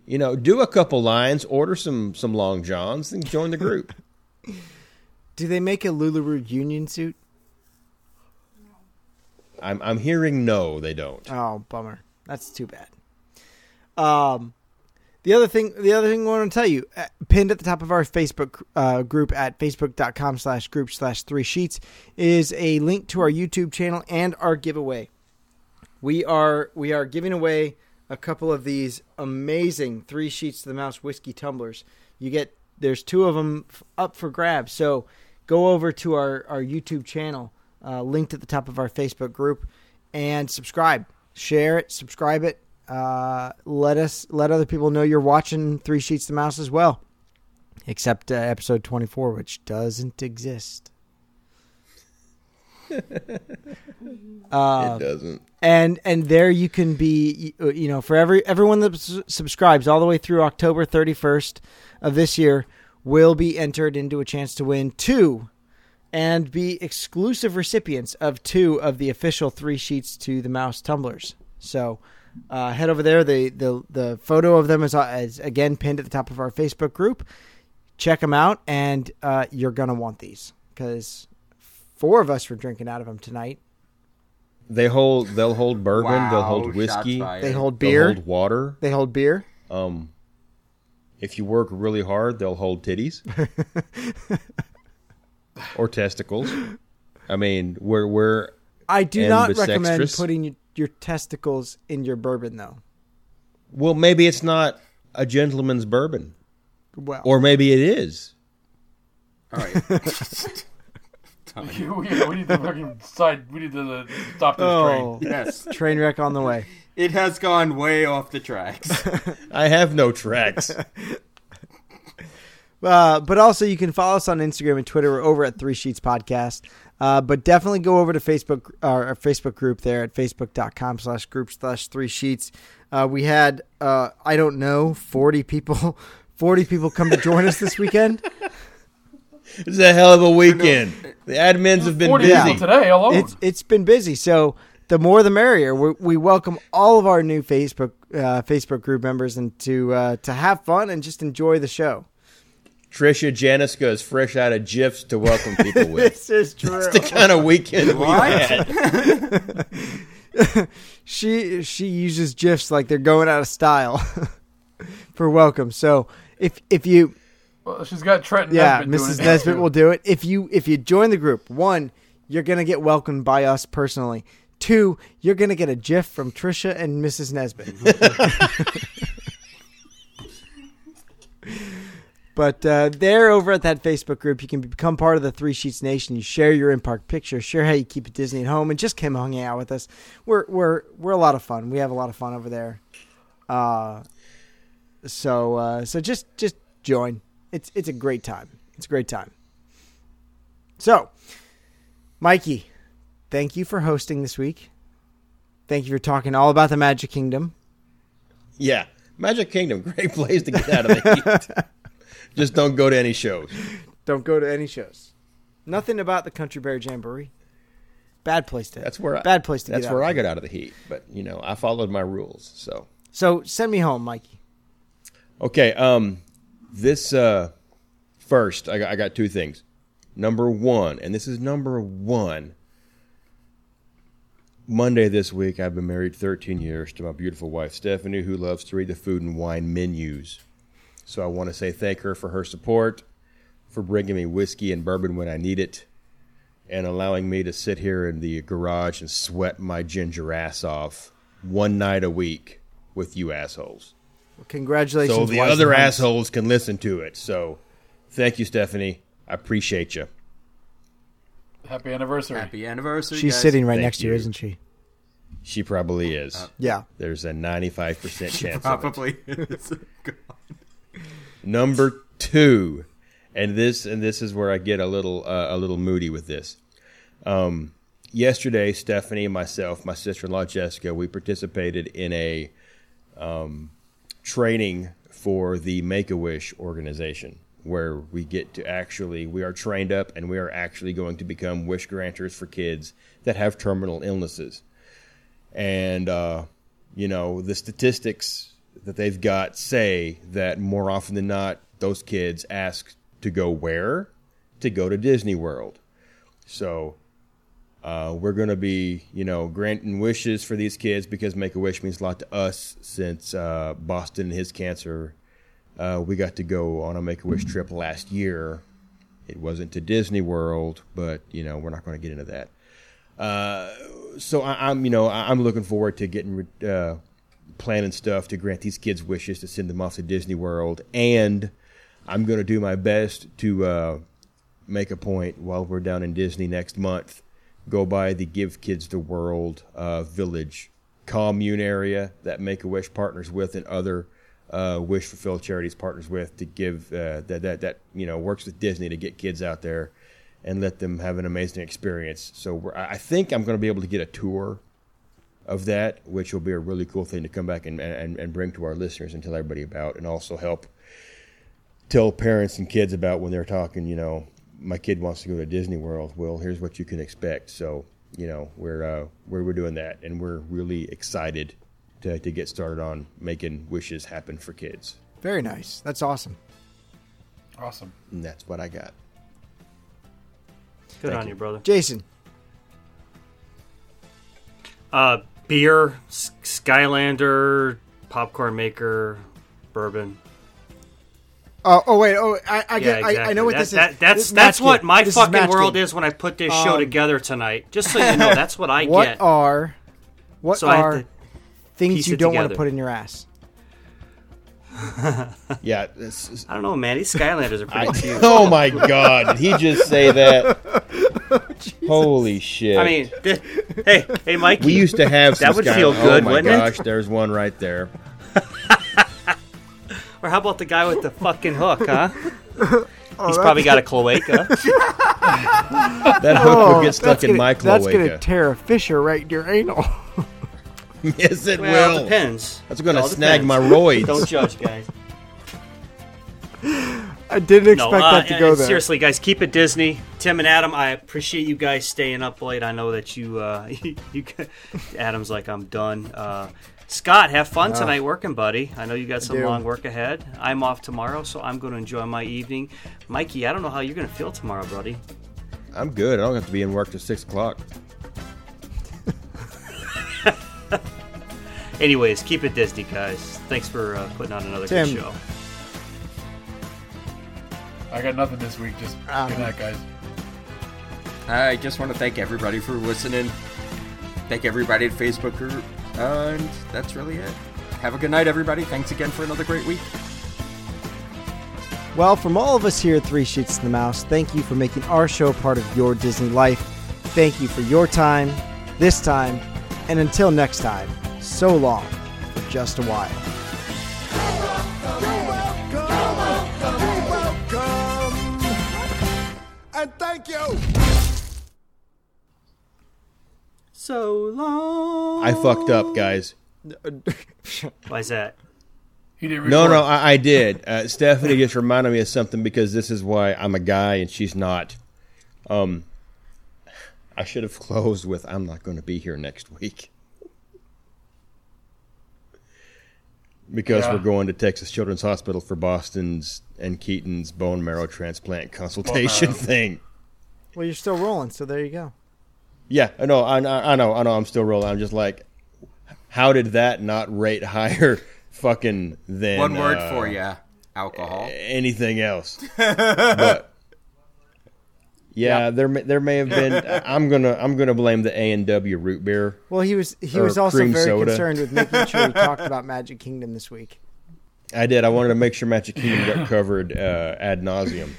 you know, do a couple lines, order some some long johns, and join the group.
Do they make a Lularoe union suit?
I'm I'm hearing no, they don't.
Oh, bummer. That's too bad. Um, the other thing, the other thing I want to tell you, uh, pinned at the top of our Facebook uh, group at facebook.com slash group slash three sheets is a link to our YouTube channel and our giveaway. we are we are giving away a couple of these amazing three sheets to the mouse whiskey tumblers. You get there's two of them up for grabs. So go over to our our YouTube channel, uh, linked at the top of our Facebook group, and subscribe, share it, subscribe it. Uh, let us let other people know you're watching Three Sheets to the Mouse as well, except uh, episode 24, which doesn't exist. Uh,
it doesn't.
and and there you can be you know for every everyone that s- subscribes all the way through October 31st of this year will be entered into a chance to win two and be exclusive recipients of two of the official three sheets to the mouse tumblers so uh, head over there the, the the photo of them is, uh, is again pinned at the top of our Facebook group check them out and uh, you're gonna want these because four of us were drinking out of them tonight
They hold. They'll hold bourbon. they'll hold whiskey.
they hold
They'll
beer
hold water.
they hold beer
Um, if you work really hard, they'll hold titties or testicles. I mean, we're we're
I do not recommend
bisextrous.
putting your, your testicles in your bourbon, though.
well. Maybe it's not a gentleman's bourbon,
Well,
or maybe it is.
All right.
we, we need to fucking side. We need to uh, stop this
oh,
train.
yes,
train wreck on the way.
it has gone way off the tracks.
I have no tracks.
Uh, but also, you can follow us on Instagram and Twitter. We're over at Three Sheets Podcast. Uh, but definitely go over to Facebook, our, our Facebook group there at facebook.com slash group slash three sheets. Uh, we had, uh, I don't know, 40 people, 40 people come to join us this weekend.
It's a hell of a weekend. The admins have been
Forty
busy.
people today alone.
it's it's been busy. So the more the merrier. we we welcome all of our new Facebook uh, Facebook group members and to uh, to have fun and just enjoy the show.
Trisha Janiska is fresh out of GIFs to welcome people with.
This is true.
It's the kind of weekend we
What?
had.
she she uses gifs like they're going out of style for welcome. So if if you
Well, she's got Trent.
yeah,
Nesbitt
Mrs.
it
Nesbitt will do it. If you if you join the group, one, you're gonna get welcomed by us personally. Two, you're gonna get a GIF from Trisha and Mrs. Nesbitt. But uh, they're over at that Facebook group. You can become part of the Three Sheets Nation. You share your in park picture, share how you keep it Disney at home, and just come hanging out with us. We're we're we're a lot of fun. We have a lot of fun over there. Uh, so uh, so just just join. It's it's a great time. It's a great time. So, Mikey, thank you for hosting this week. Thank you for talking all about the Magic Kingdom.
Yeah, Magic Kingdom, great place to get out of the heat. Just don't go to any shows.
Don't go to any shows. Nothing about the Country Bear Jamboree. Bad place to.
That's where I,
bad place to.
That's where. I got out of the heat. But you know, I followed my rules. So
So send me home, Mikey.
okay, um, this uh, first, I got, I got two things. Number one, and this is number one. Monday this week, I've been married 13 years to my beautiful wife Stephanie, who loves to read the food and wine menus. So I want to say thank her for her support, for bringing me whiskey and bourbon when I need it, and allowing me to sit here in the garage and sweat my ginger ass off one night a week with you assholes.
Well, Congratulations.
So the
Wise
other
and Hutts.
assholes can listen to it. So thank you, Stephanie. I appreciate you.
Happy anniversary.
Happy anniversary.
She's
guys.
sitting right
Thank
next to you,
you.
isn't she?
She probably oh, is.
Yeah.
There's a 95% chance of it.
Probably. is.
Number two, and this and this is where I get a little uh, a little moody with this. Um, yesterday, Stephanie myself, my sister-in-law Jessica, we participated in a um, training for the Make a Wish organization, where we get to actually we are trained up and we are actually going to become wish granters for kids that have terminal illnesses. And uh, you know the statistics that they've got say that more often than not, those kids ask to go where? To go to Disney World. So uh, we're going to be, you know, granting wishes for these kids because Make a Wish means a lot to us since uh, Boston and his cancer. Uh, we got to go on a Make a Wish trip last year. It wasn't to Disney World, but, you know, we're not going to get into that. Uh, so I, I'm you know I- I'm looking forward to getting uh, planning stuff to grant these kids wishes to send them off to Disney World, and I'm going to do my best to uh, make a point while we're down in Disney next month. Go by the Give Kids the World uh, Village commune area that Make a Wish partners with, and other uh, Wish Fulfill charities partners with to give uh, that that that you know works with Disney to get kids out there and let them have an amazing experience. So I think I'm going to be able to get a tour of that, which will be a really cool thing to come back and, and, and bring to our listeners and tell everybody about, and also help tell parents and kids about when they're talking, you know, my kid wants to go to Disney World. Well, here's what you can expect. So, you know, we're uh, we're, we're doing that, and we're really excited to, to get started on making wishes happen for kids.
Very nice. That's awesome.
Awesome.
And that's what I got.
Good
Thank
on
you.
you, brother.
Jason.
Uh, beer, Skylander, popcorn maker, bourbon.
Oh, oh wait. Oh, I, I
Yeah,
get.
exactly.
I, I know what
That-
this
that-
is.
That's
This
that's what
Game.
my
This
fucking
Match
world
Game.
is when I put this show
Um,
together tonight. Just so you know, that's what I
What
get.
are what
So
are things you don't want to put in your ass?
Yeah. this is-
I don't know, man. These Skylanders are pretty
I,
cute.
oh my God! Did he just say that? Holy shit!
I mean, th- hey, hey, Mike.
we used to have some
That would
Sky-
feel good,
Oh my
wouldn't it?
gosh! There's one right there.
Or how about the guy with the fucking hook, huh?
Oh,
He's probably got a cloaca.
That hook
Oh,
would get stuck
oh,
in
gonna,
my
That's gonna tear a fissure right in your anal.
yes, it
well,
will.
it depends.
That's going to
It
snag
depends.
my roids.
Don't judge, guys.
I didn't
No,
expect
uh,
that to go there.
seriously, guys, keep it Disney. Tim and Adam, I appreciate you guys staying up late. I know that you, uh, you, Adam's like, I'm done. Uh, Scott, have fun tonight working, buddy. I know you got some long work ahead. I'm off tomorrow, so I'm going to enjoy my evening. Mikey, I don't know how you're going to feel tomorrow, buddy.
I'm good. I don't have to be in work till six o'clock.
Anyways, keep it Disney, guys. Thanks for uh, putting on another
Tim.
good show.
I got nothing this week. Just
Um,
good night, guys.
I just want to thank everybody for listening. Thank everybody at Facebook group. And that's really it. Have a good night, everybody. Thanks again for another great week.
Well, from all of us here at Three Sheets to the Mouse, thank you for making our show part of your Disney life. Thank you for your time, this time, and until next time, so long for just a while.
And thank you.
So long.
I fucked up, guys.
Why's that?
He didn't.
No, no, I, I did. Uh, Stephanie just reminded me of something because this is why I'm a guy and she's not. Um, I should have closed with "I'm not going to be here next week" because
Yeah.
we're going to Texas Children's Hospital for Boston's and Keaton's bone marrow transplant consultation
marrow.
thing.
Well, you're still rolling, so there you go.
Yeah, I know, I, I I know, I know. I'm still rolling. I'm just like, how did that not rate higher? Fucking than
One word
uh,
for you alcohol.
anything else. but yeah, there may, there may have been. I'm gonna I'm gonna blame the A and W root beer.
Well, he was he was also very
soda.
concerned with making sure he talked about Magic Kingdom this week.
I did. I wanted to make sure Kingdom got covered uh, ad nauseum.